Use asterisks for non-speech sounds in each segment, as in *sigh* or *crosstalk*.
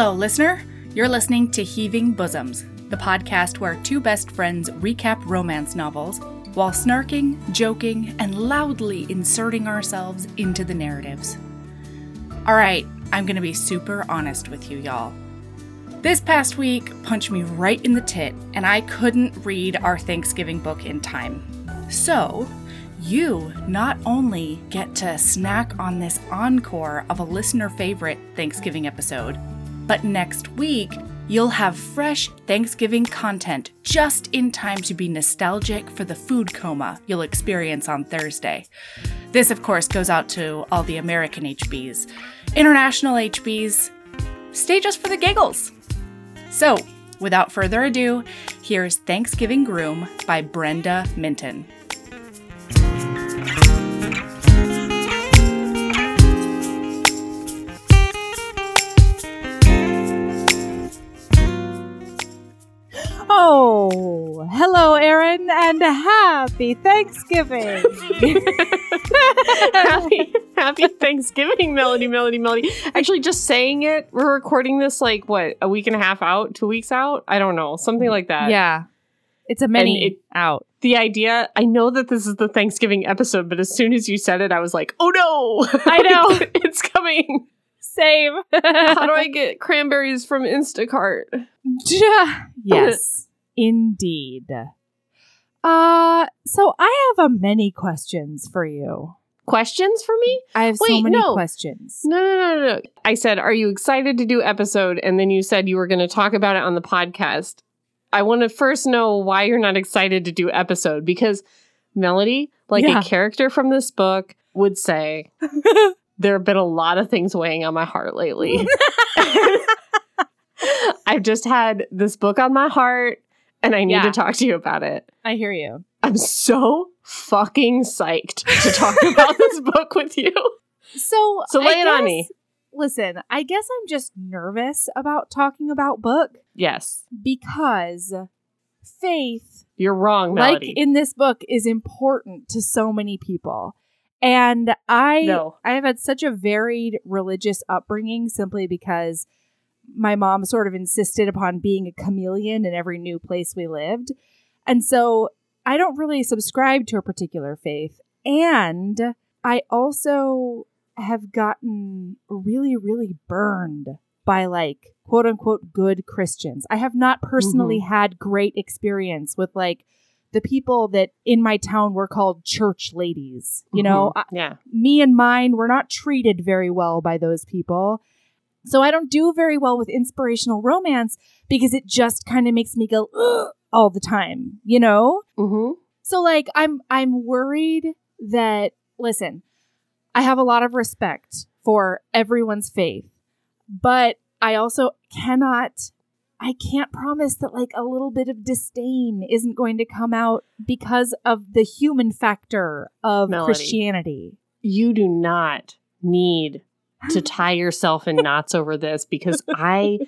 Hello, listener. You're listening to Heaving Bosoms, the podcast where two best friends recap romance novels while snarking, joking, and loudly inserting ourselves into the narratives. All right, I'm gonna be super honest with you, y'all. This past week punched me right in the tit, and I couldn't read our Thanksgiving book in time. So, you not only get to snack on this encore of a listener favorite Thanksgiving episode, but next week, you'll have fresh Thanksgiving content just in time to be nostalgic for the food coma you'll experience on Thursday. This, of course, goes out to all the American HBs. International HBs, stay just for the giggles. So, without further ado, here's Thanksgiving Groom by Brenda Minton. Oh, hello, Erin, and happy Thanksgiving. happy, happy Thanksgiving, Melody, Melody, Melody. Actually, just saying it, we're recording this like what, a week and a half out, two weeks out? I don't know, something like that. yeah, it's a many it- out. The idea, I know that this is the Thanksgiving episode, but as soon as you said it, I was like, oh no! I *laughs* know. it's coming. Same. How do I get cranberries from Instacart? *laughs* yes, indeed. Uh, so I have a many questions for you. Questions for me? I have so many no. questions. No, no, no, no, no. I said, Are you excited to do episode? And then you said you were going to talk about it on the podcast. I want to first know why you're not excited to do episode because Melody, like Yeah. a character from this book, would say, *laughs* There have been a lot of things weighing on my heart lately. *laughs* *laughs* I've just had this book on my heart and I need Yeah. to talk to you about it. I hear you. I'm so fucking psyched to talk *laughs* about this book with you. So, So I lay it on me. Listen, I guess I'm just nervous about talking about book Yes, because faith you're wrong, Melody. like in this book is important to so many people and i No. i have had such a varied religious upbringing simply because my mom sort of insisted upon being a chameleon in every new place we lived and so i don't really subscribe to a particular faith and i also have gotten really really burned by like quote unquote good Christians. I have not personally had great experience with like the people that in my town were called church ladies. You know, Mhm. yeah. I- me and mine were not treated very well by those people. So I don't do very well with inspirational romance because it just kind of makes me go all the time, you know? Mm-hmm. So like I'm I'm worried that listen, I have a lot of respect for everyone's faith, but I also cannot I can't promise that like a little bit of disdain isn't going to come out because of the human factor of Melody. Christianity. You do not need to tie yourself in knots over this because I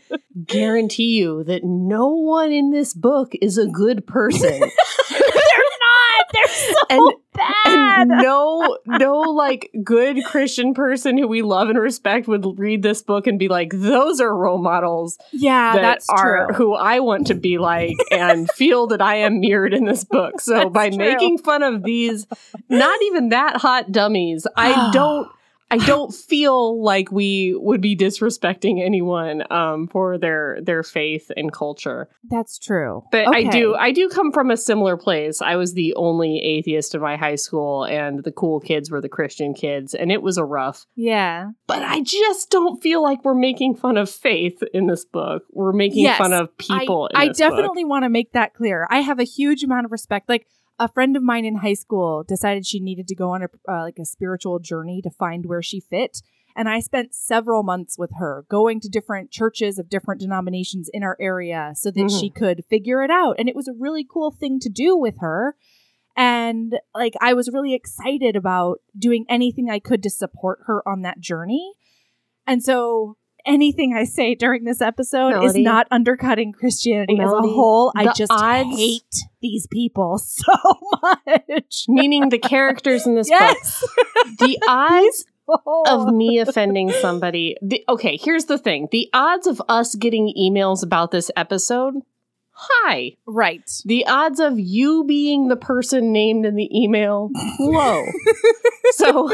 guarantee you that no one in this book is a good person. *laughs* They're not. They're so And- bad. and no no like good Christian person who we love and respect would read this book and be like, those are role models yeah, that that's are true. who I want to be like and feel that I am mirrored in this book. So That's by true. making fun of these not even that hot dummies, I *gasps* don't I *laughs* don't feel like we would be disrespecting anyone um, for their their faith and culture. That's true. But I do I do come from a similar place. I was the only atheist in my high school, and the cool kids were the Christian kids, and it was a rough. Yeah. But I just don't feel like we're making fun of faith in this book. We're making Yes, fun of people. I, in I this book. definitely want to make that clear. I have a huge amount of respect. Like a friend of mine in high school decided she needed to go on a uh, like a spiritual journey to find where she fit, and I spent several months with her going to different churches of different denominations in our area so that Mhm. she could figure it out. And it was a really cool thing to do with her. And like I was really excited about doing anything I could to support her on that journey. And so anything I say during this episode is not undercutting Christianity as a Melody, whole. I just odds- hate these people *laughs* so much. Meaning the characters in this yes. book. *laughs* The odds of me offending somebody. The, okay, here's the thing the odds of us getting emails about this episode, high. right. The odds of you being the person named in the email, low. *laughs* so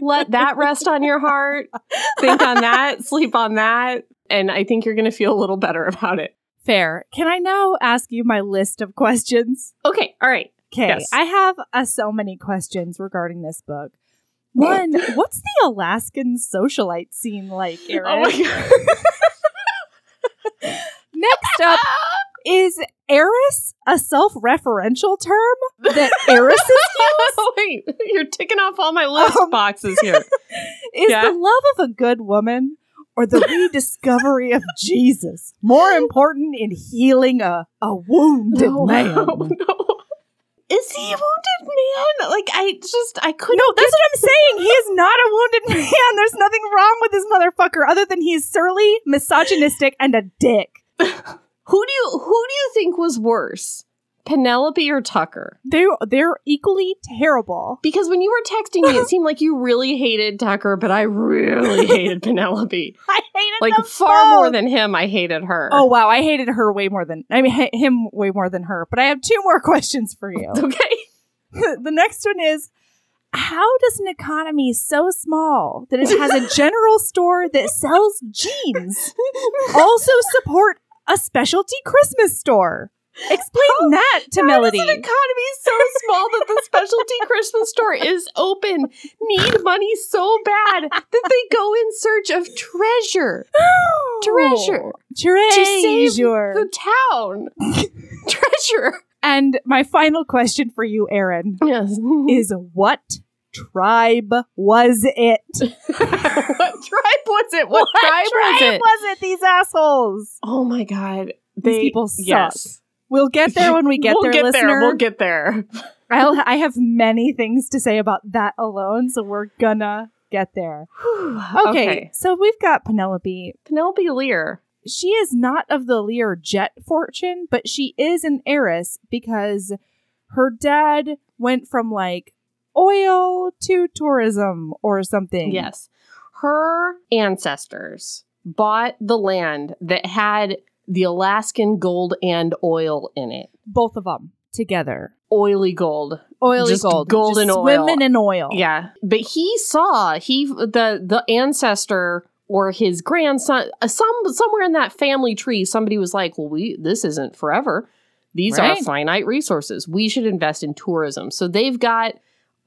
let that rest on your heart. Think on that, sleep on that. And I think you're going to feel a little better about it. Fair. Can I now ask you my list of questions? Okay, all right. Okay, Yes. I have uh, so many questions regarding this book. *laughs* One, what's the Alaskan socialite scene like, Erin? Oh my God. *laughs* Next up, is heiress a self-referential term that heiresses *laughs* use? Wait, you're ticking off all my list Um, boxes here. *laughs* Is Yeah. the love of a good woman or the rediscovery of *laughs* Jesus more important in healing a, a wounded no, man? no. Is he a wounded man? Like I just I couldn't. No, that's what I'm saying. He is not a wounded man. There's nothing wrong with this motherfucker other than he's surly, misogynistic, and a dick. Who do you who do you think was worse, Penelope or Tucker? They they're equally terrible. Because when you were texting me, it *laughs* seemed like you really hated Tucker, but I really *laughs* hated Penelope. I hated Like far more than him, I hated her. Oh wow, I hated her way more than I mean ha- him way more than her. But I have two more *laughs* questions for you. okay. the next one is how does an economy so small that it has a general store that sells jeans also support a specialty Christmas store? Explain oh, that to How Melody. Does an economy so small that the specialty Christmas store is open, need money so bad that they go in search of treasure oh. Treasure. Treasure. the town. *laughs* treasure. And my final question for you, Erin, Yes. is what tribe was it? *laughs* what tribe was it? What, tribe, was it? was it? These assholes. oh my god. These people suck. Yes. We'll get there when we get there. we'll there, get listener. there. We'll get there. *laughs* I'll, I have many things to say about that alone, so we're gonna get there. *sighs* Okay, so we've got Penelope. Penelope Lear. She is not of the Lear jet fortune, but she is an heiress because her dad went from like oil to tourism or something. Yes. Her ancestors bought the land that had the Alaskan gold and oil in it. both of them together. Oily gold. Oily Just gold, golden Just oil. swimming in oil. Yeah. But he saw he the the ancestor or his grandson uh, some somewhere in that family tree somebody was like, "Well, we this isn't forever. These Right. are finite resources. We should invest in tourism." So they've got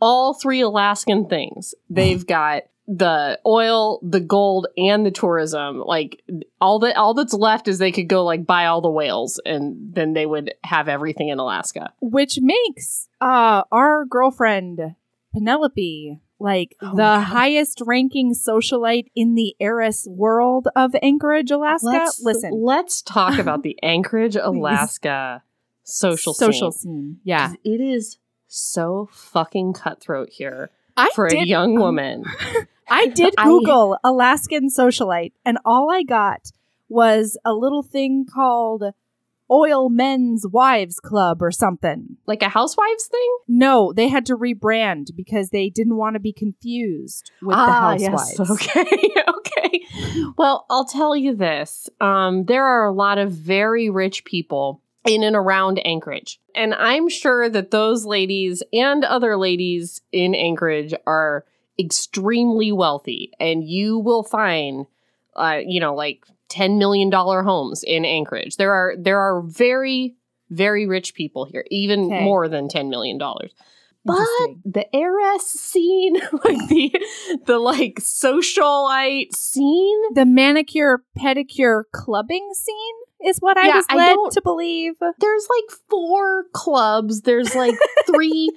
all three Alaskan things. They've got the oil, the gold, and the tourism. Like all that all that's left is they could go like buy all the whales and then they would have everything in Alaska. which makes uh our girlfriend Penelope like Oh, the God. highest ranking socialite in the heiress world of Anchorage, Alaska. Listen, let's talk about the *laughs* Anchorage, Alaska social social scene. scene. Yeah, 'Cause It is so fucking cutthroat here I for a young woman. *laughs* I did *laughs* I- Google Alaskan socialite, and all I got was a little thing called Oil Men's Wives Club or something. like a housewives thing? No, they had to rebrand because they didn't want to be confused with the Ah, housewives. *laughs* Okay. okay. Well, I'll tell you this. Um, there are a lot of very rich people in and around Anchorage. And I'm sure that those ladies and other ladies in Anchorage are extremely wealthy. And you will find uh, you know, like ten million dollar homes in Anchorage. There are there are very, very rich people here, even Okay. more than ten million dollars. But the heiress scene, *laughs* like the the like socialite scene, The manicure pedicure clubbing scene is what I Yeah, was led don't- to believe. there's like four clubs. There's like *laughs* three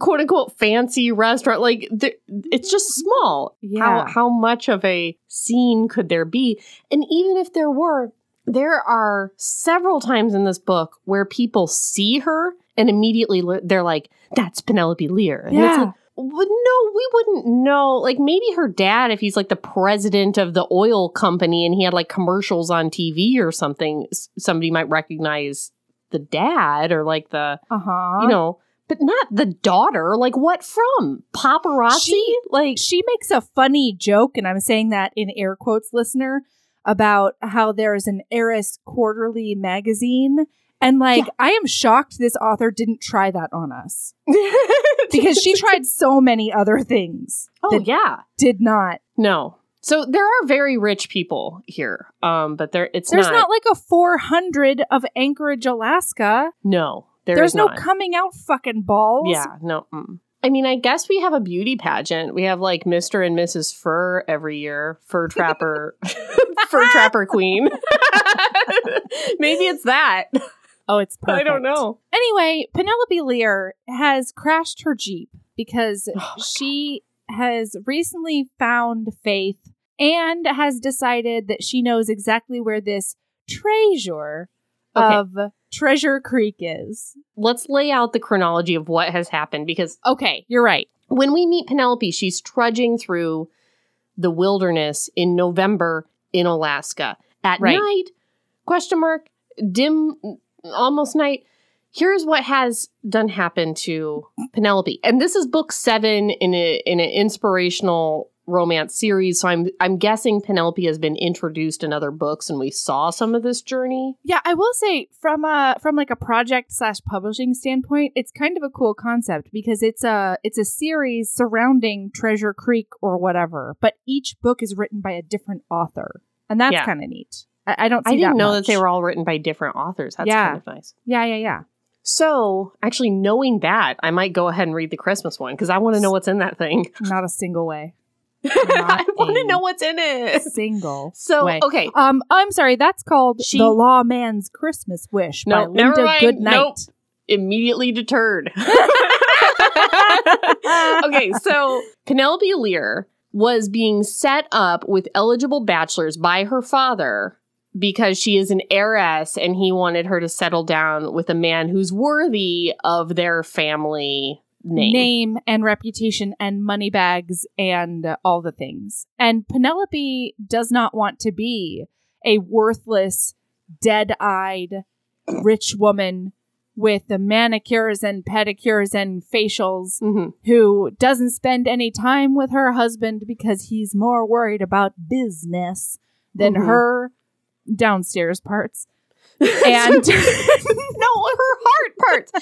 quote unquote fancy restaurant. Like it's just small. How Yeah. how much of a scene could there be? And even if there were, there are several times in this book where people see her and immediately they're like, "That's Penelope Lear." And it's Yeah. like, well, no, we wouldn't know. Like maybe her dad, if he's like the president of the oil company and he had like commercials on TV or something, somebody might recognize the dad or like the, Uh huh. you know, But not the daughter. Like what from? Paparazzi? She- like she makes a funny joke, and I'm saying that in air quotes, listener, about how there's an Heiress Quarterly magazine. And like, Yeah. I am shocked this author didn't try that on us *laughs* because she tried so many other things Oh yeah. did not. No. So there are very rich people here. Um, but there it's There's not, not, like a 400 of Anchorage, Alaska. no. there There's no not. come out fucking balls. Yeah, no. Mm. I mean, I guess we have a beauty pageant. We have like Mr. and Mrs. Fur every year. Fur Trapper, *laughs* Fur *laughs* Trapper Queen. Maybe it's that. Oh, it's perfect. I don't know. Anyway, Penelope Lear has crashed her Jeep because Oh she has recently found faith and has decided that she knows exactly where this treasure Okay. of Treasure Creek is. Let's lay out the chronology of what has happened because Okay, you're right. when we meet Penelope, she's trudging through the wilderness in November in Alaska at Right. night. Question mark. Dim, almost night. Here's what has done happen to Penelope, and this is book seven in a in an inspirational romance series. So I'm I'm guessing Penelope has been introduced in other books, and we saw some of this journey. Yeah, I will say from a from like a project slash publishing standpoint, it's kind of a cool concept because it's a it's a series surrounding Treasure Creek or whatever, but each book is written by a different author, and that's Yeah. kind of neat. I, I don't. See I didn't that know much. that they were all written by different authors. That's Yeah. kind of nice. Yeah, yeah, yeah. So, actually, knowing that, I might go ahead and read the Christmas one because I want to know what's in that thing. *laughs* Not a single way. *laughs* I want to know what's in it. Single. So, way. okay. Um, I'm sorry. That's called She- "The Lawman's Christmas Wish" by No, never Linda mind. Goodnight. Nope. Immediately deterred. *laughs* okay, so Penelope Lear was being set up with eligible bachelors by her father because she is an heiress and he wanted her to settle down with a man who's worthy of their family name. name and reputation and money bags and uh, all the things. And Penelope does not want to be a worthless, dead eyed, rich woman with the manicures and pedicures and facials Mhm. who doesn't spend any time with her husband because he's more worried about business than Mhm. her downstairs parts. *laughs* And *laughs* no, her heart parts.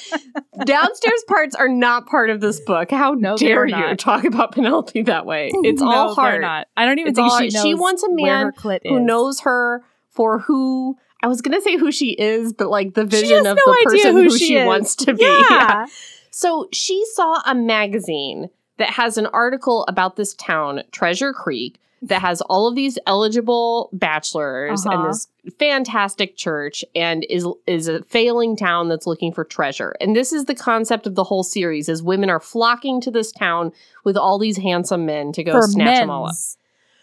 Downstairs parts are not part of this book. How No, dare you not. talk about Penelope that way? *laughs* It's No, all heart. not. I don't even It's think all- she knows she wants a man Who knows her for who? I was gonna say who she is, but like the vision of no the person who who, she she wants to be. Yeah. So she saw a magazine that has an article about this town, Treasure Creek, that has all of these eligible bachelors Uh-huh. and this fantastic church and is is a failing town that's looking for treasure. And this is the concept of the whole series is women are flocking to this town with all these handsome men to go for snatch them all up.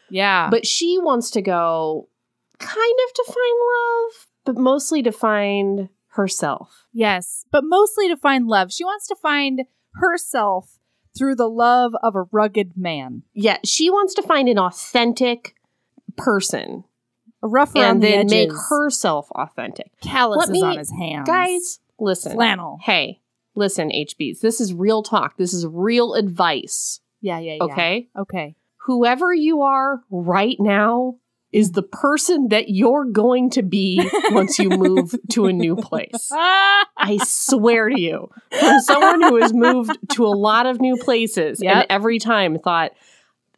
Yeah. But she wants to go kind of to find love, but mostly to find herself. yes. But mostly to find love. She wants to find herself through the love of a rugged man. Yeah, she wants to find an authentic person A rough around and the then edges. make herself authentic. calluses me- on his hands. Guys, listen. Flannel. Hey, listen, HBs. This is real talk. This is real advice. Yeah, yeah, yeah. Okay? Okay. Whoever you are right now is the person that you're going to be once you move to a new place. *laughs* I swear to you, from someone who has moved to a lot of new places Yep. and every time thought,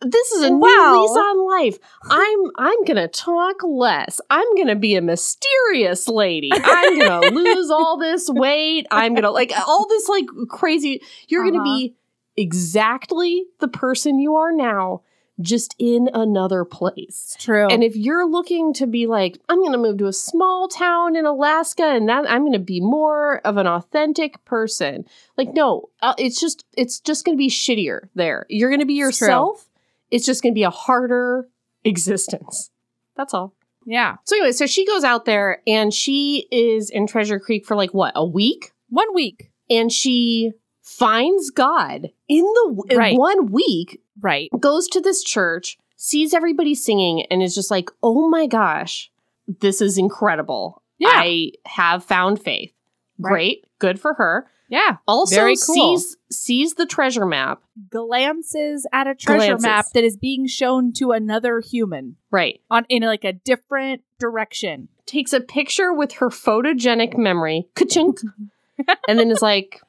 this is a new lease on life. I'm I'm gonna talk less. I'm gonna be a mysterious lady. I'm gonna *laughs* lose all this weight. I'm gonna like all this like crazy. You're gonna Uh-huh. be exactly the person you are now, just in another place. It's true. And if you're looking to be like, I'm going to move to a small town in Alaska and that I'm going to be more of an authentic person. Like no, uh, it's just it's just going to be shittier there. You're going to be It's yourself. It's just going to be a harder existence. That's all. yeah. So anyway, so she goes out there and she is in Treasure Creek for like what, a week? One week. And she finds God in the in Right. one week Right. goes to this church, sees everybody singing, and is just like, oh my gosh, this is incredible. Yeah. I have found faith. Right. Great. Good for her. Yeah. Also Very cool. sees sees the treasure map. Glances at a treasure Glances. map that is being shown to another human Right. on in like a different direction. Takes a picture with her photogenic memory. Ka-chink. *laughs* and then is like,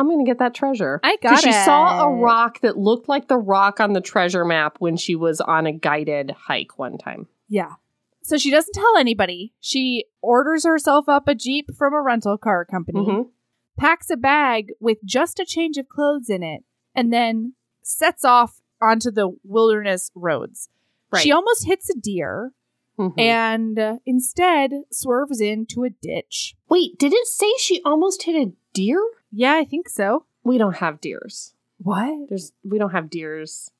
I'm gonna get that treasure. I got it. she saw a rock that looked like the rock on the treasure map when she was on a guided hike one time. Yeah. So she doesn't tell anybody. She orders herself up a Jeep from a rental car company, Mhm. packs a bag with just a change of clothes in it, and then sets off onto the wilderness roads. Right. She almost hits a deer Mhm. and uh, instead swerves into a ditch. Wait, did it say she almost hit a deer? Yeah, I think so. We don't have deers. What? There's we don't have deers.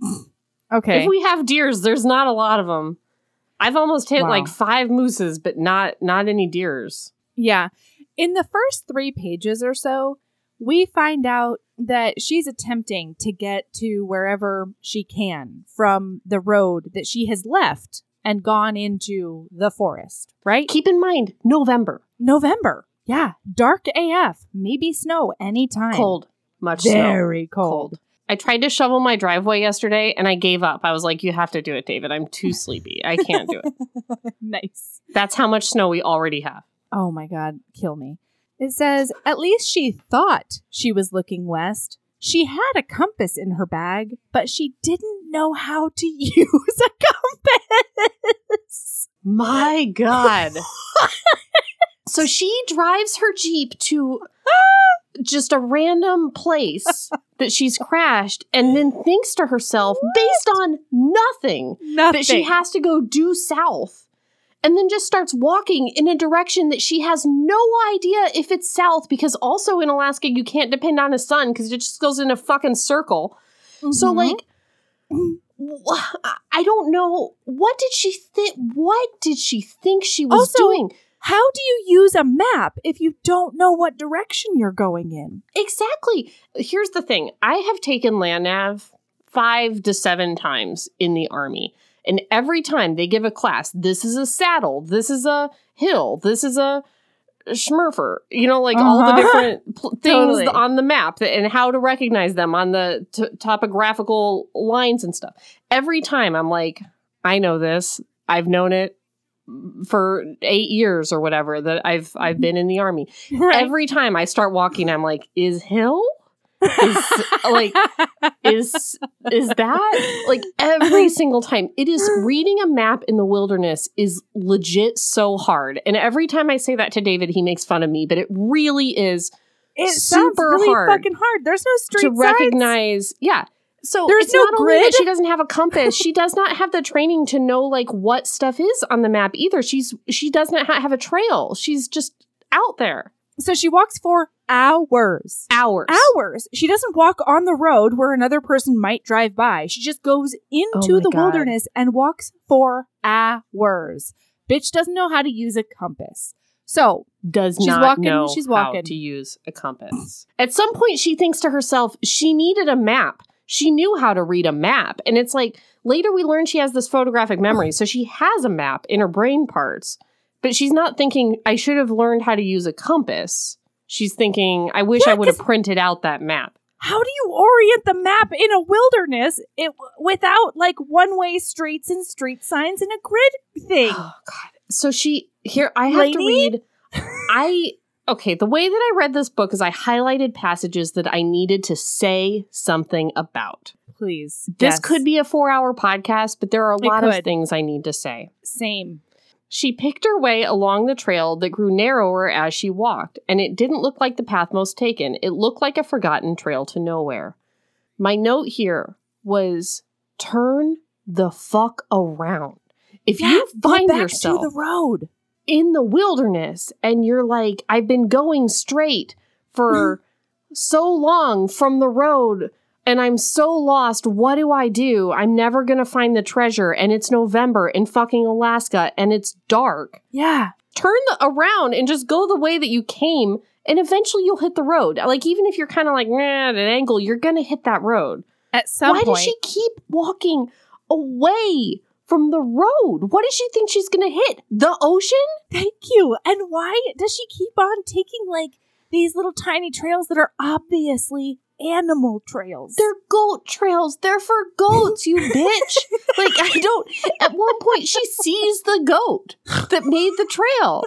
*sniffs* Okay. If we have deers, there's not a lot of them. I've almost hit Wow. like five mooses, but not not any deers. Yeah. In the first three pages or so, we find out that she's attempting to get to wherever she can from the road that she has left and gone into the forest, right? Keep in mind, November, November. Yeah. Dark AF. Maybe snow anytime. cold, much snow. Very cold. I tried to shovel my driveway yesterday, and I gave up. I was like, "You have to do it, David. I'm too *laughs* sleepy. I can't do it." *laughs* nice. That's how much snow we already have. Oh my God. Kill me. It says, at least she thought she was looking west. She had a compass in her bag, but she didn't know how to *laughs* use a compass. My God. So she drives her Jeep to *laughs* just a random place that she's crashed and then thinks to herself, based on nothing, Nothing. that she has to go due south. And then just starts walking in a direction that she has no idea if it's south because also in Alaska you can't depend on a sun because it just goes in a fucking circle. So Mhm. like I don't know what did she think what did she think she was Also- doing? How do you use a map if you don't know what direction you're going in? Exactly. Here's the thing. I have taken land nav 5 to 7 times in the army. And every time they give a class, this is a saddle, this is a hill, this is a schmurfer, you know, like all the Uh-huh. different *laughs* pl- things Totally. on the map and how to recognize them on the t- topographical lines and stuff. Every time I'm like, I know this. I've known it for 8 years or whatever that I've I've been in the army. *laughs* Right. Every time I start walking, I'm like, is hill? Is *laughs* like is is that like every *laughs* single time it is reading a map in the wilderness is legit so hard and every time i say that to david he makes fun of me but it really is it sounds super really hard fucking hard. There's no street to signs. recognize yeah so There's it's no not only that grid? she doesn't have a compass she does not have the training to know like what stuff is on the map either she's she does not ha- have a trail she's just out there So she walks for hours. hours Hours. She doesn't walk on the road where another person might drive by. She just goes oh into Oh the God. wilderness and walks for hours. Bitch doesn't know how to use a compass. So does She's not walking, know she's how walking. to use a compass. At some point, she thinks to herself, she needed a map. She knew how to read a map. And it's like later we learn she has this photographic memory. So she has a map in her brain parts, but she's not thinking, I should have learned how to use a compass. She's thinking, I wish Yeah, I would have printed out that map. how do you orient the map in a wilderness eh, it, without like one-way streets and street signs and a grid thing? Oh God. So she here I have to read *laughs* I okay, the way that I read this book is I highlighted passages that I needed to say something about. Please. This could be a 4-hour podcast, but there are a lot of things I need to say. same. She picked her way along the trail that grew narrower as she walked, and it didn't look like the path most taken. It looked like a forgotten trail to nowhere. My note here was turn the fuck around. If you go find back yourself to the road. In the wilderness and you're like, I've been going straight for *laughs* so long from the road and I'm so lost. What do I do? I'm never going to find the treasure and it's November in fucking Alaska and it's dark. Yeah. Turn the, around and just go the way that you came and eventually you'll hit the road. Like, even if you're kind of like nah, at an angle, you're going to hit that road. At some Why point. does she keep walking away from the road? What does she think she's going to hit? The ocean? Thank you. And why does she keep on taking like these little tiny trails that are obviously animal trails. They're goat trails. They're for goats, you *laughs* bitch. like I don't. At one point, she sees the goat that made the trail.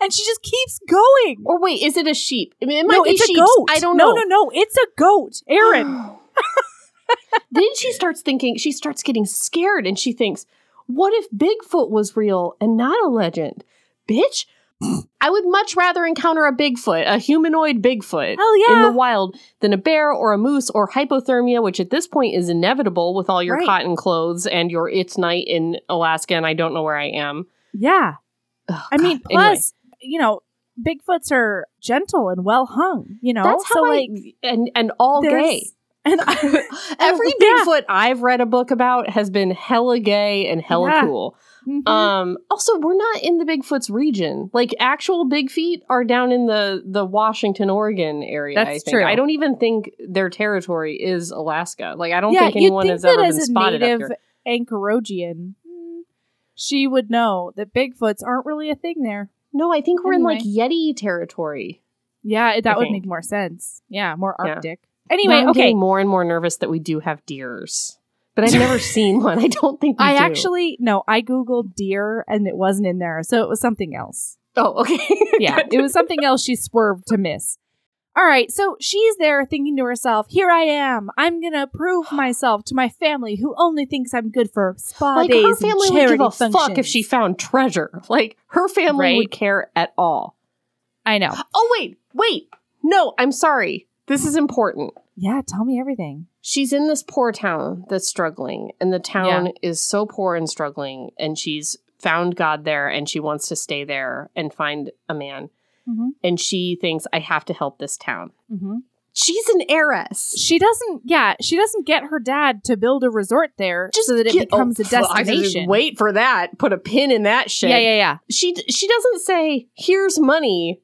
and she just keeps going. Or wait, is it a sheep? I mean, it might no, be it's sheep. a goat. I don't know. No, no, no. It's a goat. Erin. *gasps* then she starts thinking. She starts getting scared, and she thinks, "What if Bigfoot was real and not a legend, bitch?" I would much rather encounter a Bigfoot, a humanoid Bigfoot, Hell yeah. in the wild than a bear or a moose or hypothermia, which at this point is inevitable with all your Right. cotton clothes and your it's night in Alaska and I don't know where I am. yeah. Ugh, I mean, God. Anyway, plus, you know, Bigfoots are gentle and well hung, you know? that's how so, I like, and and all gay. *laughs* And I, *laughs* Every yeah. Bigfoot I've read a book about has been hella gay and hella Yeah. cool. Mhm. Um, also, we're not in the Bigfoot's region. Like actual Big Feet are down in the the Washington, Oregon area. I That's think. true. I don't even think their territory is Alaska. Like I don't yeah, think anyone think has ever been spotted up here. Anchorodian, mm, she would know that Bigfoots aren't really a thing there. No, I think we're in like Yeti territory. Yeah, that I would think. make more sense. Yeah, more. Arctic. Anyway, I'm okay. getting more and more nervous that we do have deers, but I've never *laughs* seen one. I don't think I do. actually no, I googled deer and it wasn't in there, so it was something else. Oh, okay. *laughs* Yeah, it was something else she swerved to miss. All right, so she's there thinking to herself, "Here I am. I'm gonna prove *gasps* myself to my family, who only thinks I'm good for spa like days her family and would charity give a functions." fuck if she found treasure. Like her family Right. would care at all. I know. Oh wait, wait. No, I'm sorry. This is important. Yeah, tell me everything. She's in this poor town that's struggling, and the town is so poor and struggling, and she's found God there, and she wants to stay there and find a man. Mhm. And she thinks, I have to help this town. Mm-hmm. She's an heiress. She doesn't. Yeah, she doesn't get her dad to build a resort there just so that it get- becomes oh, a pff, I just destination. Wait for that. Put a pin in that shit. Yeah, yeah, yeah. She she doesn't say, "Here's money.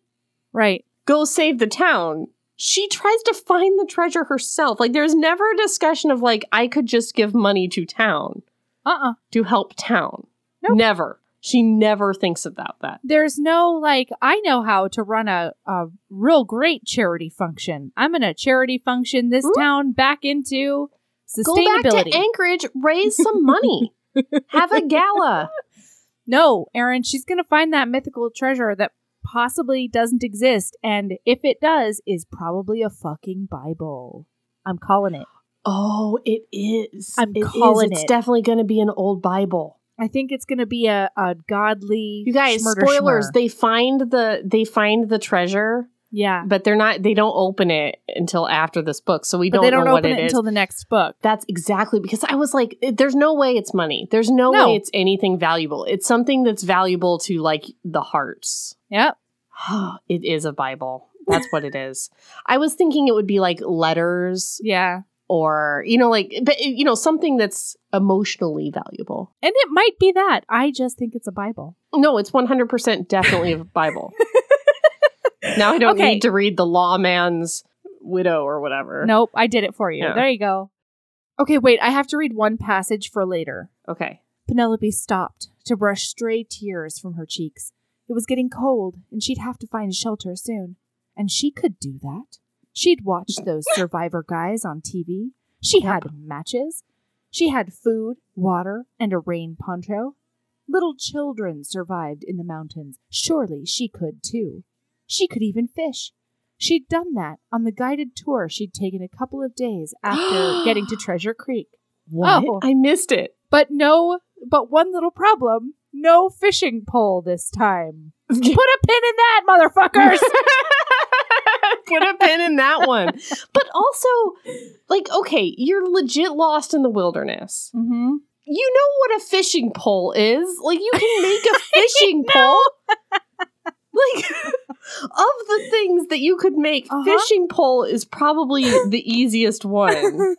Right. Go save the town." She tries to find the treasure herself. Like there's never a discussion of like I could just give money to town Uh. uh to help town. Nope. Never. She never thinks about that. There's no like. I know how to run a a real great charity function. I'm gonna charity function this Ooh. town back into sustainability. Go back to Anchorage, raise *laughs* some money. Have a gala. no, Erin, she's gonna find that mythical treasure that possibly doesn't exist, and if it does, is probably a fucking Bible. I'm calling it. Oh, it is. I'm It is. calling It's it. definitely going to be an old Bible. I think it's gonna be a, a godly. You guys, spoilers. schmur. They find the they find the treasure, yeah, but they're not. They don't open it until after this book, so we but don't, they don't know what open it it until the next book. That's exactly because I was like, "Eh, there's no way it's money. There's no, No. way it's anything valuable. It's something that's valuable to like the hearts. Yep. *sighs* it is a Bible. That's what it is. I was thinking it would be like letters Yeah. or, you know, like, but, you know, something that's emotionally valuable. And it might be that. I just think it's a Bible. No, it's 100% definitely a Bible. *laughs* now I don't Okay. need to read the lawman's widow or whatever. Nope, I did it for you. Yeah. There you go. Okay, wait, I have to read one passage for later. Okay. Penelope stopped to brush stray tears from her cheeks. It was getting cold, and she'd have to find shelter soon. And she could do that. She'd watched *laughs* those survivor guys on TV. She had matches. She had food, water, and a rain poncho. Little children survived in the mountains. Surely she could too. She could even fish. She'd done that on the guided tour she'd taken a couple of days *gasps* after getting to Treasure Creek. What? Oh. I missed it. But no, but one little problem no fishing pole this time. *laughs* Put a pin in that, motherfuckers! *laughs* Put a pin in that one. But also, like, okay, you're legit lost in the wilderness. mm-hmm. You know what a fishing pole is. Like, you can make a *laughs* fishing pole. Like, *laughs* of the things that you could make, Uh-huh. fishing pole is probably *laughs* the easiest one.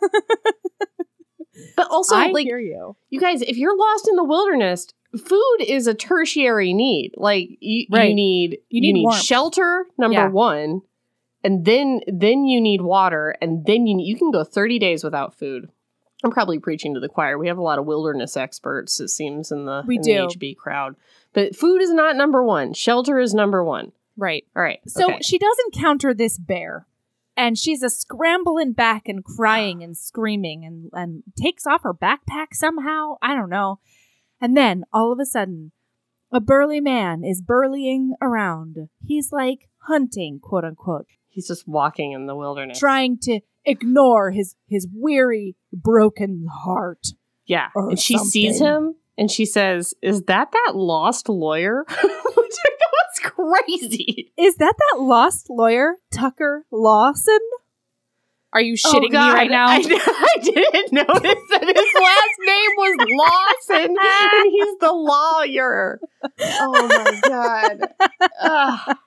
But also, I like, hear you. you guys, if you're lost in the wilderness, food is a tertiary need. Like you, Right. you need You you need need, shelter number Yeah. one, and then then you need water, and then you you can go thirty days without food. I'm probably preaching to the choir. We have a lot of wilderness experts, it seems, in the We in do. the HB crowd. But food is not number one. Shelter is number one. Right. All right. So okay. she does encounter this bear, and she's a scrambling back and crying and screaming and, and takes off her backpack somehow. I don't know. And then all of a sudden, a burly man is burlying around. He's like hunting, quote unquote, he's just walking in the wilderness. trying to ignore his his weary, broken heart. Yeah. And she sees him and she says, Is that that lost lawyer? *laughs* Which I know is crazy. Is that that lost lawyer, Tucker Lawson? Are you shitting me right now? *laughs* I, I didn't notice that his *laughs* last name was Lawson and he's the lawyer. Oh my God. Ugh.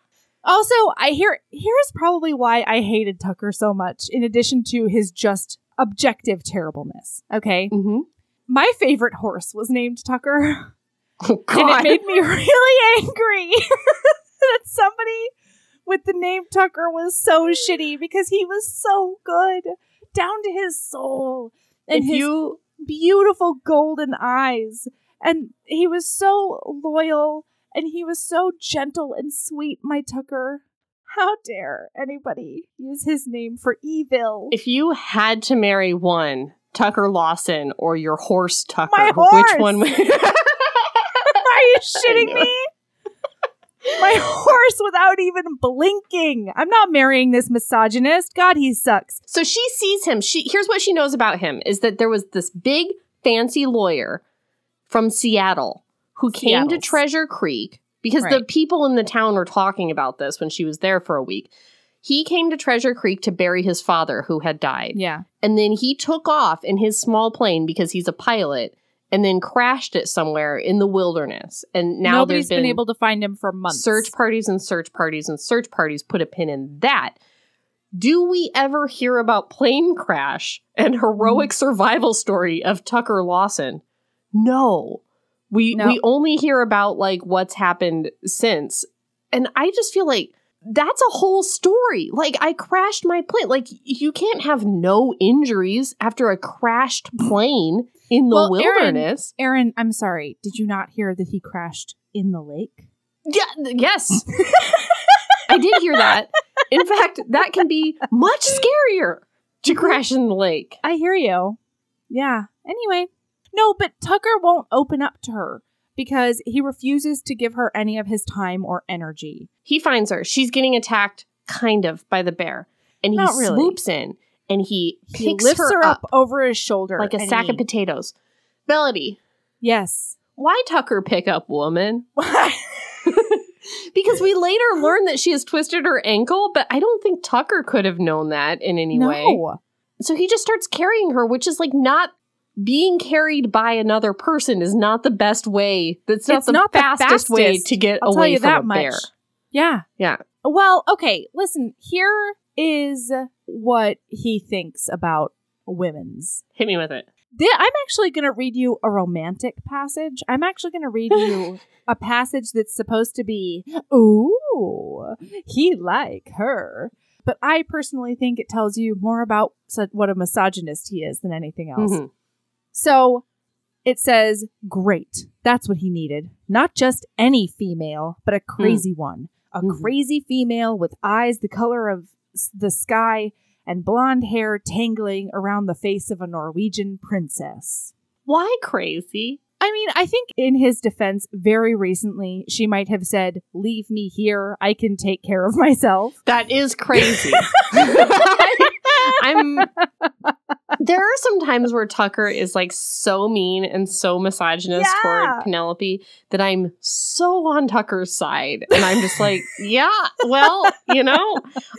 Also, I hear here's probably why I hated Tucker so much, in addition to his just objective terribleness. Okay. Mhm. My favorite horse was named Tucker. *laughs* Oh, *laughs* And it made me *laughs* really angry that somebody with the name Tucker was so shitty because he was so good down to his soul and if his you beautiful golden eyes. And he was so loyal and he was so gentle and sweet, my Tucker. How dare anybody use his name for evil? if you had to marry one, Tucker Lawson or your horse Tucker, My which horse! one would *laughs* Are you shitting me? My horse without even blinking. I'm not marrying this misogynist. God, he sucks. So she sees him. She here's what she knows about him is that there was this big fancy lawyer from Seattle who came to Treasure Creek because the people in the town were talking about this when she was there for a week. He came to Treasure Creek to bury his father who had died. Yeah. And then he took off in his small plane because he's a pilot and then crashed it somewhere in the wilderness. And now Nobody's there's been, able to find him for months. search parties and search parties and search parties put a pin in that. Do we ever hear about plane crash and heroic Mm. survival story of Tucker Lawson? No. We No. we only hear about like what's happened since. And I just feel like that's a whole story. Like I crashed my plane. Like you can't have no injuries after a crashed plane in the Well, Erin- wilderness. Erin, I'm sorry. Did you not hear that he crashed in the lake? Yeah, yes. I did hear that. In fact, that can be much scarier to crash in the lake. I hear you. Yeah. Anyway, no, but Tucker won't open up to her because he refuses to give her any of his time or energy. He finds her. She's getting attacked, kind of, by the bear. And he really. swoops in and he He picks lifts her, her up, up over his shoulder like a sack he- of potatoes. Melody, Yes. why Tucker pick up woman? *laughs* *laughs* because we later learn that she has twisted her ankle, but I don't think Tucker could have known that in any way. So he just starts carrying her, which is like not being carried by another person is not the best way. That's not It's the not the fastest, way to get I'll away from that a much. bear. Yeah. Yeah. Well, okay, listen, here is what he thinks about women's. Hit me with it. I'm actually going to read you a romantic passage. I'm actually going to read you *laughs* a passage that's supposed to be, ooh, he like her. But I personally think it tells you more about su- what a misogynist he is than anything else. Mhm. So it says, great. That's what he needed. Not just any female, but a crazy one. A Mhm. crazy female with eyes the color of the sky and blonde hair tangling around the face of a Norwegian princess. Why crazy? I mean, I think in his defense, very recently, she might have said, Leave me here. I can take care of myself. That is crazy. *laughs* *laughs* I'm. *laughs* There are some times where Tucker is like so mean and so misogynist Yeah. toward Penelope that I'm so on Tucker's side, and I'm just like, *laughs* yeah, well, you know,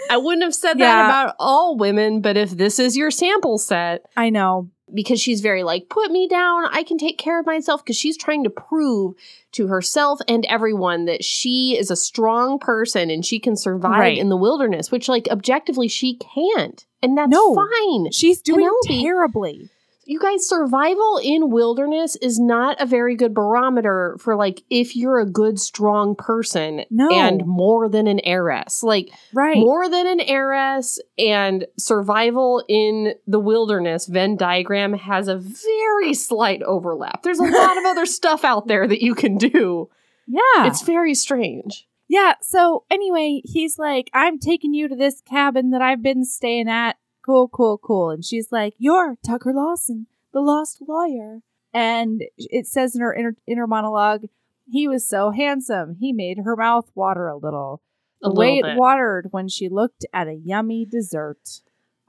I wouldn't have said that about all women, but if this is your sample set, I know. because she's very like, put me down, I can take care of myself, because she's trying to prove to herself and everyone that she is a strong person and she can survive Right. in the wilderness, which, like, objectively, she can't. And that's No. fine. She's doing Penelope- terribly. You guys, survival in wilderness is not a very good barometer for, like, if you're a good, strong person No. and more than an heiress. Like, Right. more than an heiress and survival in the wilderness Venn diagram has a very slight overlap. There's a lot of *laughs* other stuff out there that you can do. yeah. It's very strange. Yeah, so anyway, he's like, I'm taking you to this cabin that I've been staying at. Cool, cool, cool. And she's like, You're Tucker Lawson, the lost lawyer. And it says in her inner, inner monologue, he was so handsome, he made her mouth water a little. A The way it watered when she looked at a yummy dessert.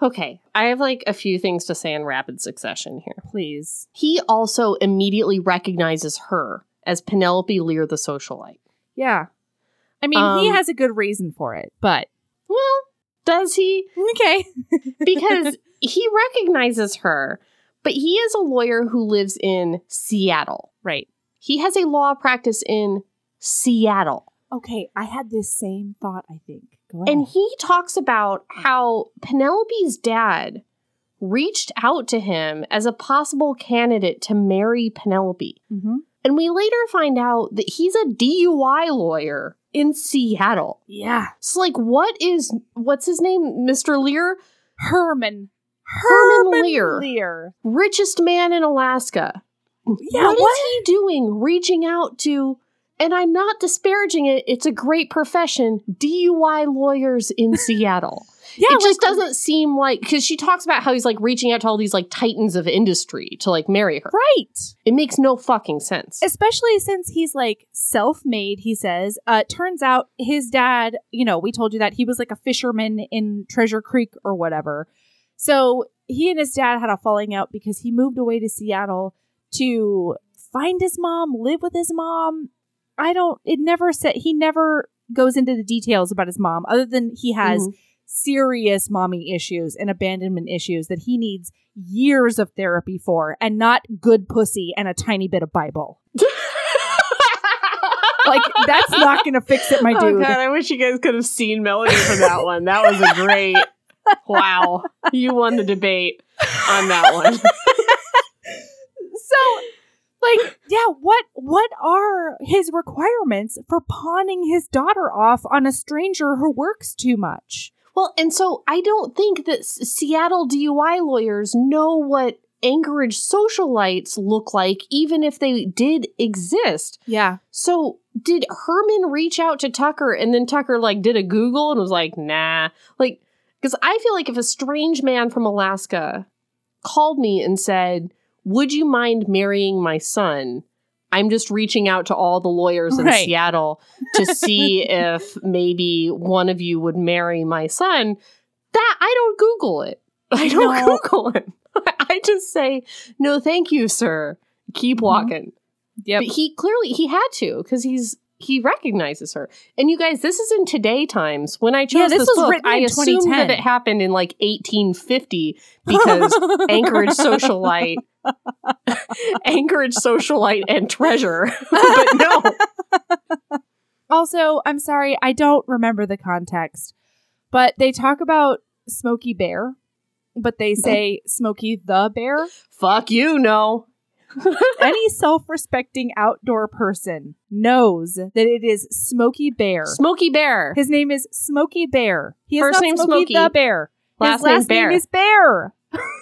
Okay, I have like a few things to say in rapid succession here. Please. He also immediately recognizes her as Penelope Lear the socialite. Yeah. I mean, he Um, has a good reason for it, but Well, does he? okay. *laughs* Because he recognizes her, but he is a lawyer who lives in Seattle. right. He has a law practice in Seattle. Okay, I had this same thought, I think. Go ahead. And he talks about how Penelope's dad reached out to him as a possible candidate to marry Penelope. Mhm. And we later find out that he's a DUI lawyer in Seattle. Yeah. So like what is what's his name? Mr. Lear? Herman. Herman Lear. Lear. Richest man in Alaska. Yeah, what is what? he doing reaching out to and I'm not disparaging it, it's a great profession, DUI lawyers in *laughs* Seattle. Yeah, it just like- doesn't seem like because she talks about how he's like reaching out to all these like titans of industry to like marry her. Right. It makes no fucking sense. Especially since he's like self made, he says. Uh, turns out his dad, you know, we told you that he was like a fisherman in Treasure Creek or whatever. So he and his dad had a falling out because he moved away to Seattle to find his mom, live with his mom. I don't, it never said, he never goes into the details about his mom other than he has Mhm. serious mommy issues and abandonment issues that he needs years of therapy for and not good pussy and a tiny bit of Bible. *laughs* Like, that's not going to fix it, my Oh dude. god, I wish you guys could have seen Melody for that one. That was a great. *laughs* wow, you won the debate on that one. *laughs* so like yeah what what are his requirements for pawning his daughter off on a stranger who works too much Well, and so I don't think that S- Seattle DUI lawyers know what Anchorage socialites look like, even if they did exist. yeah So did Herman reach out to Tucker and then Tucker like did a Google and was like, nah. Like, because I feel like if a strange man from Alaska called me and said, Would you mind marrying my son? I'm just reaching out to all the lawyers in Right. Seattle to *laughs* see if maybe one of you would marry my son. That I don't Google it. *laughs* I don't No. Google it. *laughs* I just say, no, thank you, sir. Keep Mhm. walking. yep But he clearly he had to because he's he recognizes her. And you guys, this is in today times. When I chose Yeah, this this, book, I assumed that it happened in like 1850 because Anchorage socialite, *laughs* Anchorage socialite, and treasure. *laughs* but no, *laughs* also i'm sorry i don't remember the context but they talk about smokey bear but they mm-hmm. say smokey the bear fuck you, no. any self-respecting outdoor person knows that it is smokey bear Smoky Bear. His name is Smokey Bear. He First is not name Smokey, Smokey. the Bear. Last His name last Bear. name is Bear.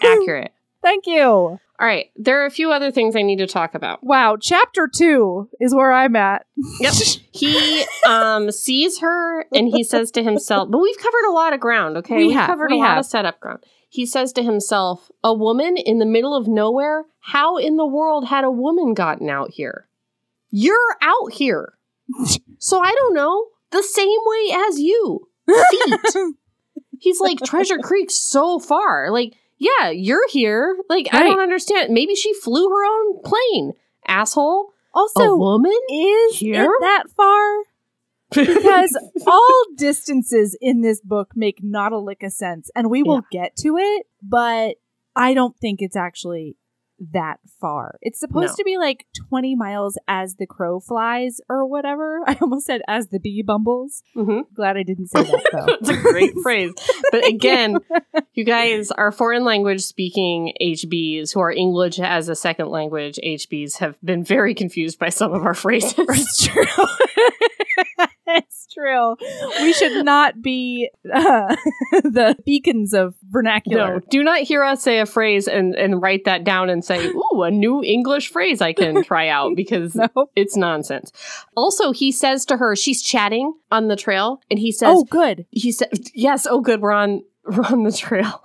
Accurate. Thank you. All right, there are a few other things I need to talk about. Wow, chapter two is where I'm at. Yep. He um sees her and he says to himself, but we've covered a lot of ground, okay? We We've covered we a lot have. of setup ground. He says to himself, a woman in the middle of nowhere? How in the world had a woman gotten out here? You're out here. *laughs* So I don't know. The same way as you. Feet. *laughs* He's like, Treasure Creek's so far. Like, yeah, you're here. Like, I don't understand. Maybe she flew her own plane, asshole. Also, a Also, woman? is here? it that far? Because *laughs* all distances in this book make not a lick of sense, and we will get to it, but I don't think it's actually that far. It's supposed No. to be like 20 miles as the crow flies or whatever. *laughs* I almost said as the bee bumbles. Mhm. Glad I didn't say that though. *laughs* It's a great *laughs* phrase. But again, you guys are foreign language speaking HBs who are English as a second language HBs have been very confused by some of our phrases. It's true. *laughs* it's true. We should not be uh, *laughs* the beacons of vernacular. No, do not hear us say a phrase and, and write that down and say, *gasps* ooh, a new English phrase I can *laughs* try out because No. it's nonsense. Also, he says to her, she's chatting on the trail, and he says, Oh, good. he said, yes, oh, good, we're on, we're on the trail.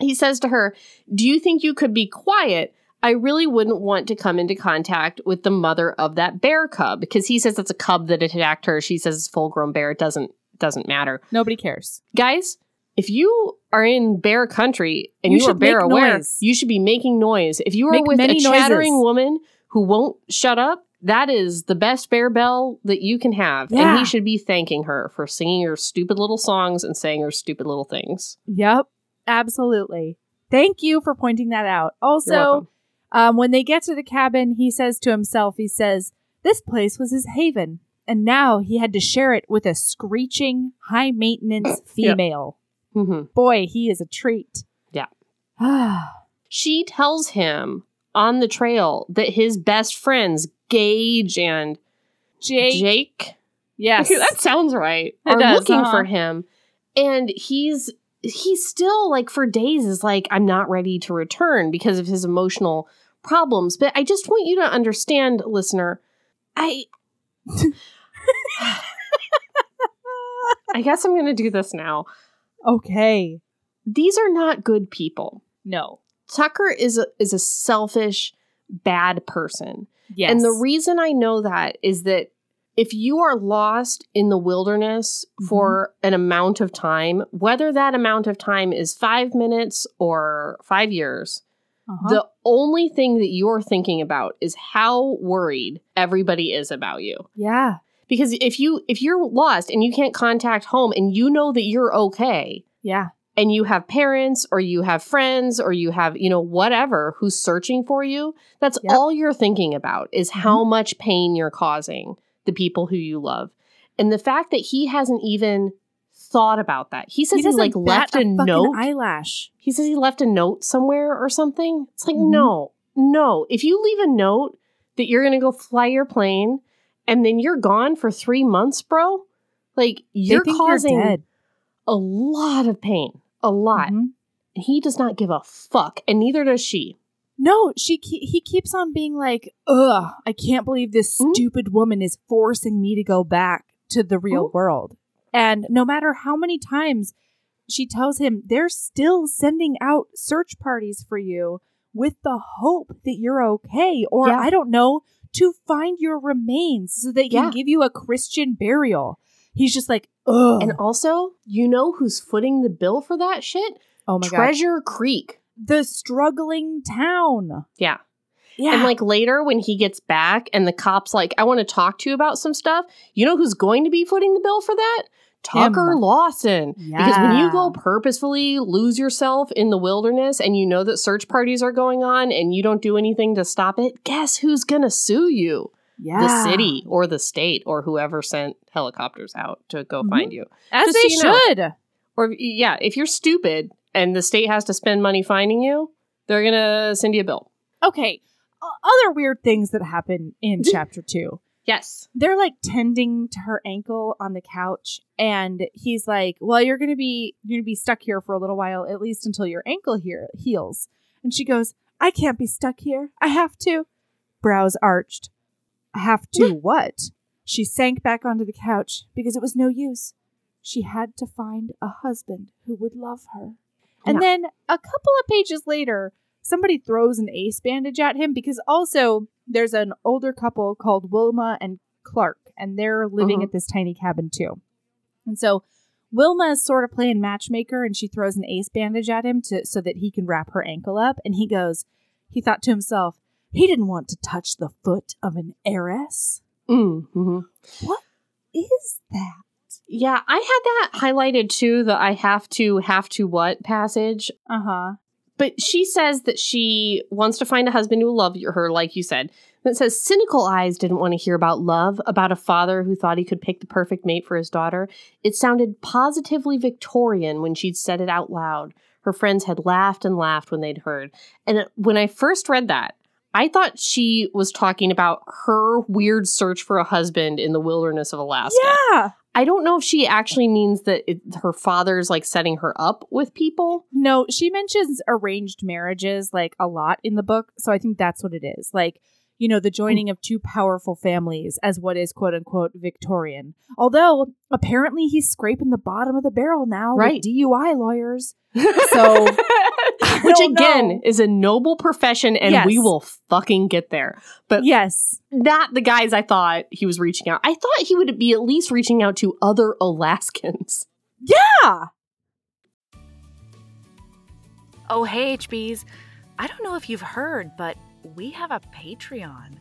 He says to her, Do you think you could be quiet? I really wouldn't want to come into contact with the mother of that bear cub because he says it's a cub that attacked her. She says it's full grown bear. It doesn't doesn't matter. Nobody cares. Guys, if you are in bear country and You you, are should bear aware, noise. you should be making noise. If you are Make with a chattering noises. woman who won't shut up, that is the best bear bell that you can have. And he should be thanking her for singing her stupid little songs and saying her stupid little things. Yep, absolutely. Thank you for pointing that out. Also. Um, when they get to the cabin, he says to himself, he says, This place was his haven, and now he had to share it with a screeching, high maintenance *coughs* female. Mhm. Boy, he is a treat. Yeah. Ah, *sighs* She tells him on the trail that his best friends, Gage and Jake. Jake, Yes. *laughs* that sounds right, It are does, looking uh-huh. for him. And he's he's still like for days is like I'm not ready to return because of his emotional problems. But I just want you to understand, listener, I I guess I'm going to do this now. okay. These are not good people. No. Tucker is a, is a selfish, bad person. Yes. And the reason I know that is that if you are lost in the wilderness for an amount of time, whether that amount of time is five minutes or five years, Uh-huh. the only thing that you're thinking about is how worried everybody is about you. yeah. Because if you if you're lost and you can't contact home and you know that you're okay, Yeah. and you have parents or you have friends or you have you know whatever who's searching for you that's Yep. all you're thinking about is how much pain you're causing the people who you love and the fact that he hasn't even thought about that he says he, like left a, fucking note eyelash. he says he left a note somewhere or something it's like Mhm. no no if you leave a note that you're gonna go fly your plane and then you're gone for three months bro like you're causing you're a lot of pain a lot Mhm. and he does not give a fuck, and neither does she. No, she ke- he keeps on being like, "Ugh, I can't believe this Mhm. stupid woman is forcing me to go back to the real Mhm. world." And no matter how many times she tells him they're still sending out search parties for you with the hope that you're okay or Yeah. I don't know, to find your remains so they can Yeah. give you a Christian burial. He's just like, "Ugh." And also, you know who's footing the bill for that shit? oh my god. Treasure Creek. The struggling town. Yeah. Yeah. And like later when he gets back and the cop's like, I want to talk to you about some stuff, you know who's going to be footing the bill for that? Tucker Him. Lawson. Because when you go purposefully lose yourself in the wilderness and you know that search parties are going on and you don't do anything to stop it, guess who's going to sue you? yeah. The city or the state or whoever sent helicopters out to go Mhm. find you. As Just they so you know. should. Or yeah, if you're stupid and the state has to spend money finding you, they're gonna send you a bill. Okay. Other weird things that happen in chapter two. Yes. They're like tending to her ankle on the couch, and he's like, "Well, you're gonna be you're gonna be stuck here for a little while, at least until your ankle here heals." And she goes, "I can't be stuck here. I have to." Brows arched. Have to *laughs* what? She sank back onto the couch because it was no use. She had to find a husband who would love her. And Yeah. then a couple of pages later, somebody throws an ace bandage at him because also there's an older couple called Wilma and Clark, and they're living Mhm. at this tiny cabin too. And so Wilma is sort of playing matchmaker and she throws an ace bandage at him to so that he can wrap her ankle up. And he goes, he thought to himself, he didn't want to touch the foot of an heiress. Mm-hmm. What is that? Yeah, I had that highlighted too. The I have to have to what passage. Uh huh. But she says that she wants to find a husband who will love her, like you said. And it says cynical eyes didn't want to hear about love, about a father who thought he could pick the perfect mate for his daughter. It sounded positively Victorian when she'd said it out loud. Her friends had laughed and laughed when they'd heard. And when I first read that, I thought she was talking about her weird search for a husband in the wilderness of Alaska. Yeah. I don't know if she actually means that it, her father's like setting her up with people. No, she mentions arranged marriages like a lot in the book. So I think that's what it is. Like, you know, the joining of two powerful families as what is quote unquote Victorian. Although apparently he's scraping the bottom of the barrel now Right. with DUI lawyers. *laughs* So Which again know. is a noble profession and we will fucking get there. But yes. not the guys I thought he was reaching out. I thought he would be at least reaching out to other Alaskans. Yeah. Oh, hey, HBs. I don't know if you've heard, but we have a Patreon.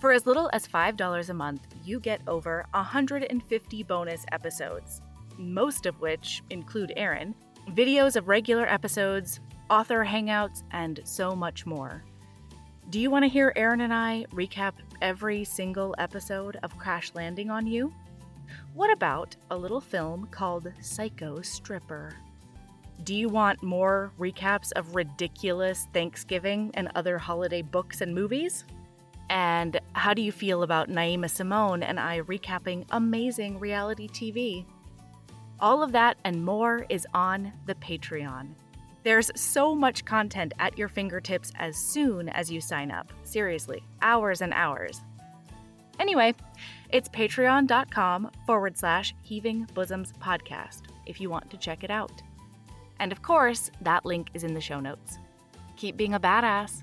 For as little as $5 a month, you get over 150 bonus episodes, most of which include Erin, videos of regular episodes, author hangouts, and so much more. Do you want to hear Erin and I recap every single episode of Crash Landing on You? What about a little film called Psycho Stripper? Do you want more recaps of ridiculous Thanksgiving and other holiday books and movies? And how do you feel about Naima Simone and I recapping amazing reality TV? All of that and more is on the Patreon. There's so much content at your fingertips as soon as you sign up. Seriously, hours and hours. Anyway, it's patreon.com forward slash heaving bosoms podcast if you want to check it out. And of course, that link is in the show notes. Keep being a badass.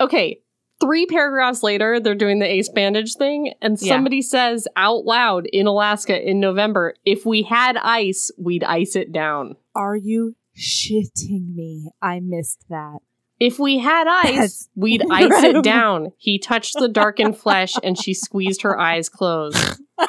Okay, three paragraphs later, they're doing the ace bandage thing, and Yeah. somebody says out loud in Alaska in November, if we had ice, we'd ice it down. Are you shitting me? I missed that. If we had ice, That's we'd *laughs* ice it down. He touched the darkened flesh and she squeezed her eyes closed. *laughs* All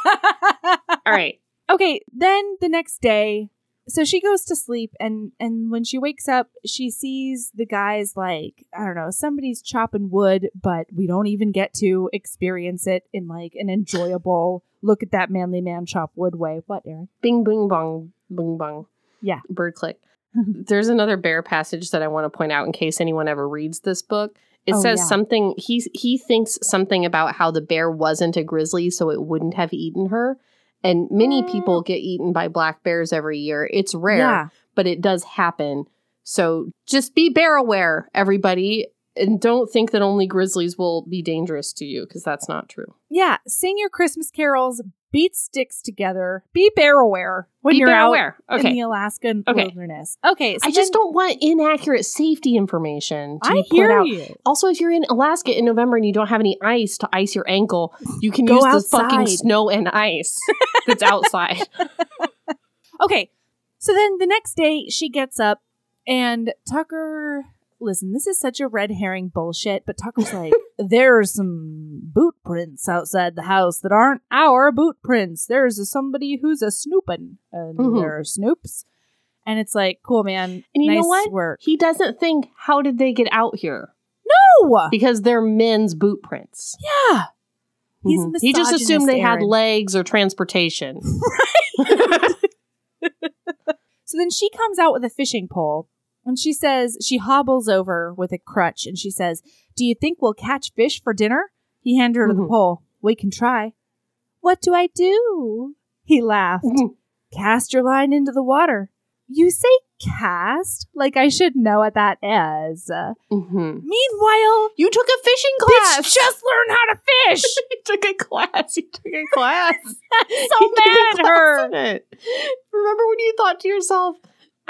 right. okay, then the next day, so she goes to sleep and and when she wakes up, she sees the guys like, I don't know, somebody's chopping wood, but we don't even get to experience it in like an enjoyable look at that manly man chop wood way. What, Erin? Bing, bing, bong, bing, bong. Yeah. Bird click. *laughs* There's another bear passage that I want to point out in case anyone ever reads this book. It Oh, says yeah. something he he thinks something about how the bear wasn't a grizzly, so it wouldn't have eaten her. And many Mm. people get eaten by black bears every year. It's rare, Yeah. but it does happen. So just be bear aware, everybody, and don't think that only grizzlies will be dangerous to you because that's not true. Yeah. Sing your Christmas carols, beat sticks together, be bear aware when be you're out aware. in the Alaskan Okay. wilderness. Okay. So I just don't want inaccurate safety information to I be put hear out. you. Also, if you're in Alaska in November and you don't have any ice to ice your ankle, you can Go use the fucking snow and ice that's outside. *laughs* *laughs* Okay. So then the next day she gets up and Tucker listen, this is such a red herring bullshit, but Tucker's *laughs* like, there's some boot prints outside the house that aren't our boot prints. There's a, somebody who's a snooping and Mhm. there are snoops. And it's like, cool man. And you know nice what? work. He doesn't think, how did they get out here? No! Because they're men's boot prints. Yeah. He's a Mhm. He just assumed they had legs or transportation. right. *laughs* *laughs* So then she comes out with a fishing pole and she says, she hobbles over with a crutch and she says, Do you think we'll catch fish for dinner? He handed her the Mhm. pole. We can try. What do I do? He laughed. Mhm. Cast your line into the water. You say cast? Like I should know what that is. Mhm. meanwhile, You took a fishing bitch class. just learn how to fish. *laughs* you took a class. You took a class. *laughs* so You took a mad at her. Remember when you thought to yourself,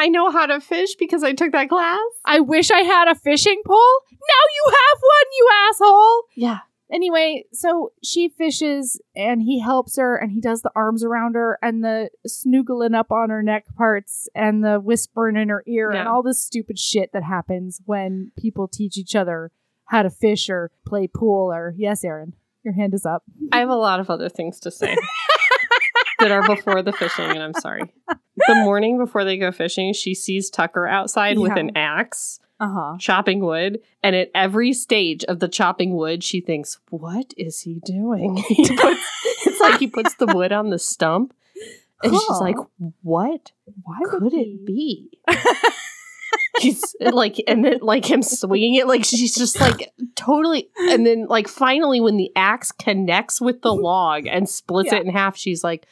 I know how to fish because I took that class? I wish I had a fishing pole. Now you have one, you asshole. Yeah. Anyway, so she fishes and he helps her and he does the arms around her and the snoogling up on her neck parts and the whispering in her ear and all this stupid shit that happens when people teach each other how to fish or play pool or yes, Erin, your hand is up. I have a lot of other things to say *laughs* that are before the fishing, and I'm sorry. The morning before they go fishing, she sees Tucker outside with an axe Uh-huh. chopping wood, and at every stage of the chopping wood, she thinks, "What is he doing?" *laughs* he puts, it's like he puts the wood on the stump, and she's like, "What Why could would it be?" he's like and then like him swinging it like she's just like totally and then like finally when the axe connects with the log and splits Yeah. it in half she's like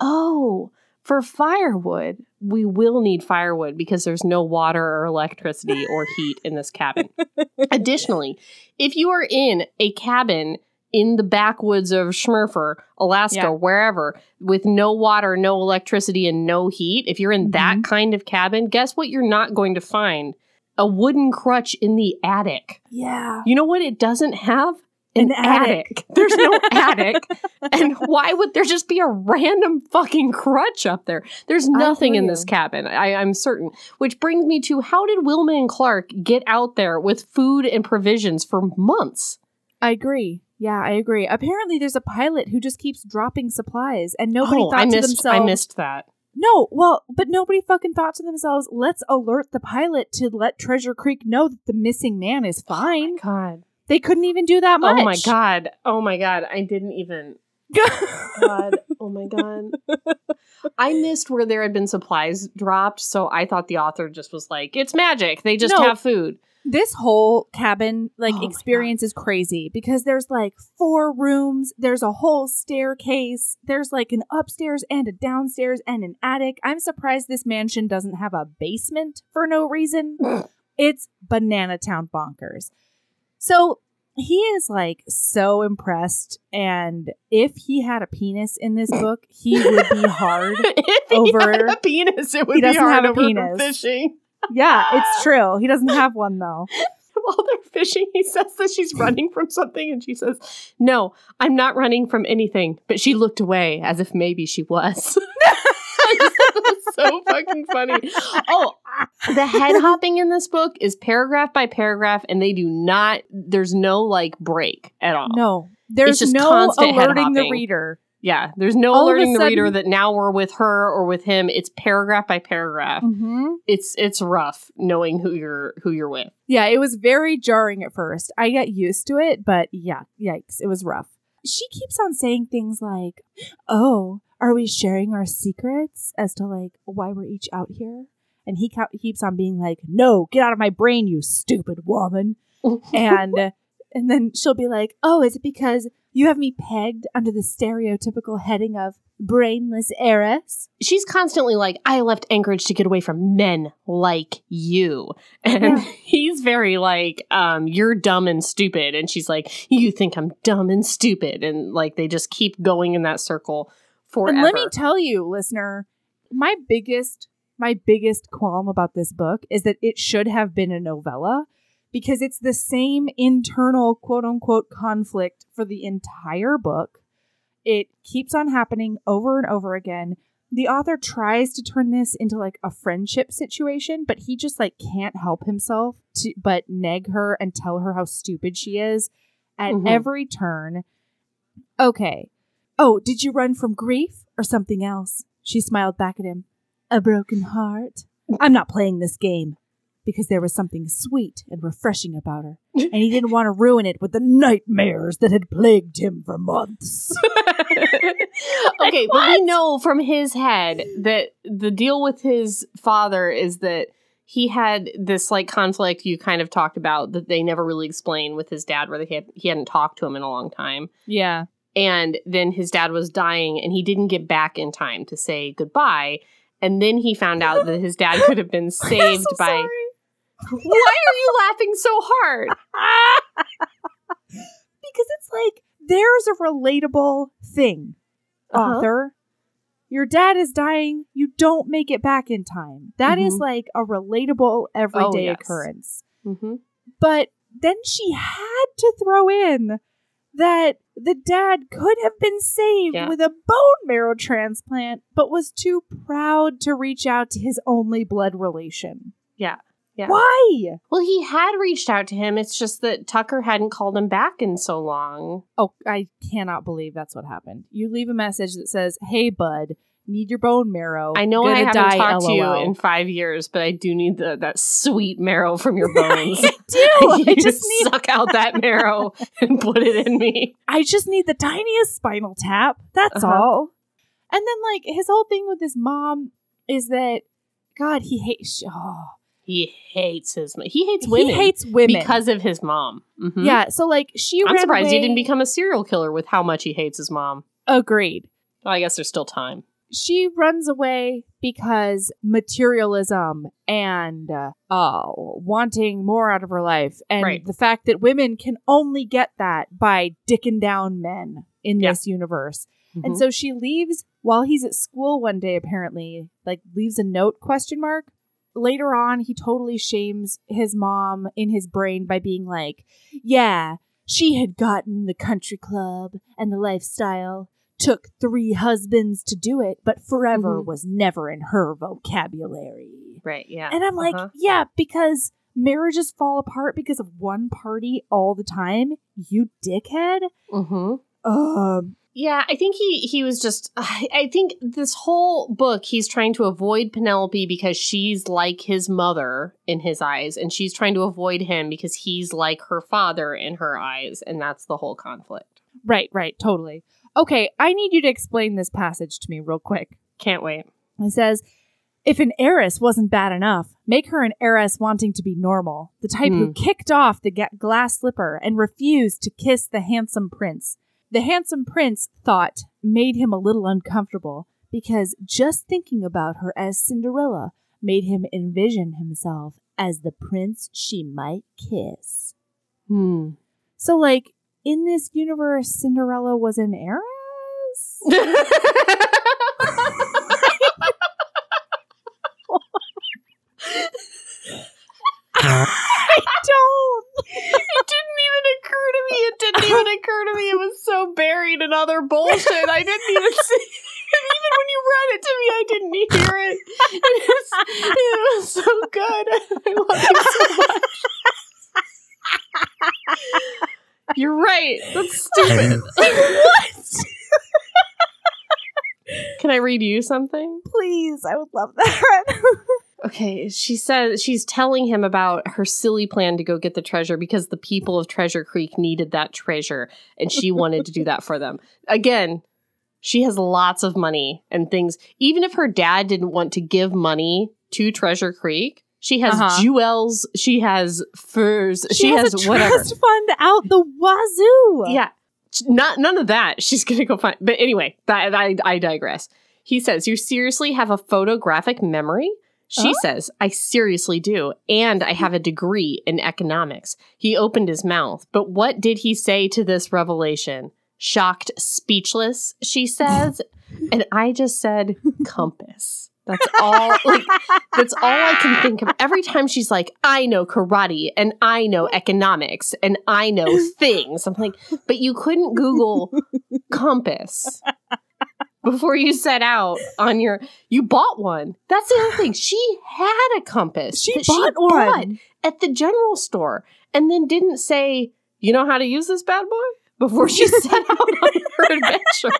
oh for firewood we will need firewood because there's no water or electricity or heat in this cabin *laughs* additionally if you are in a cabin in the backwoods of Schmurfer, Alaska, Yeah. wherever, with no water, no electricity, and no heat, if you're in that Mhm. kind of cabin, guess what you're not going to find? A wooden crutch in the attic. Yeah. You know what it doesn't have? An attic. There's no *laughs* attic. And why would there just be a random fucking crutch up there? There's nothing in this cabin, I, I'm certain. Which brings me to how did Wilma and Clark get out there with food and provisions for months? I agree. Yeah, I agree. Apparently, there's a pilot who just keeps dropping supplies, and nobody oh, thought I to missed. themselves. I missed that. No, well, but nobody fucking thought to themselves, let's alert the pilot to let Treasure Creek know that the missing man is oh fine. God. They couldn't even do that much. Oh my god. Oh my god. I didn't even. *laughs* God. Oh my god. I missed where there had been supplies dropped, so I thought the author just was like, "It's magic. They just No. have food." this whole cabin like Oh experience is crazy because there's like four rooms, there's a whole staircase, there's like an upstairs and a downstairs and an attic. I'm surprised this mansion doesn't have a basement for no reason. *laughs* it's banana town bonkers. So he is like so impressed and if he had a penis in this *coughs* book, he would be hard. *laughs* if he Over- had a penis, it would He be doesn't hard have a over penis. fishing. yeah, it's *laughs* true. He doesn't have one though. *laughs* While they're fishing, he says that she's running from something, and she says, "No, I'm not running from anything." But she looked away as if maybe she was. I just thought *laughs* that was so fucking funny. Oh, the head *laughs* hopping in this book is paragraph by paragraph, and they do not. There's no like break at all. No. There's just no alerting the reader. Yeah, there's no All alerting the reader that now we're with her or with him. It's paragraph by paragraph. Mm-hmm. It's it's rough knowing who you're who you're with. Yeah, it was very jarring at first. I got used to it, but yeah, yikes, it was rough. She keeps on saying things like, "Oh, are we sharing our secrets as to like why we're each out here?" And he keeps on being like, "No, get out of my brain, you stupid woman." *laughs* and and then she'll be like, "Oh, is it because you have me pegged under the stereotypical heading of brainless heiress?" she's constantly like, I left Anchorage to get away from men like you. And Yeah. *laughs* he's very like, um, you're dumb and stupid. And she's like, you think I'm dumb and stupid. And like, they just keep going in that circle forever. And let me tell you, listener, my biggest my biggest qualm about this book is that it should have been a novella because it's the same internal quote unquote conflict for the entire book. It keeps on happening over and over again. The author tries to turn this into like a friendship situation, but he just like can't help himself to but neg her and tell her how stupid she is at Mhm. every turn. Okay. Oh, did you run from grief or something else? She smiled back at him. A broken heart? I'm not playing this game because there was something sweet and refreshing about her, and he *laughs* didn't want to ruin it with the nightmares that had plagued him for months. *laughs* okay, but we know from his head that the deal with his father is that he had this like conflict you kind of talked about that they never really explained with his dad, where they had, he hadn't talked to him in a long time. yeah. And then his dad was dying and he didn't get back in time to say goodbye and then he found out that his dad could have been *laughs* saved so by sorry. why are you laughing so hard *laughs* because it's like there's a relatable thing, Uh-huh. author. Your dad is dying. You don't make it back in time. That is Mhm. like a relatable everyday yes. occurrence. mm-hmm. But then she had to throw in that the dad could have been saved Yeah. with a bone marrow transplant, but was too proud to reach out to his only blood relation. Yeah. Yeah. Why? well he had reached out to him it's just that tucker hadn't called him back in so long Oh, I cannot believe that's what happened. You leave a message that says, "Hey, bud, need your bone marrow." i know i haven't die, talked to you in five years but i do need the, that sweet marrow from your *laughs* bones I do. *laughs* you I just need. suck out that marrow *laughs* and put it in me I just need the tiniest spinal tap. That's Uh-huh. all. And then, like, his whole thing with his mom is that, God, he hates. Oh, he hates his he hates women. He hates women because of his mom. Mhm. Yeah, so like she. I'm surprised away- he didn't become a serial killer with how much he hates his mom. Agreed. Well, I guess there's still time. She runs away because materialism and uh, uh, wanting more out of her life, and Right. the fact that women can only get that by dicking down men in Yeah. this universe. Mhm. And so she leaves while he's at school one day. Apparently, like leaves a note question mark. Later on, he totally shames his mom in his brain by being like, "Yeah, she had gotten the country club and the lifestyle." Took three husbands to do it, but forever Mhm. was never in her vocabulary. right, yeah. And I'm like, Uh-huh. yeah, because marriages fall apart because of one party all the time. You dickhead. hmm Um, Yeah, I think he he was just. *sighs* I think this whole book he's trying to avoid Penelope because she's like his mother in his eyes, and she's trying to avoid him because he's like her father in her eyes, and that's the whole conflict. Right, right, totally. Okay, I need you to explain this passage to me real quick. Can't wait. It says, if an heiress wasn't bad enough, make her an heiress wanting to be normal, the type who kicked off the glass slipper and refused to kiss the handsome prince. The handsome prince thought made him a little uncomfortable because just thinking about her as Cinderella made him envision himself as the prince she might kiss. Hmm. So, like, in this universe, Cinderella was an heiress? *laughs* I don't. It didn't even occur to me. It didn't even occur to me. It was so buried in other bullshit. I didn't even *laughs* see. Even when you read it to me, I didn't hear it. It was, it was so good. I love it so much. You're right. That's *laughs* stupid. what? Can I read you something? Please, I would love that. *laughs* Okay, she says she's telling him about her silly plan to go get the treasure because the people of Treasure Creek needed that treasure and she wanted to do that for them. Again, she has lots of money and things. Even if her dad didn't want to give money to Treasure Creek, she has Uh-huh. jewels, she has furs, she, has, a whatever. trust fund out the wazoo. Yeah, not none of that. *laughs* She's gonna go find. But anyway, that I, I digress. He says, "You seriously have a photographic memory." She Huh? says, "I seriously do, and I have a degree in economics." He opened his mouth, but what did he say to this revelation? Shocked, speechless. She says, *laughs* and I just said, "Compass." That's all. Like that's all I can think of. *laughs* Every time she's like, I know karate and I know economics and I know things. I'm like, but you couldn't Google compass before you set out on your you bought one. That's the other thing. She had a compass. She bought one. at the general store and then didn't say, you know how to use this bad boy? Before she set out on her *laughs* adventure.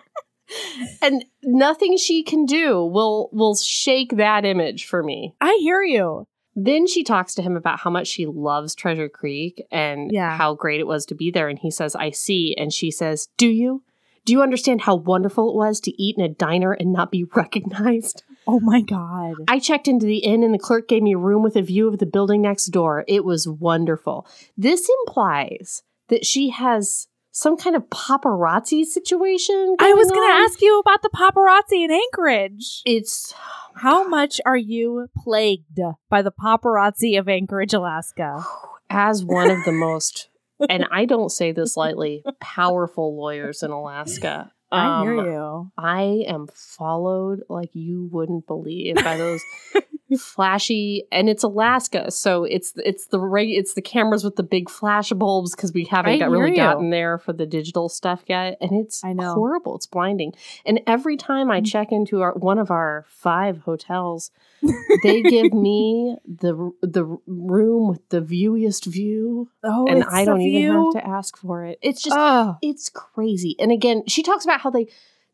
And nothing she can do will will shake that image for me. I hear you. Then she talks to him about how much she loves Treasure Creek and Yeah. how great it was to be there. And he says, I see. And she says, Do you? Do you understand how wonderful it was to eat in a diner and not be *laughs* recognized? Oh my god. I checked into the inn and the clerk gave me a room with a view of the building next door. It was wonderful. This implies that she has some kind of paparazzi situation. I was going to ask you about the paparazzi in Anchorage. It's How much are you plagued by the paparazzi of Anchorage, Alaska? *sighs* as one of the most, and I don't say this lightly, *laughs* powerful lawyers in Alaska. I hear um, you. I am followed like you wouldn't believe by those *laughs* flashy, and it's Alaska, so it's it's the reg, it's the cameras with the big flash bulbs because we haven't got, really you. gotten there for the digital stuff yet, and it's I know. horrible. It's blinding, and every time I Mm. check into our one of our five hotels, *laughs* they give me the the room with the viewiest view, Oh, and I don't even view. have to ask for it. It's just Oh, it's crazy. And again, she talks about how they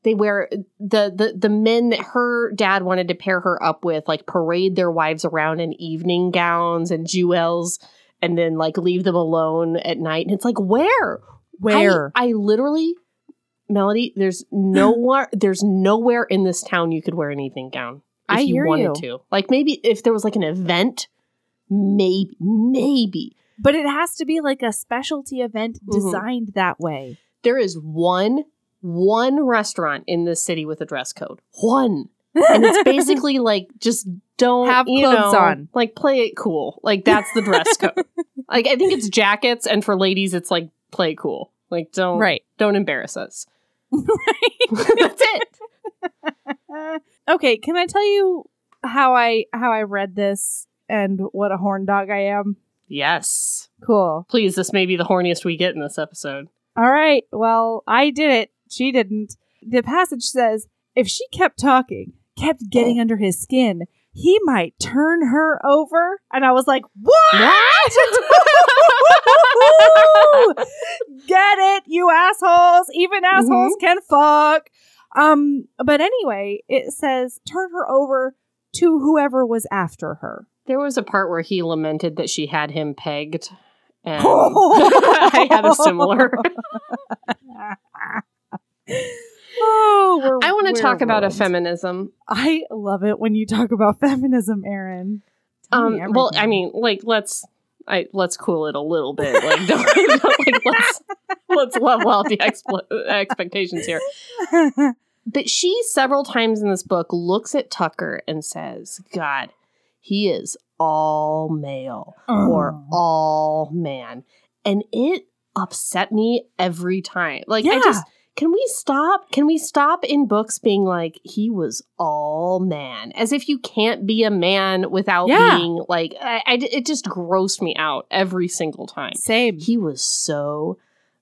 they wear the the the men that her dad wanted to pair her up with, like parade their wives around in evening gowns and jewels, and then like leave them alone at night. And it's like, where? where? I, I literally, Melody, there's nowhere *laughs* there's nowhere in this town you could wear an evening gown if I you wanted you. to. Like maybe if there was like an event maybe, maybe. But it has to be like a specialty event Mhm. designed that way. There is one one restaurant in this city with a dress code. One. And it's *laughs* basically like just don't Have clothes know, on. Like play it cool. Like that's the dress code. *laughs* like I think it's jackets and for ladies it's like play it cool. Like don't right. don't embarrass us. *laughs* right. that's it. okay, can I tell you how I how I read this and what a horn dog I am? Yes. Cool. Please, this may be the horniest we get in this episode. All right. Well, I did it. She didn't. The passage says if she kept talking, kept getting under his skin, he might turn her over. And I was like, what? *laughs* Get it, you assholes. Even assholes can fuck. Um, but anyway, it says turn her over to whoever was after her. There was a part where he lamented that she had him pegged. And *laughs* *laughs* I had a similar. Oh, we're, I want to talk about a feminism. I love it when you talk about *laughs* feminism, me Um, well, I mean, like let's I let's cool it a little bit. Like, *laughs* don't, don't like let's let's level out the expectations here. *laughs* But she several times in this book looks at Tucker and says, "God, he is all male or Oh. all man," and it upset me every time. Like, I just can we stop? Can we stop in books being like he was all man, as if you can't be a man without Yeah. being like? I, I- it just grossed me out every single time. Same. He was so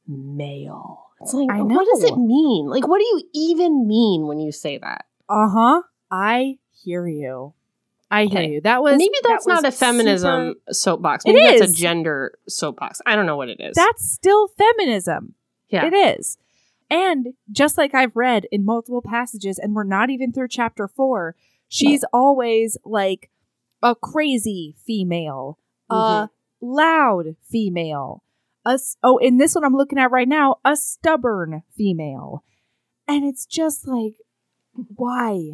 male. It's like, what does it mean? Like, what do you even mean when you say that? Uh huh. I hear you. I hear Okay. you. That was Maybe that that's not a feminism super- soapbox. It Maybe that's a gender soapbox. I don't know what it is. That's still feminism. yeah. It is. And just like I've read in multiple passages, and we're not even through chapter four, she's always like a crazy female, a mm-hmm. loud female. a, oh, in this one I'm looking at right now, a stubborn female. And it's just like, why?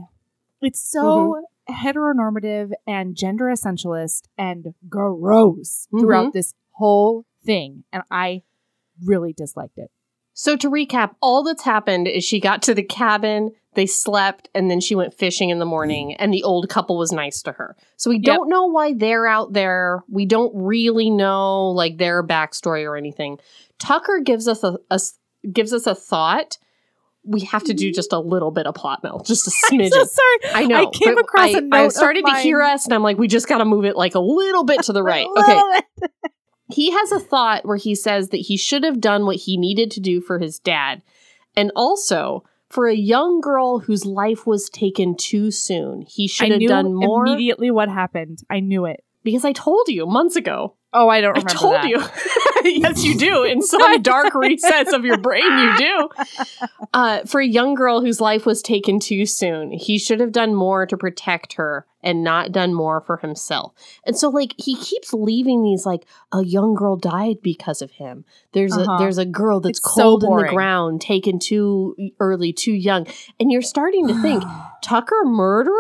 It's so mm-hmm. heteronormative and gender essentialist and gross throughout mm-hmm. this whole thing. And I really disliked it. So to recap, all that's happened is she got to the cabin, they slept, and then she went fishing in the morning, mm. and the old couple was nice to her. So we Yep. don't know why they're out there. We don't really know like their backstory or anything. Tucker gives us a, a gives us a thought. We have to do mm. just a little bit of plot mill, *laughs* just a I'm so sorry. I know. I came across I- a note. I started to hear us, and I'm like, we just got to move it like a little bit to the *laughs* right. Okay. He has a thought where he says that he should have done what he needed to do for his dad, and also for a young girl whose life was taken too soon. He I should have knew done more immediately what happened. I knew it. because I told you months ago. Oh, I don't I told that. you. *laughs* yes, you do. In *laughs* some dark recess of your brain, you do. *laughs* Uh, for a young girl whose life was taken too soon, he should have done more to protect her and not done more for himself. And so, like, he keeps leaving these like a young girl died because of him. There's Uh-huh. a there's a girl that's It's so cold in the ground, taken too early, too young, and you're starting to think *gasps* Tucker murderer,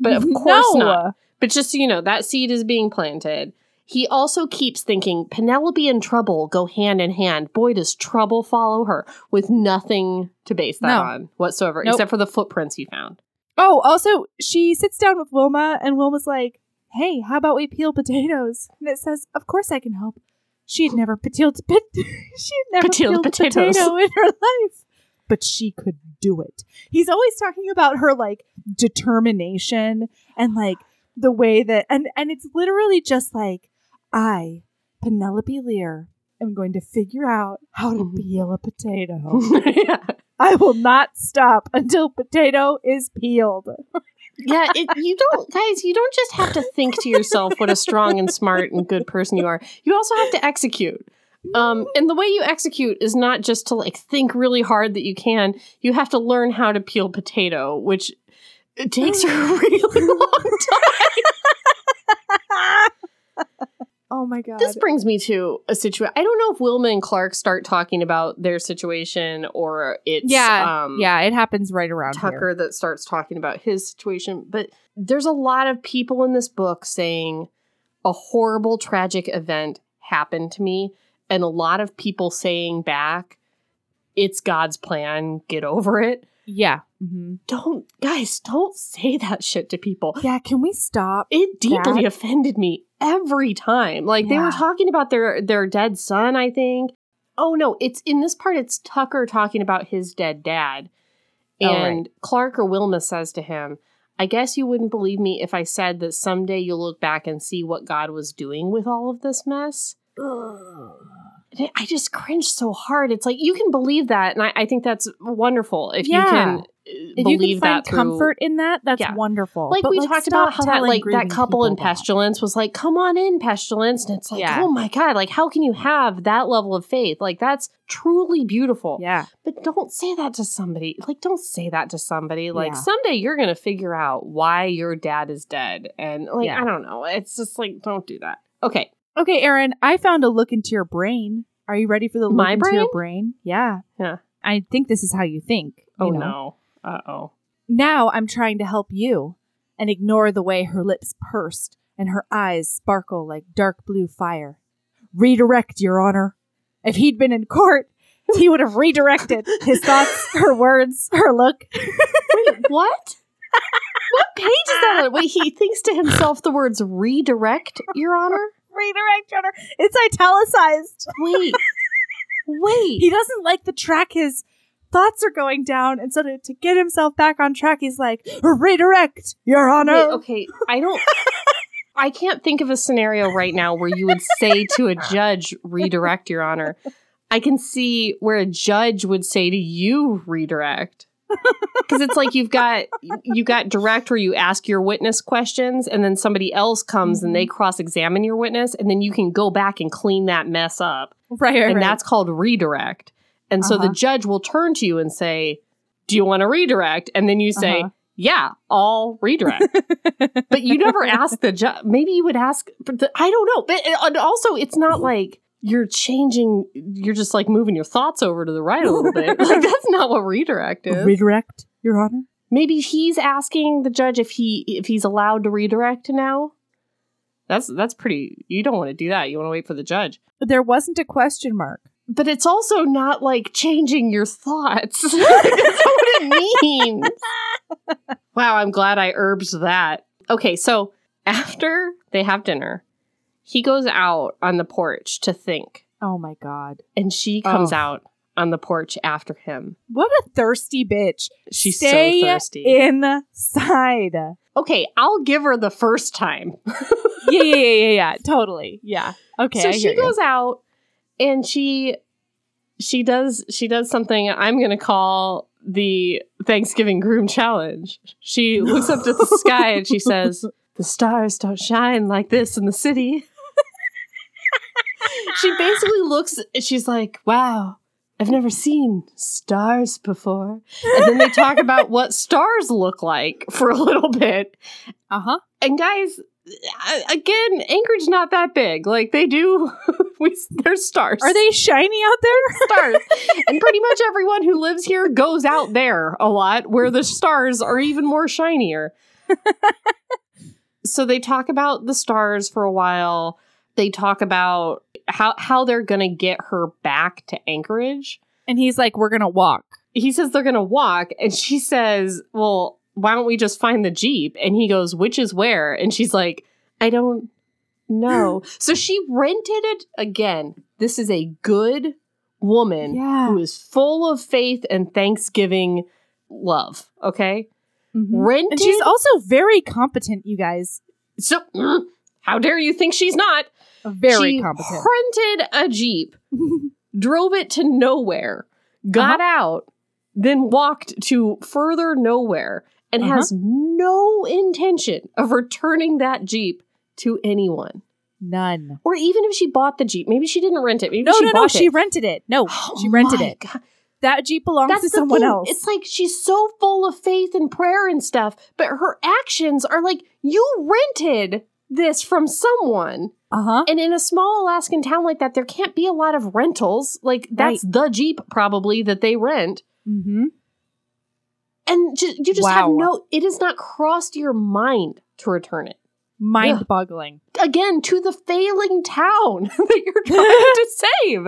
but of course no. not. But just so you know, that seed is being planted. He also keeps thinking Penelope and trouble go hand in hand. Boy, does trouble follow her with nothing to base that No. on whatsoever, Nope. except for the footprints he found. Oh, also, she sits down with Wilma, and Wilma's like, "Hey, how about we peel potatoes?" And it says, "Of course I can help." She had never peeled *laughs* pit- she had never Peeled peeled a potatoes. potato in her life, but she could do it. He's always talking about her like determination and like the way that, and and it's literally just like, I, Penelope Lear, am going to figure out how to Mhm. peel a potato. *laughs* yeah, I will not stop until potato is peeled. yeah it, you don't, guys. You don't just have to think to yourself what a strong and smart and good person you are. You also have to execute. Um, and the way you execute is not just to like think really hard that you can. You have to learn how to peel potato, which takes a *laughs* really long time. *laughs* oh my god. This brings me to a situation. I don't know if Wilma and Clark start talking about their situation or it's yeah, um, yeah, it happens right around Tucker that starts talking about his situation. But there's a lot of people in this book saying, a horrible, tragic event happened to me, and a lot of people saying back, it's God's plan, get over it. Yeah. hmm Don't, guys, don't say that shit to people. Yeah. Can we stop? It deeply That- offended me every time. Like they were talking about their their dead son, I think. Oh no, it's in this part it's Tucker talking about his dead dad. Oh, right. And Clark or Wilma says to him, I guess you wouldn't believe me if I said that someday you'll look back and see what God was doing with all of this mess. And I just cringe so hard. It's like you can believe that, and I, I think that's wonderful if Yeah. you can If believe you can find that through comfort in that, that's Yeah. wonderful. like But, we talked about how that like that couple in people that. pestilence was like come on in pestilence and it's like Yeah. oh my god like how can you have that level of faith like that's truly beautiful Yeah. but don't say that to somebody like don't say that to somebody like Yeah. someday you're gonna figure out why your dad is dead and like i don't know it's just like don't do that okay Okay, Erin, I found a look into your brain. Are you ready for the look My into your brain? Yeah. Yeah. I think this is how you think. you oh know. no uh-oh Now I'm trying to help you and ignore the way her lips pursed and her eyes sparkle like dark blue fire. Redirect, Your Honor. If he'd been in court, he would have redirected his thoughts, her words, her look. Wait, what what page is that on? wait he thinks to himself the words redirect your honor Redirect, Your Honor. It's italicized. wait wait He doesn't like the track his thoughts are going down, and so to, to get himself back on track, he's like, redirect, Your Honor. Wait, okay, I don't. I can't think of a scenario right now where you would say to a judge, "Redirect, Your Honor." I can see where a judge would say to you, "Redirect," because it's like you've got you got direct where you ask your witness questions, and then somebody else comes and they mm-hmm. cross-examine your witness, and then you can go back and clean that mess up, Right, right, and right. that's called redirect. And so the Uh-huh. judge will turn to you and say, "Do you want to redirect?" And then you say. Uh-huh. Yeah, I'll redirect. *laughs* but you never ask the judge. Maybe you would ask. But the, I don't know. But and also, it's not like you're changing. You're just like moving your thoughts over to the right a little bit. *laughs* Like that's not what redirect is. redirect, Your Honor. Maybe he's asking the judge if he if he's allowed to redirect now. That's that's pretty. You don't want to do that. You want to wait for the judge. But there wasn't a question mark. But it's also not like changing your thoughts. *laughs* that's what it means. *laughs* wow, I'm glad I herbs that. Okay, so after they have dinner, he goes out on the porch to think, Oh my God. and she comes Oh. out on the porch after him. What a thirsty bitch. She's Stay so thirsty. Inside. okay, I'll give her the first time. yeah, yeah, yeah, yeah. *laughs* Totally. Yeah. Okay. so I she goes out and she she does she does something I'm gonna call the Thanksgiving groom challenge. She looks up to the sky and she says, The stars don't shine like this in the city. *laughs* she basically looks she's like, Wow, I've never seen stars before. And then they talk about what stars look like for a little bit. Uh huh. And guys, again, Anchorage not that big. Like they do, *laughs* we there's stars. Are they shiny out there? *laughs* stars? and pretty much everyone who lives here goes out there a lot, where the stars are even more shinier. so they talk about the stars for a while. They talk about how how they're gonna get her back to Anchorage. And he's like, we're going to walk. He says they're gonna walk, and she says, "Well." Why don't we just find the Jeep? And he goes, Which is where? And she's like, I don't know. *gasps* so she rented it again. This is a good woman Yeah. who is full of faith and Thanksgiving love. Okay. Mhm. Rented. And she's also very competent, you guys. so, mm, how dare you think she's not? Very she competent. rented a Jeep, *laughs* drove it to nowhere, got Uh-huh. out, then walked to further nowhere, and Uh-huh. has no intention of returning that Jeep to anyone. None. Or even if she bought the Jeep, maybe she didn't rent it. Maybe No, she no, no. bought She rented it. No, Oh *gasps* she rented it. God. That Jeep belongs That's to someone thing. else. It's like she's so full of faith and prayer and stuff, but her actions are like you rented this from someone. uh huh. And in a small Alaskan town like that, there can't be a lot of rentals. Like that's the Jeep probably that they rent. Mm-hmm. And ju- you just have no, it has not crossed your mind to return it. Mind boggling. again to the failing town *laughs* that you're trying to *laughs* save.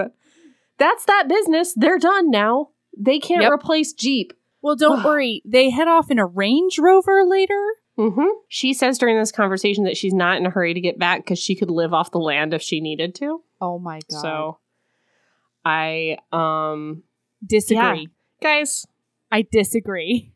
That's that business. They're done now. They can't Yep. replace Jeep. Well, don't worry. They head off in a Range Rover later. hmm She says during this conversation that she's not in a hurry to get back because she could live off the land if she needed to. Oh my god. So I um disagree. guys, I disagree.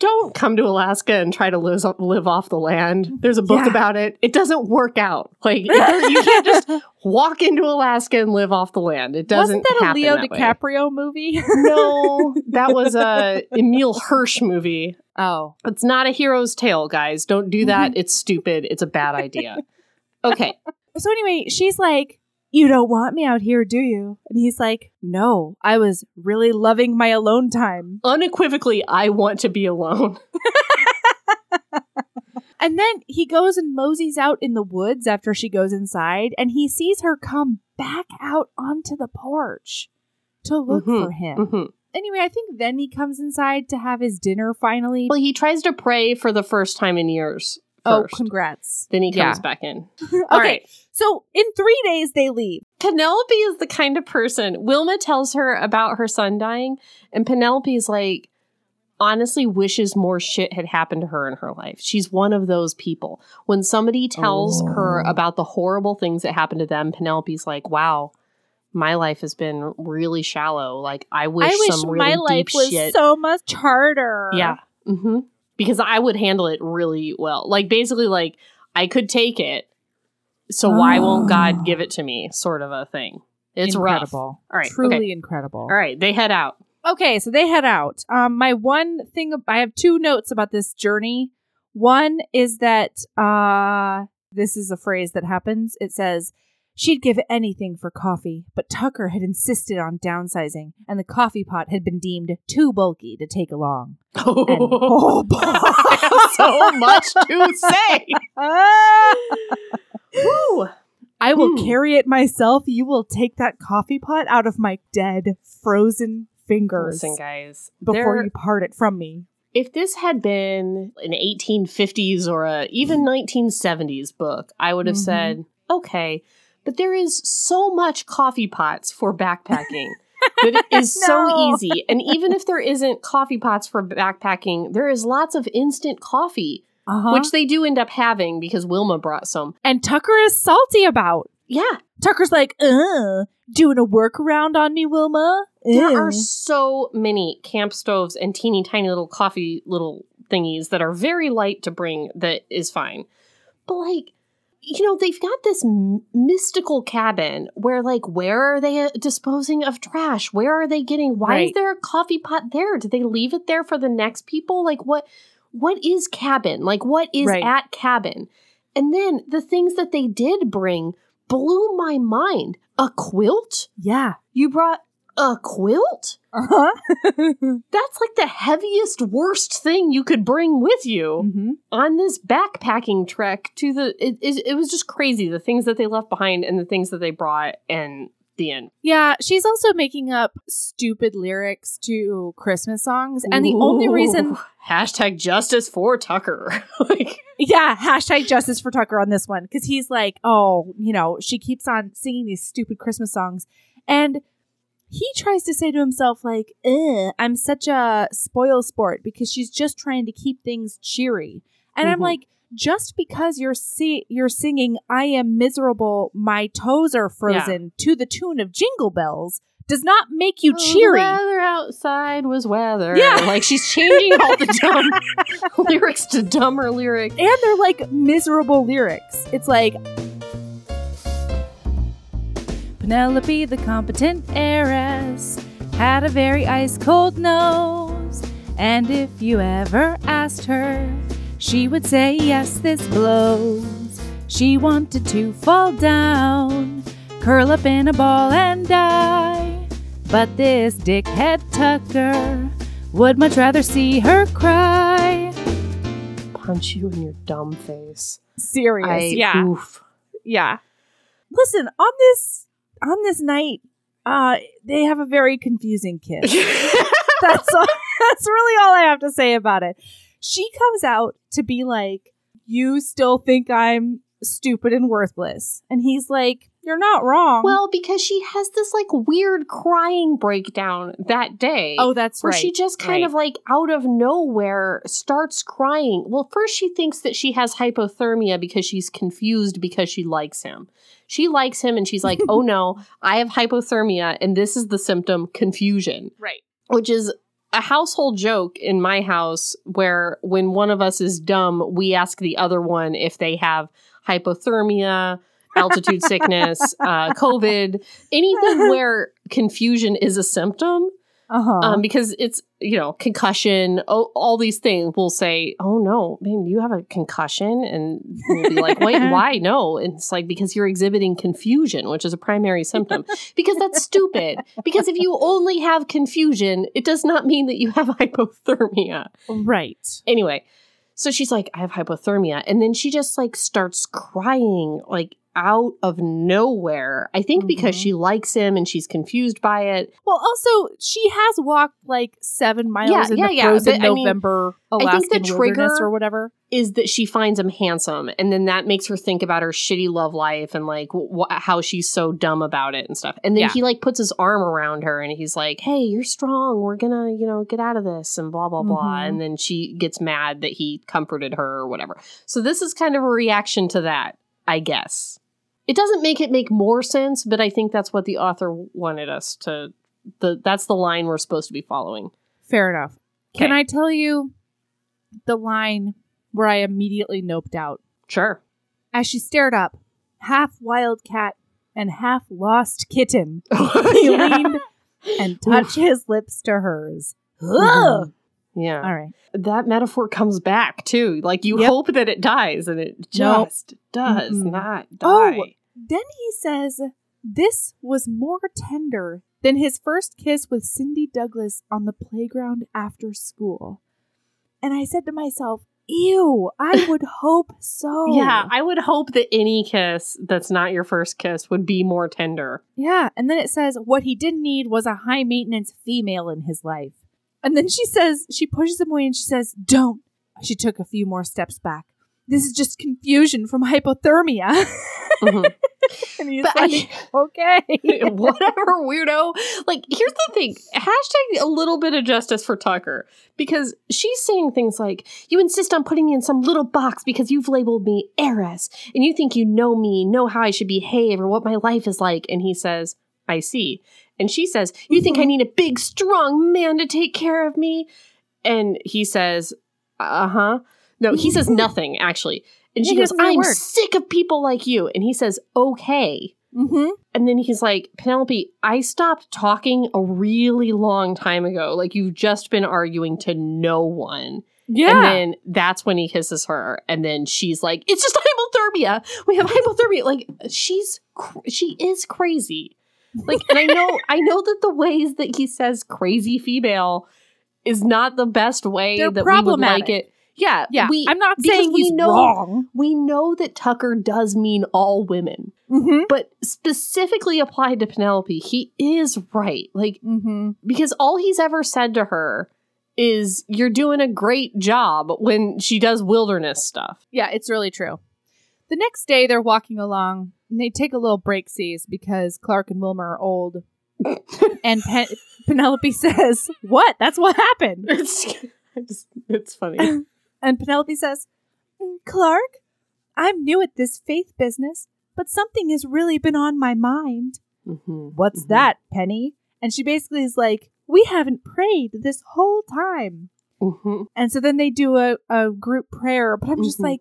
Don't come to Alaska and try to live, live off the land. There's a book Yeah. about it. It doesn't work out. Like you can't just *laughs* walk into Alaska and live off the land. It doesn't. Wasn't that a Leo that way. DiCaprio movie? No, *laughs* that was a Emile Hirsch movie. oh. It's not a hero's tale, guys. Don't do that. Mm-hmm. It's stupid. It's a bad idea. Okay. *laughs* So anyway, she's like, "You don't want me out here, do you?" And he's like, "No, I was really loving my alone time." *laughs* Unequivocally, I want to be alone. *laughs* And then he goes and moseys out in the woods after she goes inside, and he sees her come back out onto the porch to look Mhm, for him. Mhm. Anyway, I think then he comes inside to have his dinner finally. Well, he tries to pray for the first time in years. Oh, congrats. Then he comes Yeah. back in. *laughs* okay, All right. so in three days they leave. Penelope is the kind of person Wilma tells her about her son dying, and Penelope is like, honestly, wishes more shit had happened to her in her life. She's one of those people. When somebody tells her Oh. about the horrible things that happened to them, Penelope's like, wow. My life has been really shallow. Like I wish, I wish some really my deep life was shit. so much harder. Yeah. hmm Because I would handle it really well. Like basically, like I could take it. So why won't Oh. God give it to me? Sort of a thing. It's rough. incredible. All right, truly okay. incredible. All right, they head out. Okay, so they head out. Um, my one thing, I have two notes about this journey. One is that uh, this is a phrase that happens. It says, She'd give anything for coffee, but Tucker had insisted on downsizing, and the coffee pot had been deemed too bulky to take along. And, *laughs* oh, so much to say. *laughs* I will Hmm. carry it myself. You will take that coffee pot out of my dead, frozen fingers Listen, guys. before you part it from me. if this had been an 1850s or a even 1970s book, I would have Mhm. said, okay, but there is so much coffee pots for backpacking *laughs* that it is No. so easy. And even if there isn't coffee pots for backpacking, there is lots of instant coffee, Uh-huh. which they do end up having because Wilma brought some. and Tucker is salty about. Yeah, Tucker's like, uh, doing a workaround on me, Wilma? there Uh." are so many camp stoves and teeny tiny little coffee little thingies that are very light to bring that is fine. But like, you know, they've got this m- mystical cabin where like where are they uh, disposing of trash? Where are they getting why is there a coffee pot there? Did they leave it there for the next people? Like what what is cabin? Like what is Right. at cabin? And then the things that they did bring blew my mind. A quilt? Yeah. You brought a quilt? Uh-huh. *laughs* That's like the heaviest, worst thing you could bring with you hmm on this backpacking trek to the. It, it, it was just crazy the things that they left behind and the things that they brought, and the end. Yeah, she's also making up stupid lyrics to Christmas songs. And the only reason, *laughs* hashtag justice for Tucker. *laughs* like, yeah, hashtag justice for Tucker on this one, because he's like, oh, you know, she keeps on singing these stupid Christmas songs. And he tries to say to himself, like, I'm such a spoil sport because she's just trying to keep things cheery. And I'm Mhm. like, just because you're si- you're singing "I am miserable, my toes are frozen" to the tune of Jingle Bells does not make you "Oh, cheery. The weather outside was weather. Yeah. *laughs* Like she's changing all the dumb *laughs* *laughs* lyrics to dumber lyrics. and they're like miserable lyrics. It's like Penelope, the competent heiress, had a very ice cold nose. And if you ever asked her, she would say, Yes, this blows. She wanted to fall down, curl up in a ball and die. But this dickhead Tucker would much rather see her cry. Punch you in your dumb face. Serious. I, yeah. oof. Yeah. Listen, on this on this night, uh they have a very confusing kiss. *laughs* that's all, that's really all I have to say about it. She comes out to be like, "You still think I'm stupid and worthless. And he's like, You're not wrong. Well, because she has this like weird crying breakdown that day. oh, that's where right. she just kind right. of like out of nowhere starts crying. Well, first she thinks that she has hypothermia because she's confused because she likes him. She likes him and she's like, oh *laughs* no, I have hypothermia and this is the symptom confusion, Right. which is a household joke in my house where when one of us is dumb, we ask the other one if they have hypothermia, *laughs* altitude sickness, uh, COVID, anything where confusion is a symptom Uh-huh. um, because it's you know concussion all, all these things will say oh no man you have a concussion and we'll be like wait *laughs* why? No. And it's like because you're exhibiting confusion which is a primary symptom. Because that's stupid. Because if you only have confusion it does not mean that you have hypothermia. Right. anyway so she's like i have hypothermia and then she just like starts crying like out of nowhere i think because Mhm. she likes him and she's confused by it Well, also, she has walked like seven miles Yeah, in yeah, the yeah, frozen but, I mean, November think the Alaskan trigger- or whatever. is that she finds him handsome and then that makes her think about her shitty love life and like wh- how she's so dumb about it and stuff and then Yeah. he like puts his arm around her and he's like hey you're strong we're gonna you know get out of this and blah blah blah Mhm. and then she gets mad that he comforted her or whatever so this is kind of a reaction to that i guess it doesn't make it make more sense but i think that's what the author wanted us to the that's the line we're supposed to be following Fair enough. Can I tell you the line where I immediately noped out? sure As she stared up, half wildcat and half lost kitten, *laughs* he leaned and touched his lips to hers. Mhm. Yeah All right. that metaphor comes back too. Like you Yep. hope that it dies, and it Nope. just does Mm-mm. not Oh. Then he says, This was more tender than his first kiss with Cindy Douglas on the playground after school. And I said to myself, Ew, I would *laughs* hope so. Yeah, I would hope that any kiss that's not your first kiss would be more tender. Yeah. And then it says, What he didn't need was a high maintenance female in his life. And then she says, She pushes him away and she says, Don't. She took a few more steps back. This is just confusion from hypothermia. Mhm. *laughs* and he's But like, I- *laughs* Okay. *laughs* Whatever, weirdo. Like, here's the thing hashtag a little bit of justice for Tucker because she's saying things like, You insist on putting me in some little box because you've labeled me heiress and you think you know me, know how I should behave or what my life is like. And he says, I see. And she says, You think I Mhm. need a big, strong man to take care of me? And he says, Uh huh. No, he says nothing, actually. And she he goes, doesn't say a I'm word. sick of people like you. And he says, Okay. mm-hmm. And then he's like, Penelope, I stopped talking a really long time ago. Like, you've just been arguing to no one. Yeah. And then that's when he kisses her. And then she's like, It's just *laughs* hypothermia. We have hypothermia. Like, she's, cr- she is crazy. Like, and I know, I know that the ways that he says crazy female is not the best way They're that we would like it. Yeah. yeah. We, I'm not saying we he's know- wrong. we know that Tucker does mean all women Mm-hmm. but specifically applied to Penelope, he is right. Like, Mm-hmm. because all he's ever said to her is, You're doing a great job when she does wilderness stuff. Yeah, it's really true. The next day, they're walking along and they take a little break seas because Clark and Wilma are old. *laughs* and Pen- Penelope says, What? That's what happened. It's, it's, it's funny. *laughs* And Penelope says, "Mm, Clark, I'm new at this faith business, but something has really been on my mind. Mhm, What's mhm. that, Penny? And she basically is like, We haven't prayed this whole time. Mhm. And so then they do a, a group prayer, but I'm just Mhm. like,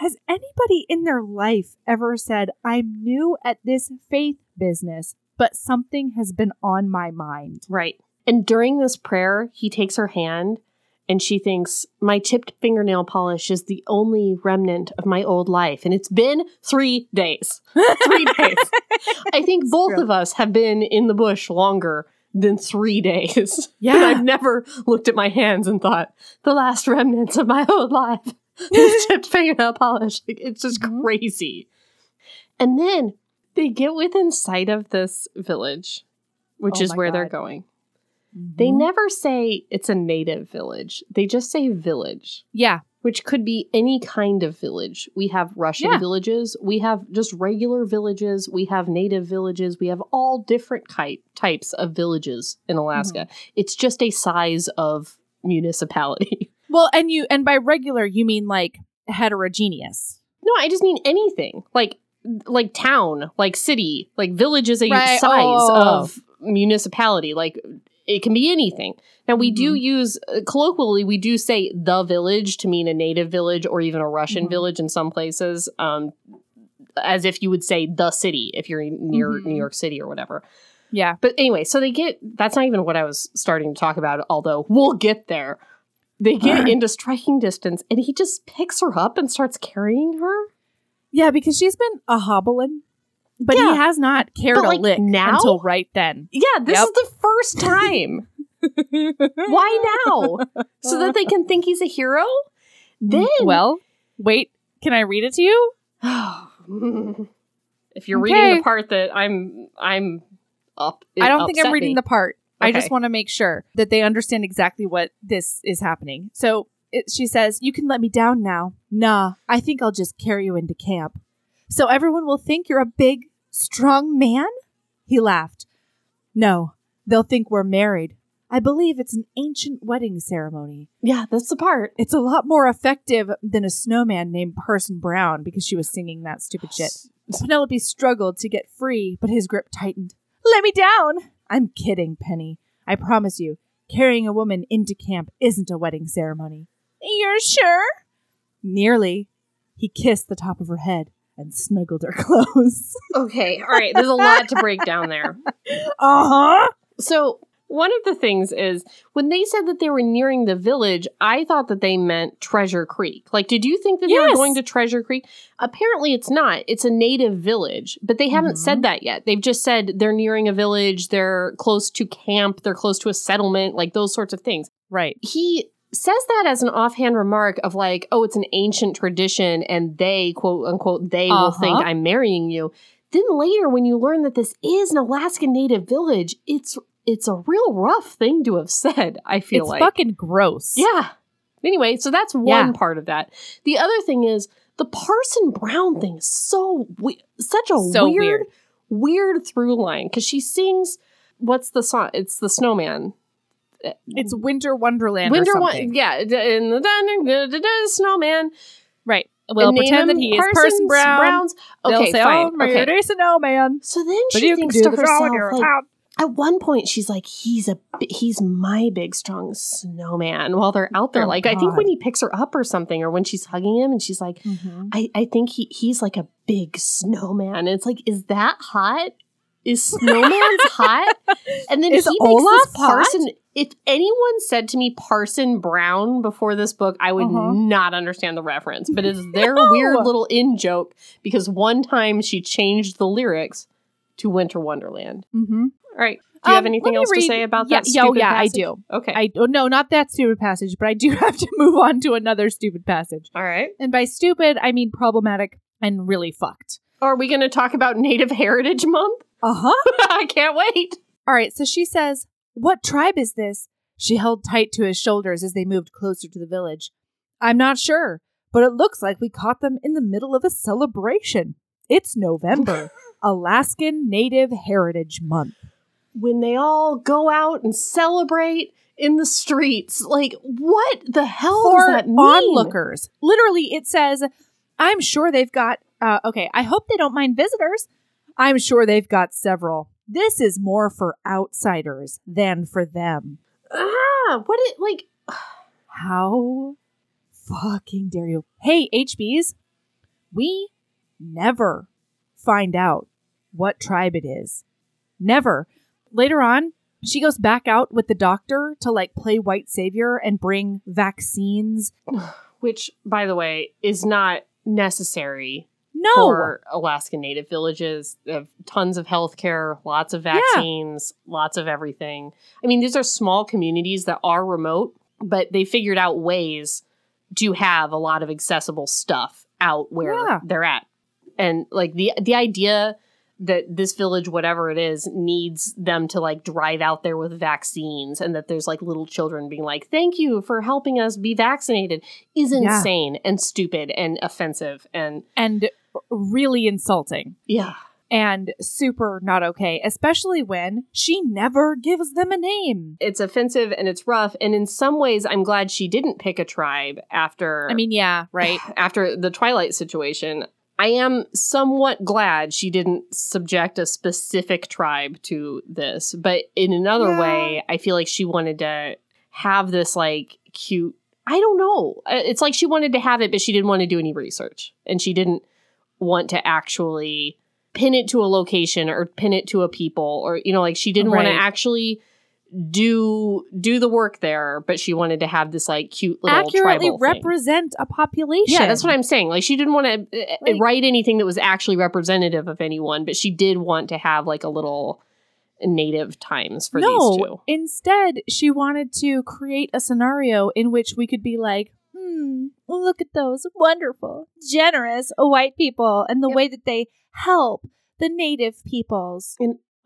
has anybody in their life ever said, I'm new at this faith business, but something has been on my mind? Right. And during this prayer, he takes her hand and she thinks, My chipped fingernail polish is the only remnant of my old life. And it's been three days. *laughs* Three days. *laughs* I think both of us have been in the bush longer than three days. *laughs* Yeah. And I've never looked at my hands and thought, the last remnants of my old life *laughs* is chipped fingernail polish. Like, it's just Mhm. crazy. And then they get within sight of this village, which Oh is where they're going. They Mhm. never say it's a native village. They just say village, Yeah. which could be any kind of village. We have Russian Yeah. villages, we have just regular villages, we have native villages, we have all different ki- types of villages in Alaska. It's just a size of municipality. *laughs* Well, and you and by regular you mean like heterogeneous. no, I just mean anything. Like like town, like city, like village is a Right. size Oh. of municipality. Like it can be anything. Now we do Mm-hmm. use uh, colloquially we do say the village to mean a native village or even a Russian Mhm. village in some places, um, as if you would say the city if you're near Mhm. New York City or whatever. Yeah. But anyway, so they get that's not even what I was starting to talk about, although we'll get there. They get uh. into striking distance and he just picks her up and starts carrying her. Yeah, because she's been a hobbling, but Yeah. he has not cared But, a like, lick now? until right then. Yeah, this Yep. is the first time. *laughs* Why now? So that they can think he's a hero? Mm, then well, wait, can I read it to you? *sighs* if you're reading Okay. the part that I'm I'm up it I don't think I'm upset reading me. the part. I just want to make sure that they understand exactly what this is happening. So it, she says, You can let me down now. Nah, I think I'll just carry you into camp. So everyone will think you're a big, strong man? He laughed. No, they'll think we're married. I believe it's an ancient wedding ceremony. Yeah, that's the part. It's a lot more effective than a snowman named Parson Brown because she was singing that stupid shit. *sighs* Penelope struggled to get free, but his grip tightened. Let me down! I'm kidding, Penny. I promise you, carrying a woman into camp isn't a wedding ceremony. You're sure? Nearly. He kissed the top of her head and snuggled her *laughs* close. Okay, all right. There's a lot to break down there. *laughs* uh huh. So one of the things is when they said that they were nearing the village, I thought that they meant Treasure Creek. Like, did you think that they were going to Treasure Creek? Apparently, it's not. It's a native village, but they haven't Mhm. said that yet. They've just said they're nearing a village, they're close to camp, they're close to a settlement, like those sorts of things. Right. He says that as an offhand remark of like, oh, it's an ancient tradition, and they, quote unquote, they will Uh-huh. think I'm marrying you. Then later, when you learn that this is an Alaskan native village, it's it's a real rough thing to have said. I feel like. It's like, fucking gross. yeah. Anyway, so that's one Yeah. part of that. The other thing is the Parson Brown thing is so we- such a So weird, weird. weird through line because she sings. What's the song? It's the Snowman. It's Winter Wonderland Winter something. yeah, in the dun- dun- dun- snowman. Right. We'll pretend that he is Parson Brown. Browns. They'll Okay, say, fine. Oh, okay. days to know, man. So then But she can thinks to herself, like. At one point, she's like, "He's a he's my big strong snowman." While they're out there, Oh, like I think when he picks her up or something, or when she's hugging him, and she's like, I, I think he he's like a big snowman. And it's like, is that hot? Is *laughs* snowman's hot? And then Is he Olaf makes this hot? Parson. If anyone said to me Parson Brown before this book, I would Uh-huh. not understand the reference. But it's *laughs* their No. weird little in joke because one time she changed the lyrics to Winter Wonderland. Mm-hmm. All right. Do you have Um, anything else to say about yeah, that? yeah, oh, stupid yeah, I do. Okay. I oh, no, not that stupid passage, but I do *laughs* have to move on to another stupid passage. All right. And by stupid, I mean problematic and really fucked. Are we going to talk about Native Heritage Month? *laughs* Uh huh. I can't wait. All right, so she says, What tribe is this? She held tight to his shoulders as they moved closer to the village. I'm not sure, but it looks like we caught them in the middle of a celebration. It's November, *laughs* Alaskan Native Heritage Month. When they all go out and celebrate in the streets. Like, what the hell For does that mean? onlookers. Literally, it says, I'm sure they've got, uh, okay, I hope they don't mind visitors. I'm sure they've got several. This is more for outsiders than for them. Ah, what it like? *sighs* How fucking dare you? Hey, HBs, we never find out what tribe it is. Never. Later on, she goes back out with the doctor to like play white savior and bring vaccines. *sighs* Which, by the way, is not necessary No. for Alaskan Native villages. They have tons of healthcare, lots of vaccines, lots of everything. I mean, these are small communities that are remote, but they figured out ways to have a lot of accessible stuff out where Yeah. they're at. And like the the idea that this village, whatever it is, needs them to like drive out there with vaccines and that there's like little children being like, thank you for helping us be vaccinated is Yeah. insane and stupid and offensive. And and really insulting yeah. and super not okay, especially when she never gives them a name. It's offensive and it's rough. And in some ways, I'm glad she didn't pick a tribe after. I mean, yeah, right. *sighs* after the Twilight situation. I am somewhat glad she didn't subject a specific tribe to this, but in another Yeah. way, I feel like she wanted to have this like cute. I don't know. Uh, It's like she wanted to have it, but she didn't want to do any research, and she didn't want to actually pin it to a location or pin it to a people, or you know, like she didn't want to actually do do the work there, but she wanted to have this like cute little Accurately tribal thing. represent a population. Yeah, that's what I'm saying. Like she didn't want to uh, Like- write anything that was actually representative of anyone, but she did want to have like a little native times for no, these two. instead, she wanted to create a scenario in which we could be like, hmm, look at those wonderful, generous white people and the Yep. way that they help the native peoples.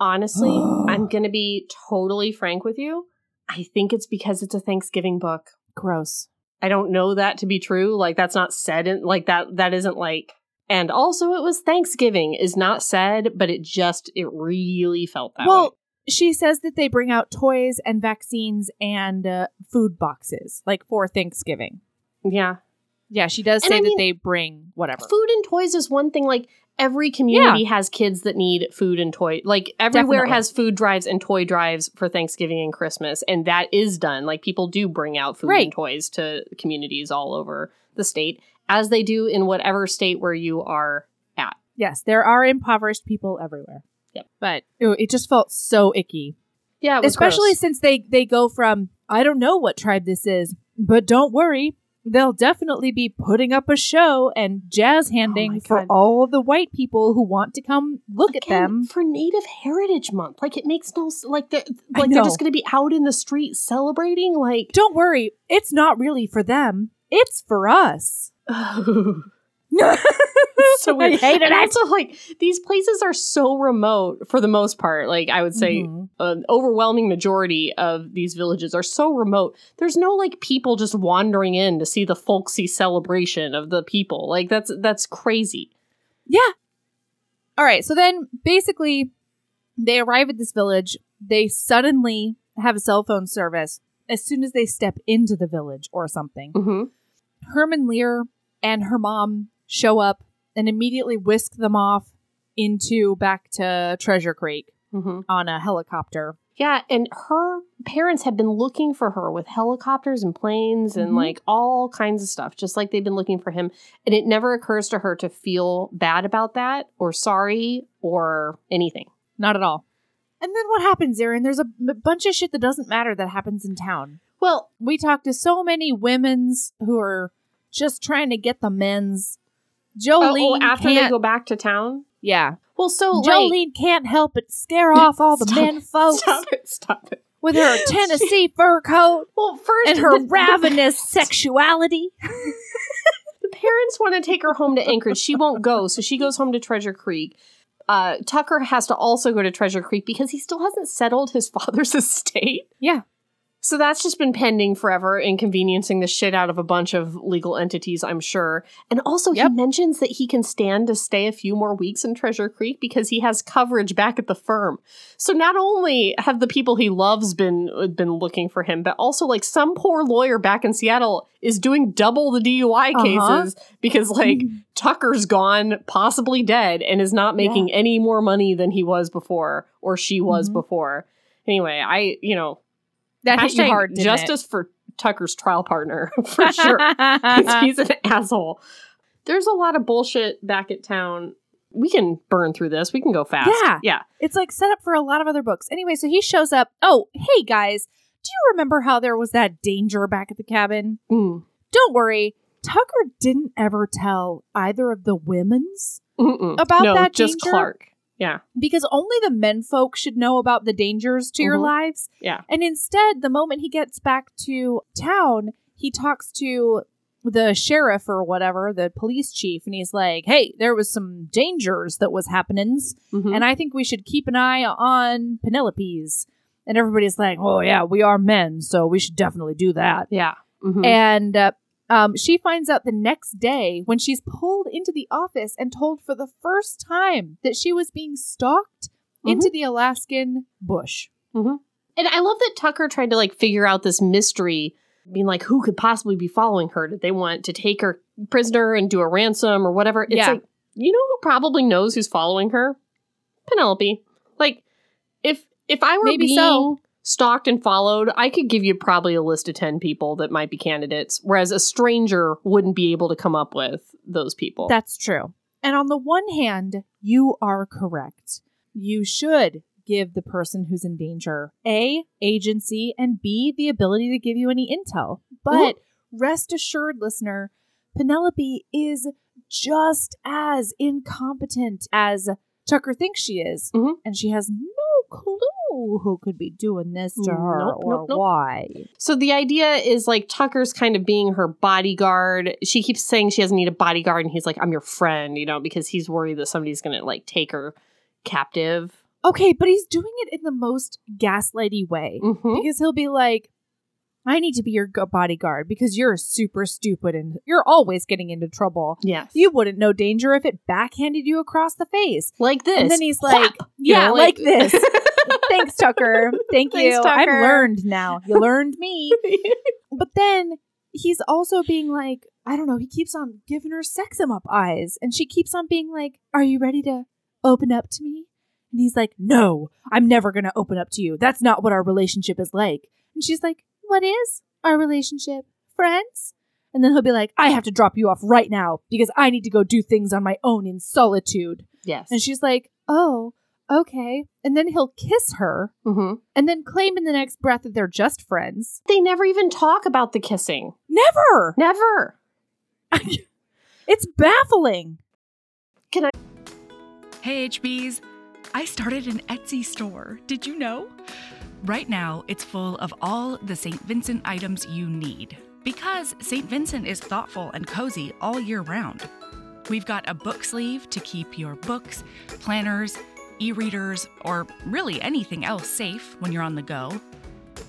Honestly, I'm *gasps* going to be totally frank with you. I think it's because it's a Thanksgiving book. Gross. I don't know that to be true. Like that's not said in like that that isn't like and also it was Thanksgiving is not said, but it just it really felt that way. well, she says that they bring out toys and vaccines and uh, food boxes, like for Thanksgiving. Yeah. Yeah, she does And say I that mean, they bring whatever. Food and toys is one thing. Like every community has kids that need food and toy. Like everywhere Definitely. has food drives and toy drives for Thanksgiving and Christmas, and that is done. Like people do bring out food Right. and toys to communities all over the state, as they do in whatever state where you are at. Yes, there are impoverished people everywhere. Yep. But ew, it just felt so icky. Yeah, especially gross. since they they go from I don't know what tribe this is, but don't worry, they'll definitely be putting up a show and jazz oh handing Oh for all the white people who want to come look at them. for Native Heritage Month. Like it makes no like they're like they're just going to be out in the street celebrating. Like Don't worry, it's not really for them. It's for us. *laughs* *laughs* *laughs* so we and it. also like these places are so remote for the most part. Like I would say Mhm. an overwhelming majority of these villages are so remote. There's no like people just wandering in to see the folksy celebration of the people. Like that's that's crazy. Yeah. All right. So then basically, they arrive at this village. They suddenly have a cell phone service as soon as they step into the village or something. Mm-hmm. Herman Lear and her mom show up and immediately whisk them off into back to Treasure Creek Mm-hmm. on a helicopter. Yeah, and her parents have been looking for her with helicopters and planes and Mhm. like all kinds of stuff, just like they've been looking for him. And it never occurs to her to feel bad about that or sorry or anything. Not at all. And then what happens, Erin? There's a b- bunch of shit that doesn't matter that happens in town. Well, We talk to so many women's who are just trying to get the men's. Oh, Jolene oh, after they go back to town. yeah. Well, so Jolene can't help but scare off all the men it, folks Stop it! Stop it! with her *laughs* Tennessee fur coat Well, first, and her the- *laughs* the- ravenous *laughs* sexuality. The parents want to take her home to Anchorage. She won't go, so she goes home to Treasure Creek. Uh, Tucker has to also go to Treasure Creek because he still hasn't settled his father's estate. Yeah. So that's just been pending forever, inconveniencing the shit out of a bunch of legal entities, I'm sure. And also, Yep. he mentions that he can stand to stay a few more weeks in Treasure Creek because he has coverage back at the firm. So not only have the people he loves been been looking for him, but also like some poor lawyer back in Seattle is doing double the DUI Uh-huh. cases because like *laughs* Tucker's gone, possibly dead, and is not making any more money than he was before or she was Mhm. before. Anyway, I you know That hit you Hashtag hard, justice for Tucker's trial partner *laughs* for sure. it? *laughs* He's an asshole. There's a lot of bullshit back at town. We can burn through this. We can go fast. Yeah. Yeah. It's like set up for a lot of other books. Anyway, so he shows up. Oh, hey guys, do you remember how there was that danger back at the cabin? Mm. Don't worry, Tucker didn't ever tell either of the women's Mm-mm. About no, that just danger? Clark. Yeah. because only the men folk should know about the dangers to your Mhm. lives. Yeah. And instead, the moment he gets back to town, he talks to the sheriff or whatever, the police chief, and he's like, "Hey, there was some dangers that was happenings, Mhm. and I think we should keep an eye on Penelope's." And everybody's like, "Oh yeah, we are men, so we should definitely do that." yeah. Mhm. And uh, um, she finds out the next day when she's pulled into the office and told for the first time that she was being stalked into the Alaskan bush. And I love that Tucker tried to like figure out this mystery, being like, who could possibly be following her? Did they want to take her prisoner and do a ransom or whatever? It's Yeah. like, you know who probably knows who's following her? Penelope. Like, if if I were Maybe being so. Stalked and followed, I could give you probably a list of ten people that might be candidates, whereas a stranger wouldn't be able to come up with those people. That's true. And on the one hand, you are correct. You should give the person who's in danger A, agency, and B, the ability to give you any intel. But rest assured, listener, Penelope is just as incompetent as Tucker thinks she is. Mhm. And she has no clue who could be doing this to her Nope, or nope, nope. why. So the idea is like Tucker's kind of being her bodyguard. She keeps saying she doesn't need a bodyguard, and he's like, "I'm your friend," you know, because he's worried that somebody's gonna like take her captive. Okay, but he's doing it in the most gaslighty way. Mhm. because he'll be like, I need to be your bodyguard because you're super stupid and you're always getting into trouble. Yes, You wouldn't know danger if it backhanded you across the face. like this, And then he's like, Whap! You Yeah, know, like this. *laughs* Thanks, Tucker. Thank Thanks, you. I've learned now. You learned me. *laughs* But then he's also being like, I don't know, he keeps on giving her sex him up eyes. And she keeps on being like, Are you ready to open up to me? And he's like, No, I'm never going to open up to you. That's not what our relationship is like. And she's like, What is our relationship? Friends? And then he'll be like, I have to drop you off right now because I need to go do things on my own in solitude. yes, And she's like, Oh, okay. And then he'll kiss her Mhm. and then claim in the next breath that they're just friends. they never even talk about the kissing. Never. Never. *laughs* It's baffling. Can I? Hey HBs, I started an Etsy store. Did you know? Right now, it's full of all the St. Vincent items you need because St. Vincent is thoughtful and cozy all year round. We've got a book sleeve to keep your books, planners, e readers, or really anything else safe when you're on the go.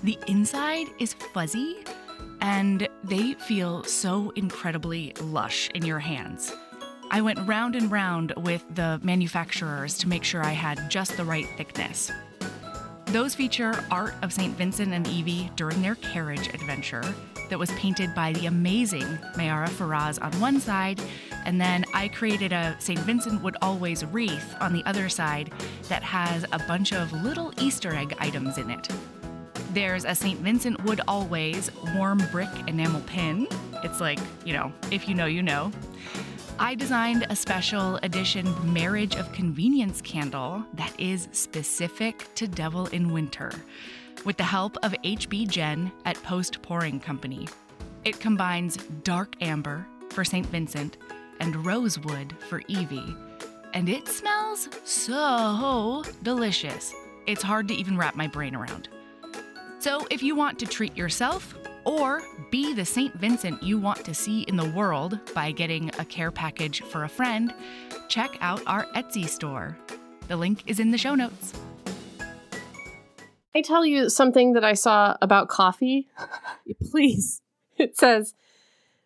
The inside is fuzzy and they feel so incredibly lush in your hands. I went round and round with the manufacturers to make sure I had just the right thickness. Those feature art of St. Vincent and Evie during their carriage adventure that was painted by the amazing Mayara Faraz on one side, and then I created a St. Vincent Would Always wreath on the other side that has a bunch of little Easter egg items in it. There's a St. Vincent Would Always warm brick enamel pin. It's like, you know, if you know, you know. I designed a special edition Marriage of Convenience candle that is specific to Devil in Winter with the help of HB Jen at Post Pouring Company. It combines dark amber for St. Vincent and rosewood for Evie, and it smells so delicious. It's hard to even wrap my brain around. So, if you want to treat yourself or be the St. Vincent you want to see in the world by getting a care package for a friend, check out our Etsy store. The link is in the show notes. I tell you something that I saw about coffee. *laughs* Please. It says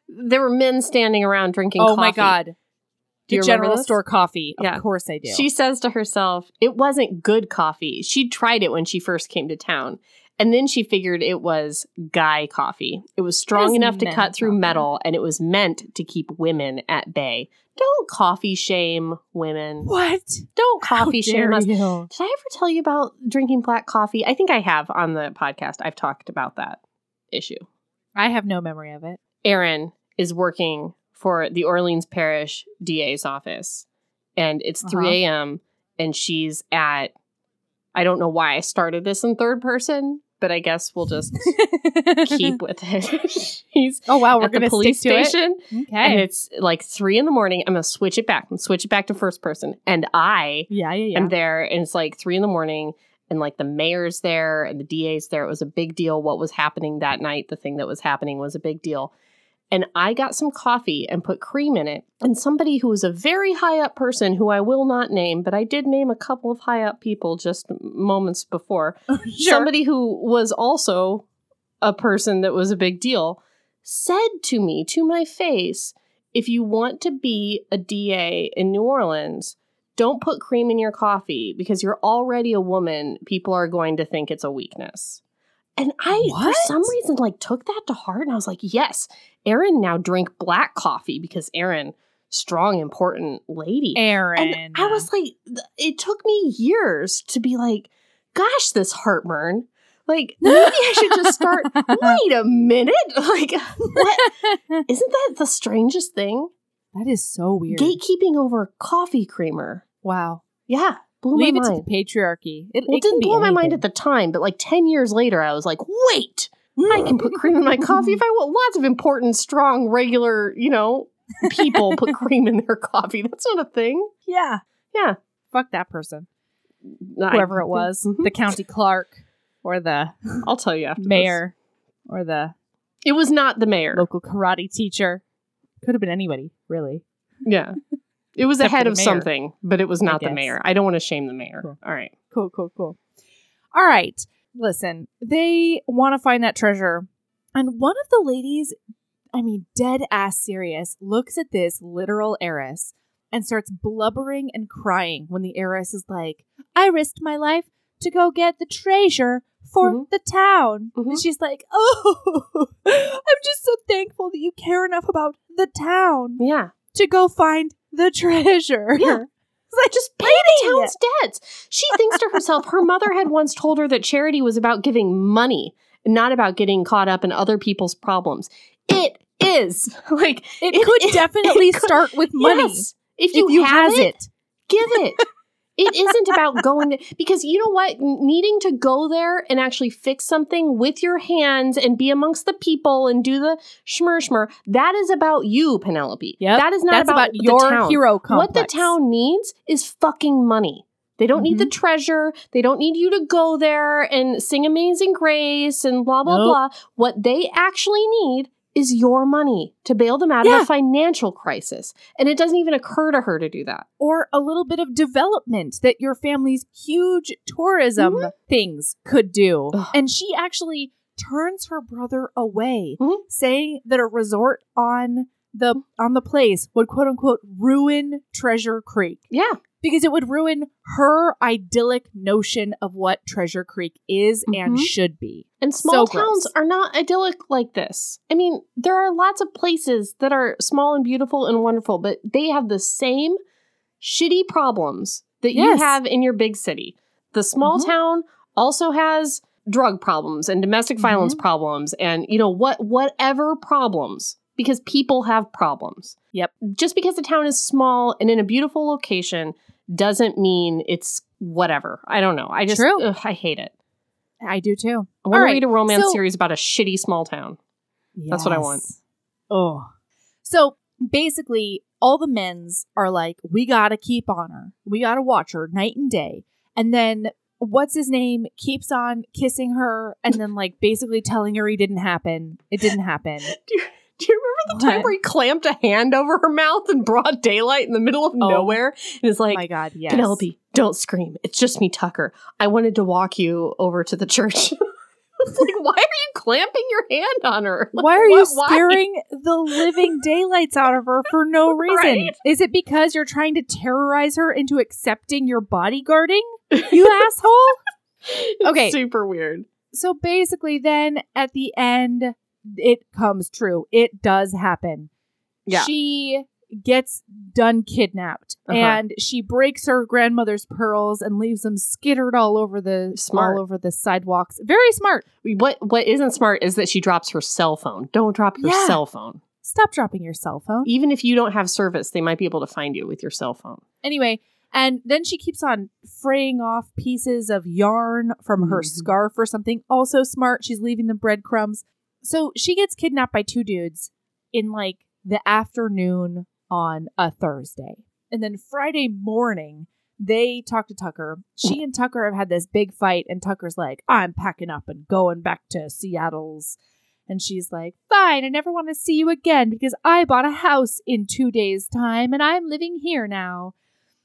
there were men standing around drinking Oh coffee. my God. Do The you general store coffee. Of Yeah. course I do. She says to herself, it wasn't good coffee. She tried it when she first came to town. And then she figured it was guy coffee. It was strong is enough to cut through coffee. metal and it was meant to keep women at bay. Don't coffee shame women. what? Don't coffee shame us. you. Did I ever tell you about drinking black coffee? I think I have on the podcast. I've talked about that issue. I have no memory of it. Erin is working for the Orleans Parish DA's office, and it's 3 Uh-huh. a.m. and she's at. I don't know why I started this in third person, but I guess we'll just *laughs* keep with it. *laughs* she's oh wow, we're at the police stick to station, it. and it's like three in the morning. I'm gonna switch it back. I'm switch it back to first person, and I Yeah, yeah, yeah. am there, and it's like three in the morning. And like the mayor's there and the DA's there. It was a big deal what was happening that night. The thing that was happening was a big deal. And I got some coffee and put cream in it. And somebody who was a very high up person, who I will not name, but I did name a couple of high up people just moments before, *laughs* somebody who was also a person that was a big deal, said to me, to my face, if you want to be a DA in New Orleans, don't put cream in your coffee because you're already a woman. People are going to think it's a weakness. And I, for some reason, like took that to heart, and I was like, "Yes, Erin now drink black coffee because Erin, strong, important lady." Erin. And I was like, it took me years to be like, "Gosh, this heartburn." Like *laughs* maybe I should just start. *laughs* Wait a minute, *laughs* like what? Isn't that the strangest thing? that is so weird. Gatekeeping over coffee creamer. wow. Yeah, blew Leave my it to mind. the patriarchy. It, well, it it didn't blow my mind at the time, but like 10 years later, I was like, wait, I can put cream in my coffee if I want. Lots of important, strong, regular, you know, people put *laughs* cream in their coffee. That's not a thing. Yeah. Yeah. Fuck that person. I- Whoever it was. Mhm. The county clerk or the I'll tell you after this. mayor or the It was not the mayor. local karate teacher. Could have been anybody, really. Yeah. It was Except ahead the of mayor. something, but it was not the mayor. I don't want to shame the mayor. Cool. All right. Cool, cool, cool. All right. Listen, they want to find that treasure. And one of the ladies, I mean, dead ass serious, looks at this literal heiress and starts blubbering and crying when the heiress is like, I risked my life to go get the treasure for Mhm. the town. And Mhm. she's like, Oh, *laughs* I'm just so thankful that you care enough about the town Yeah. to go find the treasure. Yeah. *laughs* Like, Just pay the town's debts. She thinks to herself, her mother had once told her that charity was about giving money, not about getting caught up in other people's problems. It is. *laughs* Like it, It- could *laughs* it- definitely it could- start with money. Yes. If If you, you have has it, it. give it. *laughs* It isn't about going to, *laughs* because you know what? Needing to go there and actually fix something with your hands and be amongst the people and do the schmur schmur, that is about you, Penelope. Yep. That is not about, about, your town. hero complex. What the town needs is fucking money. They don't need the Mm-hmm. treasure. They don't need you to go there and sing Amazing Grace and blah, blah, Nope. blah. What they actually need is your money to bail them out of a financial crisis. And it doesn't even occur to her to do that. or a little bit of development that your family's huge tourism things could do. Mm-hmm. Ugh. And she actually turns her brother away, Mhm. saying that a resort on the on the place would quote unquote ruin Treasure Creek Yeah. Because it would ruin her idyllic notion of what Treasure Creek is and Mhm. should be. And small So towns gross. are not idyllic like this. I mean, there are lots of places that are small and beautiful and wonderful, but they have the same shitty problems that you have in your big city. The small Mhm. town also has drug problems and domestic violence Mm-hmm. problems and you know what whatever problems because people have problems. Yep. Just because the town is small and in a beautiful location doesn't mean it's whatever. I don't know. I just ugh, I hate it. I do too. I want to right, read a romance so- series about a shitty small town. That's what I want. Oh. So basically, all the men's are like, we gotta keep on her. We gotta watch her night and day. And then what's his name keeps on kissing her and then like basically telling her he didn't happen. It didn't happen. *laughs* Do you, remember the time where he clamped a hand over her mouth in broad daylight in the middle of Oh. nowhere? And is oh like, my god, yes. Penelope, don't scream. It's just me, Tucker. I wanted to walk you over to the church. *laughs* It's like, why are you clamping your hand on her? Like, Why are you what- why? the living *laughs* daylights out of her for no reason? Right? Is it because you're trying to terrorize her into accepting your bodyguarding? You *laughs* asshole? It's Okay. super weird. so basically then at the end it comes true it does happen Yeah. she gets done kidnapped Uh-huh. and she breaks her grandmother's pearls and leaves them skittered all over the Smart. all over the sidewalks very smart What what isn't smart is that she drops her cell phone. Don't drop your Yeah. cell phone. stop dropping your cell phone Even if you don't have service, they might be able to find you with your cell phone. anyway and then she keeps on fraying off pieces of yarn from her Mhm. scarf or something also smart she's leaving the breadcrumbs so she gets kidnapped by two dudes in like the afternoon on a thursday and then friday morning they talk to tucker she and tucker have had this big fight and tucker's like i'm packing up and going back to seattle's And she's like, Fine, I never want to see you again because I bought a house in two days' time and I'm living here now.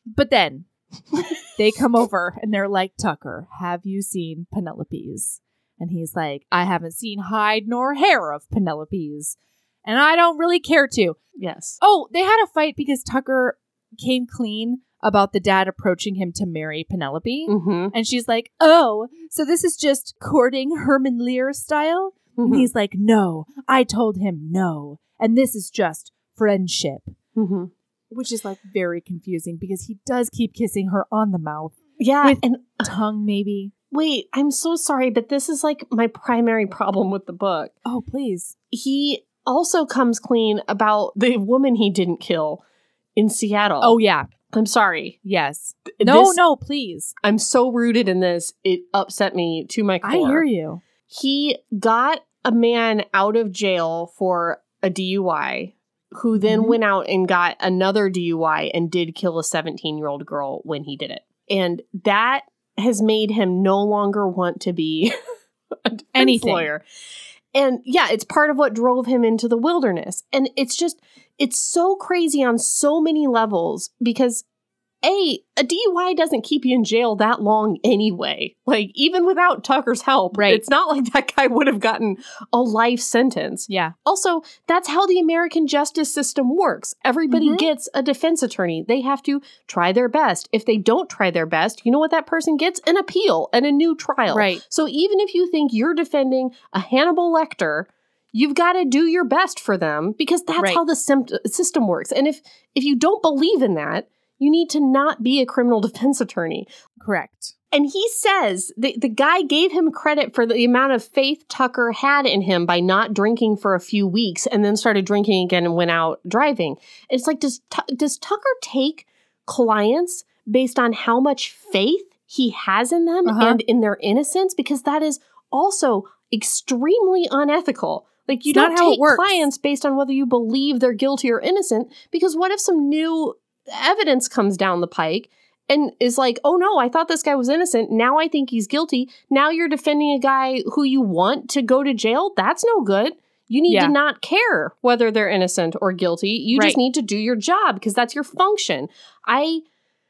But then *laughs* they come over and they're like, Tucker, have you seen Penelope's? And he's like, I haven't seen hide nor hair of Penelope's. And I don't really care to. Yes. Oh, they had a fight because Tucker came clean about the dad approaching him to marry Penelope. Mm-hmm. And she's like, Oh, so this is just courting Herman Lear style? And Mhm. he's like, No, I told him no. And this is just friendship. Mm-hmm. Which is like very confusing because he does keep kissing her on the mouth. Yeah. With- and Tongue, maybe. Wait, I'm so sorry, but this is like my primary problem with the book. Oh, please. He also comes clean about the woman he didn't kill in Seattle. Oh, yeah. I'm sorry. Yes. No, This- no, please. I'm so rooted in this. It upset me to my core. I hear you. He got a man out of jail for a DUI who then Mhm. went out and got another DUI and did kill a 17 year old girl when he did it. And that has made him no longer want to be *laughs* a defense Anything. lawyer. And yeah, it's part of what drove him into the wilderness. And it's just, it's so crazy on so many levels because a a DUI doesn't keep you in jail that long anyway. Like even without Tucker's help, Right. it's not like that guy would have gotten a life sentence. Yeah. Also, that's how the American justice system works. Everybody Mhm. gets a defense attorney. They have to try their best. If they don't try their best, you know what that person gets? An appeal and a new trial. Right. So even if you think you're defending a Hannibal Lecter, you've got to do your best for them because that's Right. how the system works. And if if you don't believe in that, you need to not be a criminal *laughs* defense attorney. Correct. And he says the, the guy gave him credit for the amount of faith Tucker had in him by not drinking for a few weeks and then started drinking again and went out driving. It's like, does, does Tucker take clients based on how much faith he has in them Uh-huh. and in their innocence? Because that is also extremely unethical. Like, you It's don't take clients based on whether you believe they're guilty or innocent, because what if some new evidence comes down the pike and is like, oh no, I thought this guy was innocent. Now I think he's guilty. Now you're defending a guy who you want to go to jail. That's no good. You need Yeah. to not care whether they're innocent or guilty. You just need to do your job because that's your function. I,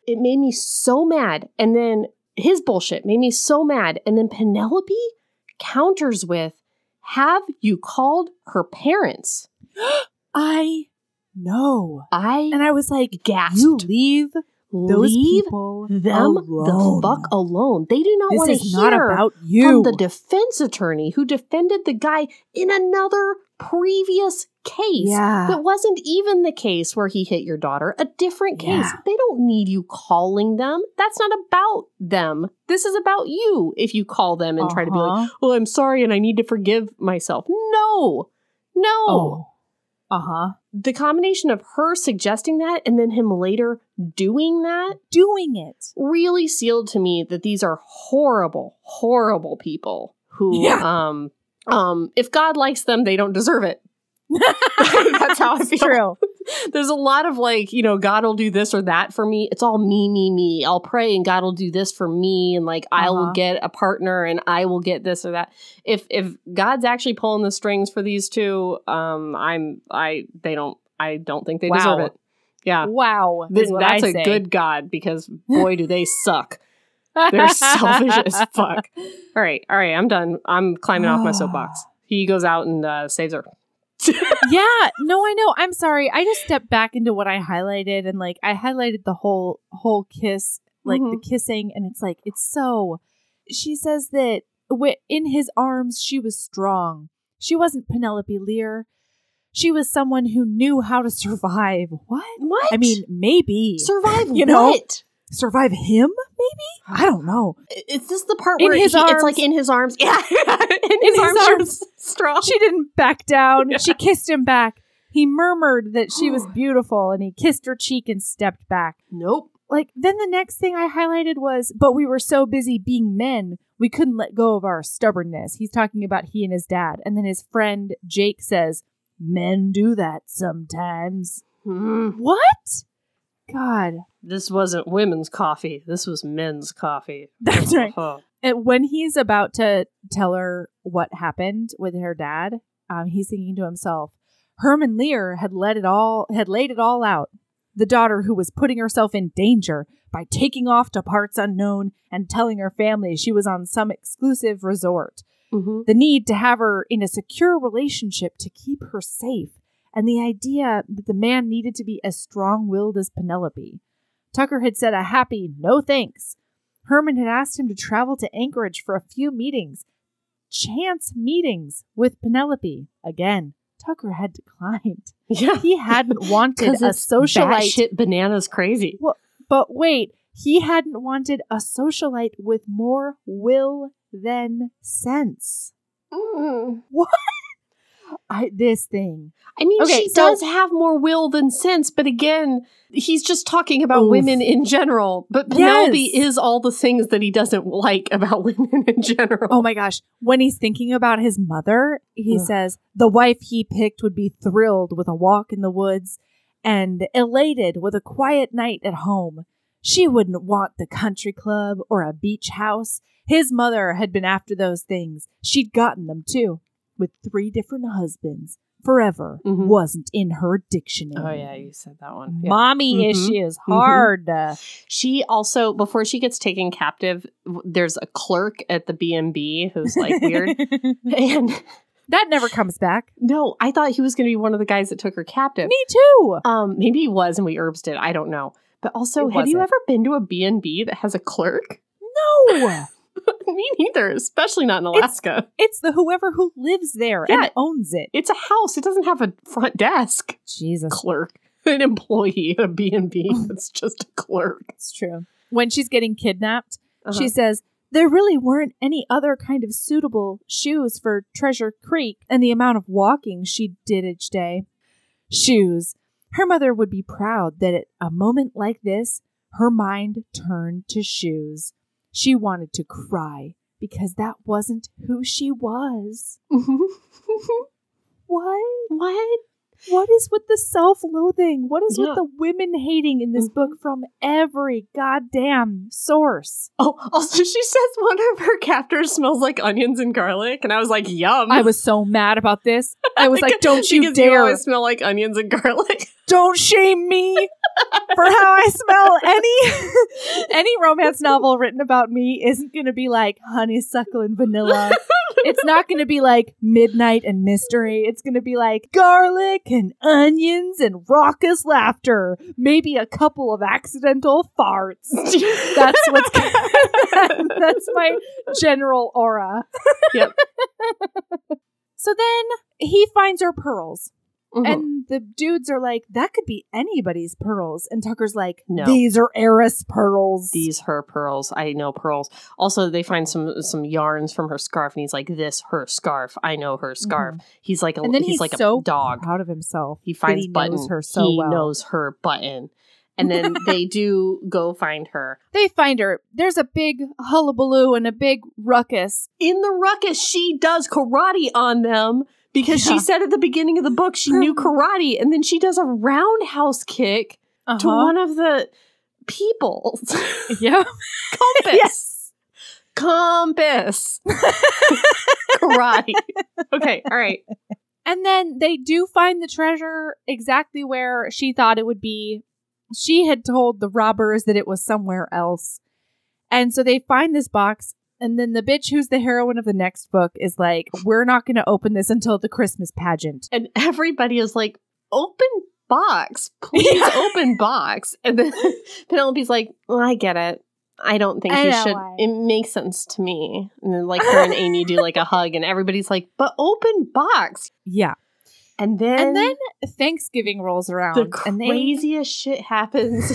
it made me so mad. And then his bullshit made me so mad. And then Penelope counters with, have you called her parents? *gasps* I know. I And I was like, gasped. you leave those Leave people them alone. the fuck alone. They do not want to hear not about from you. the defense attorney who defended the guy in another previous case. Yeah. That wasn't even the case where he hit your daughter, a different case. Yeah. They don't need you calling them. That's not about them. This is about you if you call them and try to be like, Uh-huh. well, I'm sorry and I need to forgive myself. No, no. oh. Uh huh. The combination of her suggesting that and then him later doing that Doing it. really sealed to me that these are horrible, horrible people who Yeah. um um if God likes them, they don't deserve it. *laughs* *laughs* That's how I feel. True. *laughs* There's a lot of like, you know, God will do this or that for me. It's all me, me, me. I'll pray and God will do this for me and like I will Uh-huh. get a partner and I will get this or that. If if God's actually pulling the strings for these two, um I'm I they don't I don't think they deserve it. Yeah. Wow. Th- is what that's I a say. good God because *laughs* boy do they suck. They're selfish as fuck. *laughs* All right, all right, I'm done. I'm climbing off my soapbox. *sighs* He goes out and uh, saves her. *laughs* yeah, no, I know. I'm sorry. I just stepped back into what I highlighted and like I highlighted the whole whole kiss, like the mm-hmm. kissing, and it's like it's so. She says that in his arms she was strong. She wasn't Penelope Lear. She was someone who knew how to *laughs* survive. What? What? I mean, maybe survive You know? what? Survive him. Maybe I don't know. Is this the part In where his he- it's like in his arms? *laughs* Yeah, *laughs* in his, his arms, she arms. strong. She didn't back down. Yeah. She kissed him back. He murmured that she was *gasps* beautiful, and he kissed her cheek and stepped back. Nope. like then the next thing I highlighted was, but we were so busy being men, we couldn't let go of our stubbornness. He's talking about he and his dad. And then his friend Jake says, Men do that sometimes. Mm. What? God. This wasn't women's coffee. This was men's coffee. *laughs* That's right. Huh. And when he's about to tell her what happened with her dad, um, he's thinking to himself, Herman Lear had let it all had laid it all out. The daughter who was putting herself in danger by taking off to parts unknown and telling her family she was on some exclusive resort. Mm-hmm. The need to have her in a secure relationship to keep her safe, and the idea that the man needed to be as strong willed as Penelope. Tucker had said a happy no thanks. Herman had asked him to travel to Anchorage for a few meetings, chance meetings with Penelope. Again, Tucker had declined. Yeah. He hadn't *laughs* wanted a socialite. shit bananas crazy. But wait, he hadn't wanted a socialite with more will than sense. Mm. I this thing. I mean, Okay, she so- does have more will than sense, but again, he's just talking about Oof. women in general. But Penelope Yes. is all the things that he doesn't like about *laughs* women in general. Oh my gosh. When he's thinking about his mother, he Ugh. says the wife he picked would be thrilled with a walk in the woods and elated with a quiet night at home. She wouldn't want the country club or a beach house. His mother had been after those things. She'd gotten them too, with three different husbands. Forever Mhm. wasn't in her dictionary. Oh yeah, you said that one. Yeah. Mommy Mhm. issues Mhm. hard. uh, She also, before she gets taken captive, there's a clerk at the B and B who's like weird. *laughs* and that never comes back. no, I thought he was going to be one of the guys that took her captive. Me too. Um, maybe he was, and we herbs did. I don't know. But also, It have you wasn't. ever been to a B and B that has a clerk? No. *laughs* *laughs* Me neither, especially not in Alaska. It's the whoever who lives there Yeah. and owns it. It's a house. It doesn't have a front desk Jesus, clerk. *laughs* An employee at a B&B that's *laughs* just a clerk. it's true. When she's getting kidnapped, Uh-huh. she says there really weren't any other kind of suitable shoes for Treasure Creek and the amount of walking she did each day. Shoes. Her mother would be proud that at a moment like this, her mind turned to shoes. She wanted to cry because that wasn't who she was. *laughs* What? what? What is with the self loathing? What is Yeah. with the women hating in this book mm-hmm. from every goddamn source? Oh, *laughs* also she says one of her captors smells like onions and garlic, and I was like, yum. I was so mad about this. I was *laughs* like, don't you dare. You always smell like onions and garlic. *laughs* don't shame me for how I smell. Any any romance novel written about me isn't going to be like honeysuckle and vanilla. It's not going to be like midnight and mystery. It's going to be like garlic and onions and raucous laughter. Maybe a couple of accidental farts. *laughs* That's what's *laughs* that's my general aura. Yep. *laughs* so then he finds her pearls. Mhm. And the dudes are like, that could be anybody's pearls. And Tucker's like, No. these are heiress pearls. these her pearls. I know pearls. Also, they find some some yarns from her scarf, and he's like, "This her scarf. I know her scarf." He's like a Mm-hmm. and then he's, he's, like so a dog. proud of himself. He finds he button. knows her so he well. knows her button, and then *laughs* they do go find her They find her. There's a big hullabaloo and a big ruckus. in the ruckus. She does karate on them. Because Yeah. she said at the beginning of the book she knew *laughs* karate, and then she does a roundhouse kick to Uh-huh. one of the people. *laughs* Yeah. Compass. yes. Compass. *laughs* karate. Okay, all right. And then they do find the treasure exactly where she thought it would be. She had told the robbers that it was somewhere else. And so they find this box. And then the bitch who's the heroine of the next book is like, We're not going to open this until the Christmas pageant. and everybody is like, "Open box, please, *laughs* open box." And then *laughs* Penelope's like, well, "I get it. I don't think I you should. why." It makes sense to me." And then like her and Amy do like a *laughs* hug, and everybody's like, "But open box." Yeah. And then And then Thanksgiving rolls around. the craziest shit happens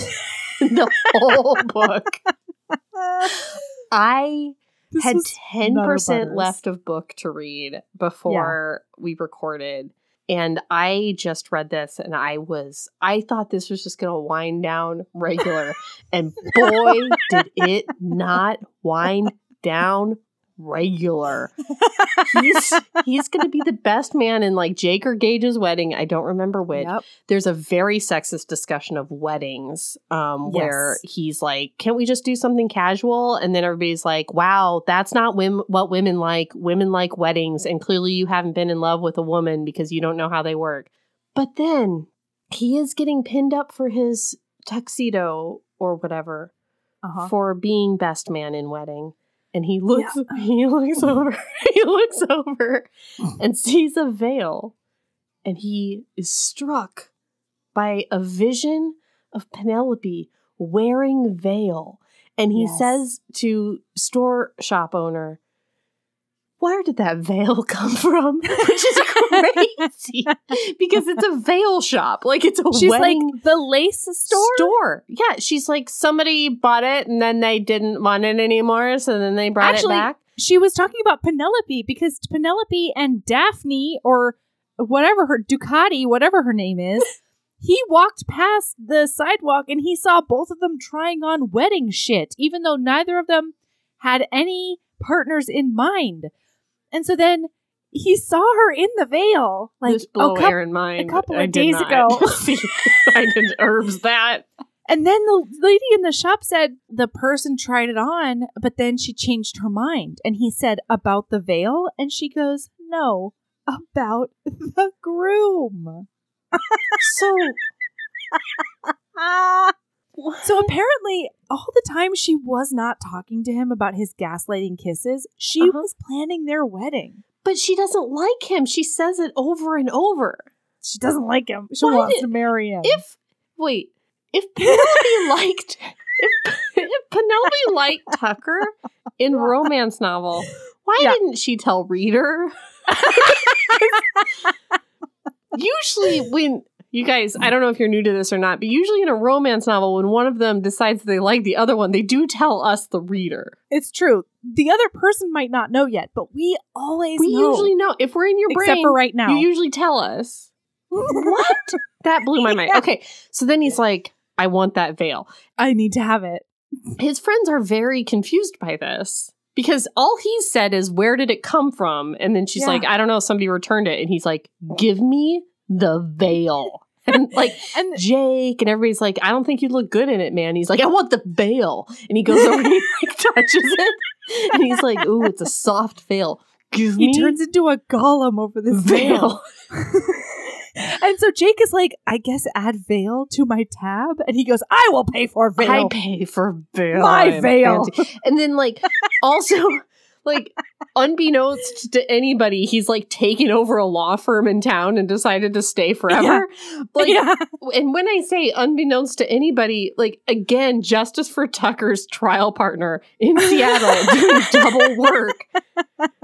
in the whole book. I This had 10% left of book to read before we recorded. And I just read this and I was I thought this was just gonna wind down regular. and *laughs* boy did it not wind down regular. *laughs* he's he's going to be the best man in like Jake or Gage's wedding. I don't remember which. Yep. There's a very sexist discussion of weddings um, where he's like, "Can't we just do something casual?" And then everybody's like, "Wow, that's not wim- what women like. Women like weddings, and clearly you haven't been in love with a woman because you don't know how they work." But then he is getting pinned up for his tuxedo or whatever Uh-huh. for being best man in wedding. And he looks *laughs* mm-hmm. *laughs* he looks over he looks over and sees a veil and he is struck by a vision of Penelope wearing veil. And he Yes. says to store shop owner, where did that veil *laughs* come from? Which is crazy *laughs* because it's a veil shop. Like it's a She's wedding like the lace store. store. Yeah, she's like somebody bought it and then they didn't want it anymore, so then they brought Actually, it back. She was talking about Penelope because Penelope and Daphne, or whatever her Ducati, whatever her name is, *laughs* he walked past the sidewalk and he saw both of them trying on wedding shit, even though neither of them had any partners in mind. And so then he saw her in the veil, like this blow a coup- Aaron mind. couple of did days ago. *laughs* see- *laughs* I didn't herbs that. And then the lady in the shop said the person tried it on, but then she changed her mind. And he said, About the veil? And she goes, No, about the groom. So *laughs* Ah. So apparently, all the time she was not talking to him about his gaslighting kisses, she Uh-huh. was planning their wedding. but she doesn't like him. She says it over and over. She doesn't like him. She Why wants did- to marry him. If wait, if Penelope *laughs* liked if, if Penelope liked Tucker in romance novel, why Yeah. didn't she tell Reader? *laughs* *laughs* usually when you guys, I don't know if you're new to this or not, but usually in a romance novel, when one of them decides they like the other one, they do tell us the reader. it's true. The other person might not know yet, but we always We know. usually know. If we're in your except brain, for right now. you usually tell us. what? *laughs* That blew my *laughs* mind. Yeah. Okay, so then he's like, I want that veil. I need to have it. his friends are very confused by this because all he said is where did it come from and then she's Yeah. like i don't know somebody returned it and he's like give me the veil *laughs* and like And *laughs* jake and everybody's like i don't think you look good in it man he's like i want the veil and he goes over and he *laughs* like touches it and he's like ooh it's a soft veil give he me turns into a golem over this veil. veil and so Jake is like, I guess add veil to my tab. And he goes, I will pay for veil. I pay for veil. My veil. And then like also like unbeknownst to anybody, he's like taking over a law firm in town and decided to stay forever. Like yeah. and when I say unbeknownst to anybody, like again, justice for Tucker's trial partner in *laughs* Seattle doing double work.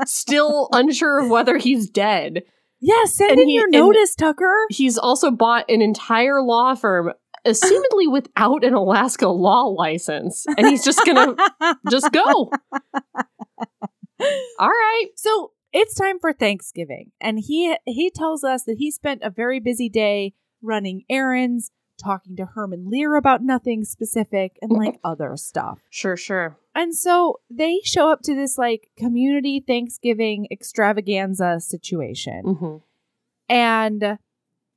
Still unsure of whether he's dead. Yeah, send And in he- your notice, Tucker. He's also bought an entire law firm, assumedly without an Alaska law license. And he's just gonna *laughs* just go. All right. So it's time for Thanksgiving, and he he tells us that he spent a very busy day running errands, talking to Herman Lear about nothing specific, and like *laughs* other stuff. Sure, sure. And so they show up to this like community Thanksgiving extravaganza situation, hmm and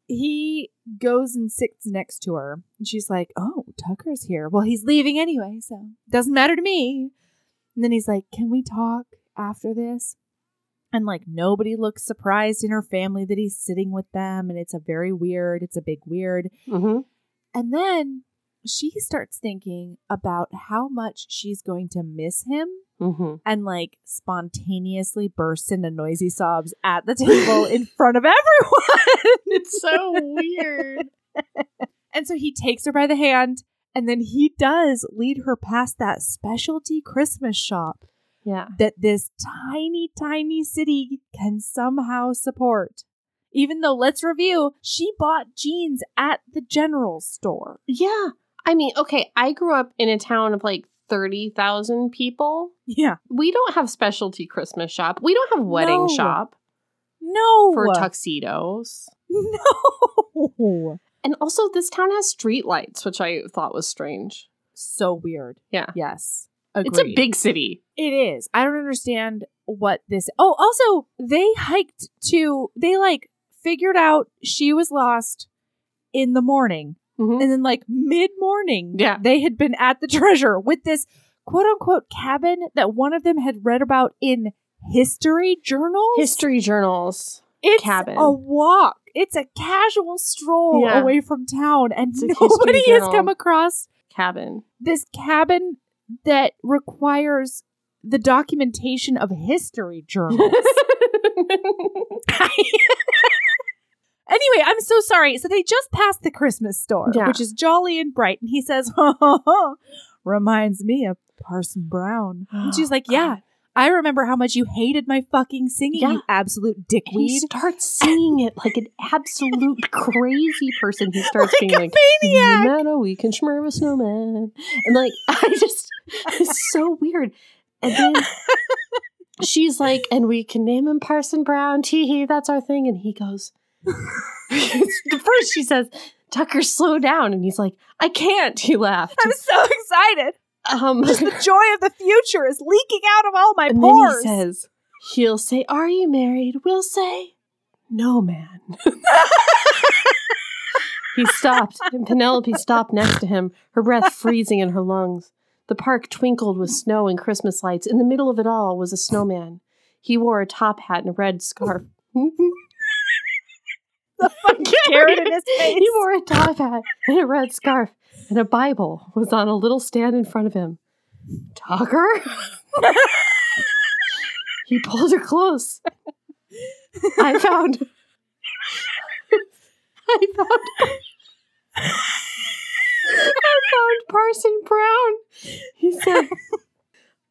he goes and sits next to her, and she's like, "Oh, Tucker's here. Well, he's leaving anyway, so doesn't matter to me." And then he's like, "Can we talk after this?" And like nobody looks surprised in her family that he's sitting with them, and it's a very weird. It's a big weird. hmm And then she starts thinking about how much she's going to miss him hmm and like spontaneously bursts into noisy sobs at the table in *laughs* front of everyone. It's so weird. *laughs* and so he takes her by the hand and then he does lead her past that specialty Christmas shop Yeah. that this tiny, tiny city can somehow support. Even though, let's review, she bought jeans at the general store. Yeah. I mean, okay, I grew up in a town of like 30,000 people. Yeah. We don't have specialty Christmas shop. We don't have wedding No. shop No. for tuxedos. *laughs* No. And also, this town has street lights, which I thought was strange. So weird. Yeah. Yes. It's a big city. It is. I don't understand what this. Oh, also, they hiked to. They like figured out she was lost in the morning, Mhm. and then like mid morning, Yeah. they had been at the *laughs* treasure with this quote unquote cabin that one of them had read about in history journals. History journals. It's cabin. a walk. It's a casual stroll Yeah. away from town, and nobody has come across Cabin. this cabin that requires the documentation of history journals. *laughs* *laughs* anyway, I'm so sorry. So they just passed the Christmas store, Yeah. which is jolly and bright, and he says, *laughs* "Reminds me of Parson Brown." And *gasps* she's like, "Yeah." I remember how much you hated my fucking singing, Yeah. you absolute And he dickweed. starts singing it like an absolute *laughs* crazy person. He starts being a like, maniac. "No matter we can shmurv a snowman," and like *laughs* I just, it's so weird. And then she's like, "And we can name him Parson Brown. Tee hee, that's our thing." And he goes, *laughs* first she says, "Tucker, slow down," and he's like, "I can't." He laughed. I'm so excited. Um, *laughs* Just the joy of the future is leaking out of all my and pores. then he says, "He'll say, are you married?" We'll say, "No, man." he stopped, and Penelope stopped next to him, her breath freezing in her lungs. The park twinkled with snow and Christmas lights. In the middle of it all was a snowman. He wore a top hat and a red scarf. *laughs* carrot in his face. He wore a top hat and a red scarf, and a Bible was on a little stand in front of him. Tucker? *laughs* he pulled her close. I found. I found. I found Parson Brown. He said,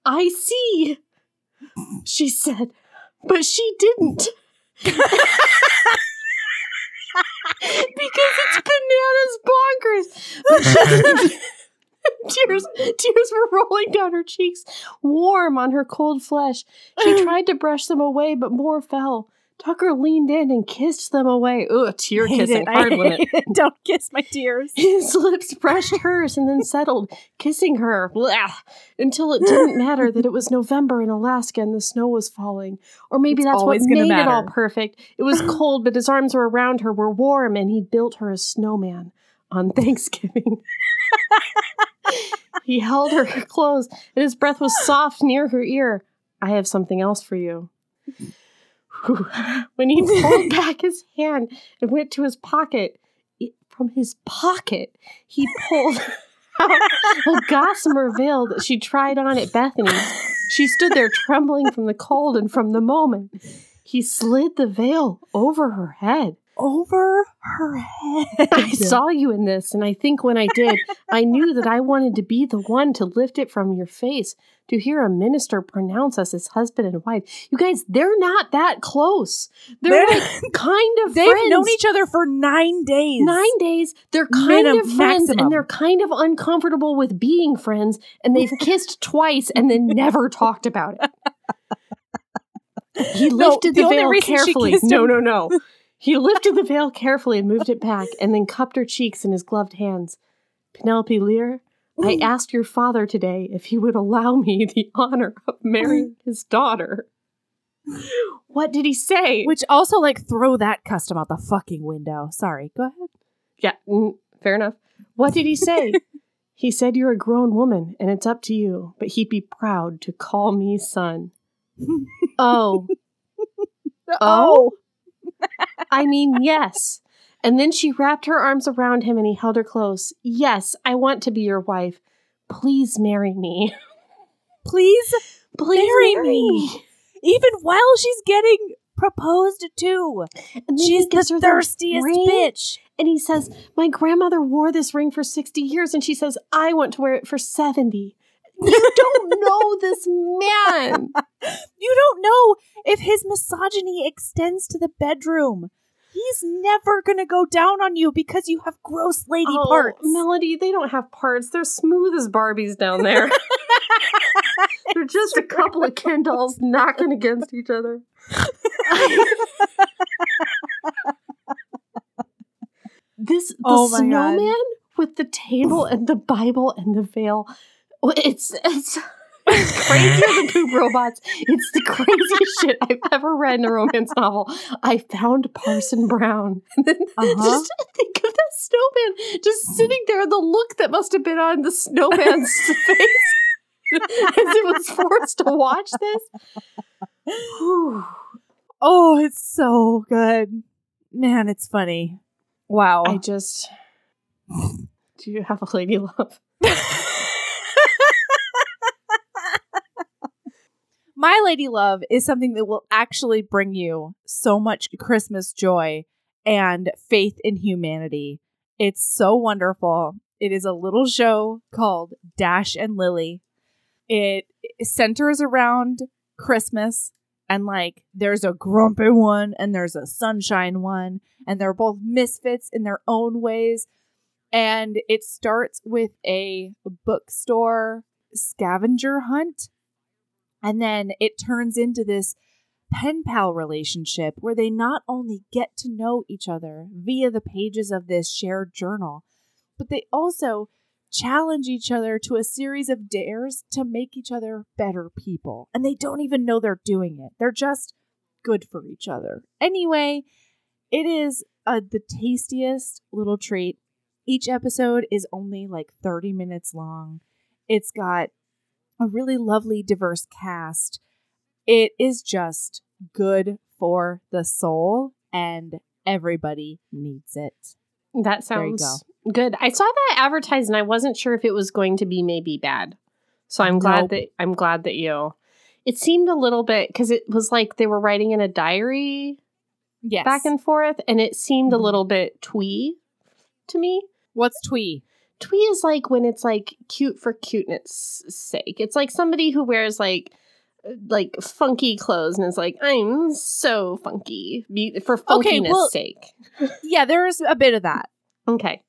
I see. She said, but she didn't. *laughs* because it's bananas bonkers. But *laughs* she tears, tears were rolling down her cheeks, warm on her cold flesh. She *laughs* tried to brush them away, but more fell. Tucker leaned in and kissed them away. Ugh, tear kissing. *laughs* Hard limit. *laughs* it. Don't kiss my tears. His lips brushed hers and then settled, kissing her, blah, until it didn't *laughs* matter that it was November in Alaska and the snow was falling. Or maybe It's that's what made it all perfect. It was cold, but his arms were around her, were warm, and he built her a snowman on Thanksgiving. he held her close, and his breath was soft near her ear. I have something else for you. *laughs* When he *laughs* pulled back his hand and went to his pocket, it- from his pocket, he pulled *laughs* out a gossamer veil that she tried on at Bethany's. She stood there trembling from the cold and from the moment. He slid the veil over her head. Over her head. I *laughs* saw you in this, and I think when I did, I knew that I wanted to be the one to lift it from your face, to hear a minister pronounce us as husband and wife. You guys, they're not that close. They're, They're- like *laughs* kind of They've friends. known each other for nine days. Nine days. They're kind of friends, maximum. and they're kind of uncomfortable with being friends, and they've *laughs* kissed twice and then never talked about it. He No, lifted the the, only veil carefully. No, no, no. He lifted the veil carefully and moved it back, and then cupped her cheeks in his gloved hands. Penelope Lear, I asked your father today if he would allow me the honor of marrying *laughs* his daughter. What did he say? Which also, like, throw that custom out the fucking window. Sorry. Go ahead. Yeah, mm, fair enough. What did he say? *laughs* he said you're a grown woman and it's up to you, but he'd be proud to call me son. *laughs* oh, Oh? I mean, yes. And then she wrapped her arms around him and he held her close. Yes, I want to be your wife. Please marry me. *laughs* Please Please Marry marry me. me. even while she's getting proposed to. And She's he the her thirstiest ring. bitch. And he says, My grandmother wore this ring for 60 years. And she says, I want to wear it for 70. You don't know this man. You don't know if his misogyny extends to the bedroom. He's never gonna go down on you because you have gross lady Oh, parts. Melody, they don't have parts. They're smooth as Barbies down there. *laughs* They're just a couple of Ken dolls knocking against each other. this the Oh my God. snowman with the table and the Bible and the veil. Well, It's it's *laughs* crazier than poop robots. It's the craziest shit I've ever read in a romance novel. I found Parson Brown. *laughs* And then Uh-huh. just think of that snowman just sitting there, the look that must have been on the snowman's *laughs* face as it was forced to watch this. Whew. *sighs* Oh, it's so good. Man, it's funny. Wow. I just. Do you have a lady love? My Lady Love is something that will actually bring you so much Christmas joy and faith in humanity. It's so wonderful. It is a little show called Dash and Lily. It centers around Christmas and like there's a grumpy one and there's a sunshine one and they're both misfits in their own ways. And it starts with a bookstore scavenger hunt and then it turns into this pen pal relationship where they not only get to know each other via the pages of this shared journal, but they also challenge each other to a series of dares to make each other better people. And they don't even know they're doing it, they're just good for each other. Anyway, it is uh, the tastiest little treat. Each episode is only like 30 minutes long. It's got a really lovely, diverse cast. It is just good for the soul, and everybody needs it. That sounds good. I saw that advertised and I wasn't sure if it was going to be maybe bad. So I'm glad Nope. that I'm glad that you. It seemed a little bit because it was like they were writing in a diary Yes. back and forth, and it seemed a Mhm. little bit twee to me. What's twee? Twee is like when it's like cute for cuteness sake. It's like somebody who wears like like funky clothes and is like I'm so funky for funkiness Okay, well- sake. Yeah, there's a bit of that. Okay.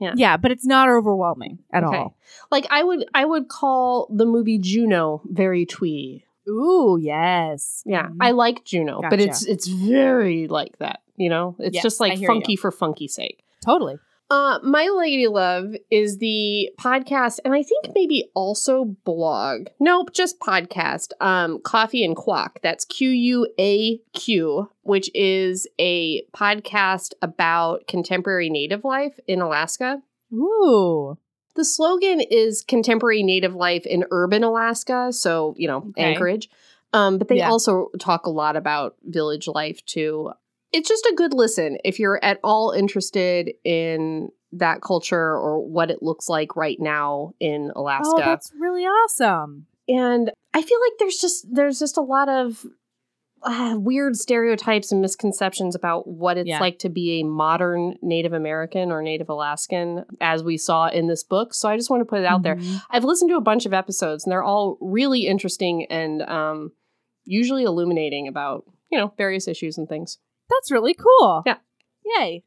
Yeah, Yeah, but it's not overwhelming at Okay. all. Like I would I would call the movie Juno very twee. Ooh, yes. Yeah, Mhm. I like Juno, but it's it's very like that, you know? It's Yes, just like funky for funky sake. totally. Uh My Lady Love is the podcast and I think maybe also blog. Nope, just podcast. Um Coffee and Quaq. That's Q U A Q, which is a podcast about contemporary native life in Alaska. Ooh. The slogan is contemporary native life in urban Alaska, so you know Okay. Anchorage. Um, but they Yeah. also talk a lot about village life too. It's just a good listen if you're at all interested in that culture or what it looks like right now in Alaska. Oh, that's really awesome. and I feel like there's just there's just a lot of uh, weird stereotypes and misconceptions about what it's Yeah. like to be a modern Native American or Native Alaskan, as we saw in this book. So I just want to put it out there. Mhm. I've listened to a bunch of episodes, and they're all really interesting and um, usually illuminating about you know various issues and things. That's really cool. Yeah. Yay.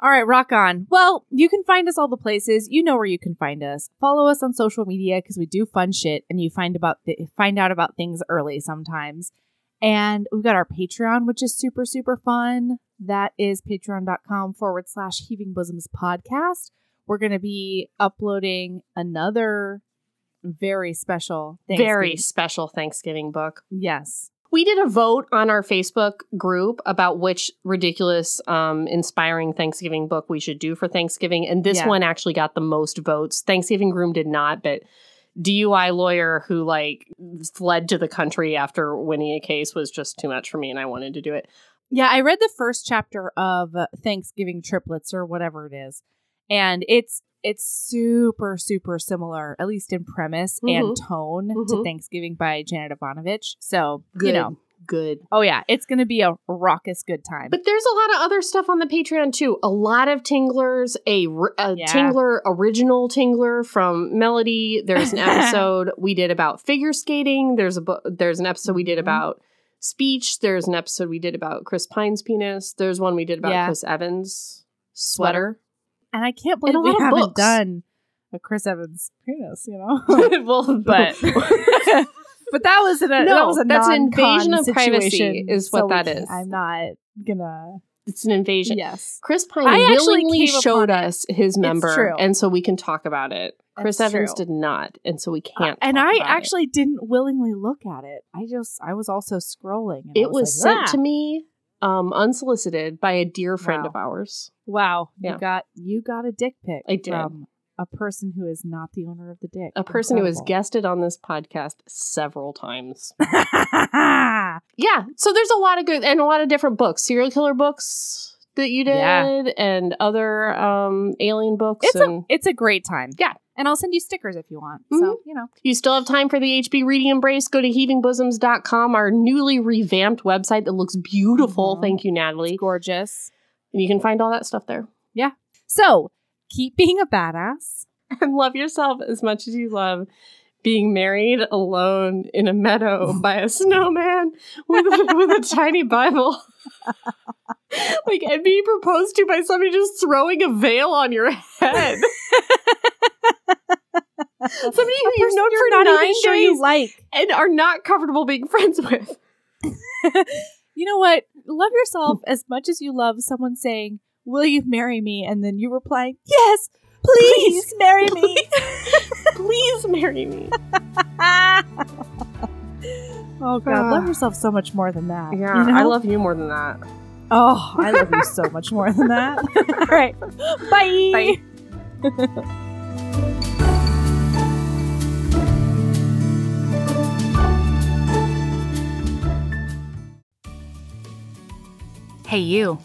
All right, rock on. Well, you can find us all the places. You know where you can find us. Follow us on social media because we do fun shit, and you find about th- find out about things early sometimes. And we've got our Patreon, which is super super fun. That is patreon.com forward slash heaving bosoms podcast. We're going to be uploading another very special, Very special Thanksgiving book. yes, We did a vote on our Facebook group about which ridiculous, um, inspiring Thanksgiving book we should do for Thanksgiving, and this Yeah. one actually got the most votes. Thanksgiving Groom did not, but DUI lawyer who like fled to the country after winning a case was just too much for me, and I wanted to do it. Yeah, I read the first chapter of Thanksgiving triplets or whatever it is, and it's it's super super similar, at least in premise and tone, to Mhm. Thanksgiving by Janet Evanovich. So Good, you know, good. oh yeah, it's gonna be a raucous good time. But there's a lot of other stuff on the Patreon too. A lot of Tinglers, a Yeah. Tingler, original Tingler from Melody. There's an *laughs* episode we did about figure skating. There's a bu- there's an episode we did Mhm. about speech. There's an episode we did about Chris Pine's penis. There's one we did about Yeah. Chris Evans sweater. And I can't believe we haven't books. done a Chris Evans penis. You know, *laughs* well, *laughs* but *laughs* but that was an, that No, was a that's an invasion of privacy is what so that is. I'm not gonna. it's an invasion. Yes. Chris Pine I willingly showed upon it. us his member, true. and so we can talk about it. Chris That's Evans true. did not, and so we can't. and talk I about it. actually didn't willingly look at it. I just I was also scrolling. And I it was like, sent "Ah." to me um, unsolicited by a dear friend Wow. of ours. Wow, Yeah. you got you got a dick pic I did. from a person who is not the owner of the dick. A person who has guested on this podcast several times. *laughs* Yeah, so there's a lot of good and a lot of different books, serial killer books that you did, Yeah. and other um, alien books. it's a it's a great time. Yeah. And I'll send you stickers if you want. Mhm. So you know, you still have time for the HB Reading Embrace. Go to heavingbosoms.com, our newly revamped website that looks beautiful. Mhm. Thank you, Natalie. it's gorgeous. And you can find all that stuff there. Yeah. So keep being a badass. *laughs* And love yourself as much as you love being married alone in a meadow *laughs* by a snowman with a, with a tiny Bible. *laughs* like, and being proposed to by somebody just throwing a veil on your head. *laughs* Somebody who you've known You're for not nine even sure days you like. and are not comfortable being *laughs* friends with. *laughs* You know what? Love yourself as much as you love someone saying, "Will you marry me?" and then you replying, "Yes, please, marry me." Please marry me. oh God, love ah. yourself so much more than that. Yeah, you know? I love you more than that. Oh, I love you so much more than that. All right, bye. Bye. Hey, you.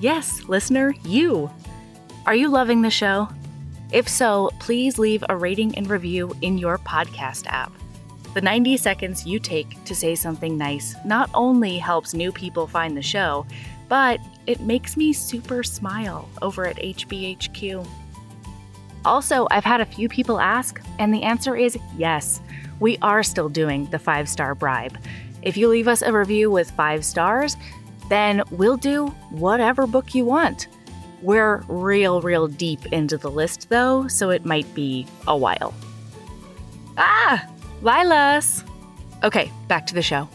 Yes, listener, you. Are you loving the show? If so, please leave a rating and review in your podcast app. The 90 seconds you take to say something nice not only helps new people find the show, but it makes me super smile over at HBHQ. Also, I've had a few people ask, and the answer is yes. We are still doing the five star bribe. If you leave us a review with five stars, then we'll do whatever book you want. We're real, real deep into the list though, so it might be a while. Ah! Lilas! Okay, back to the show.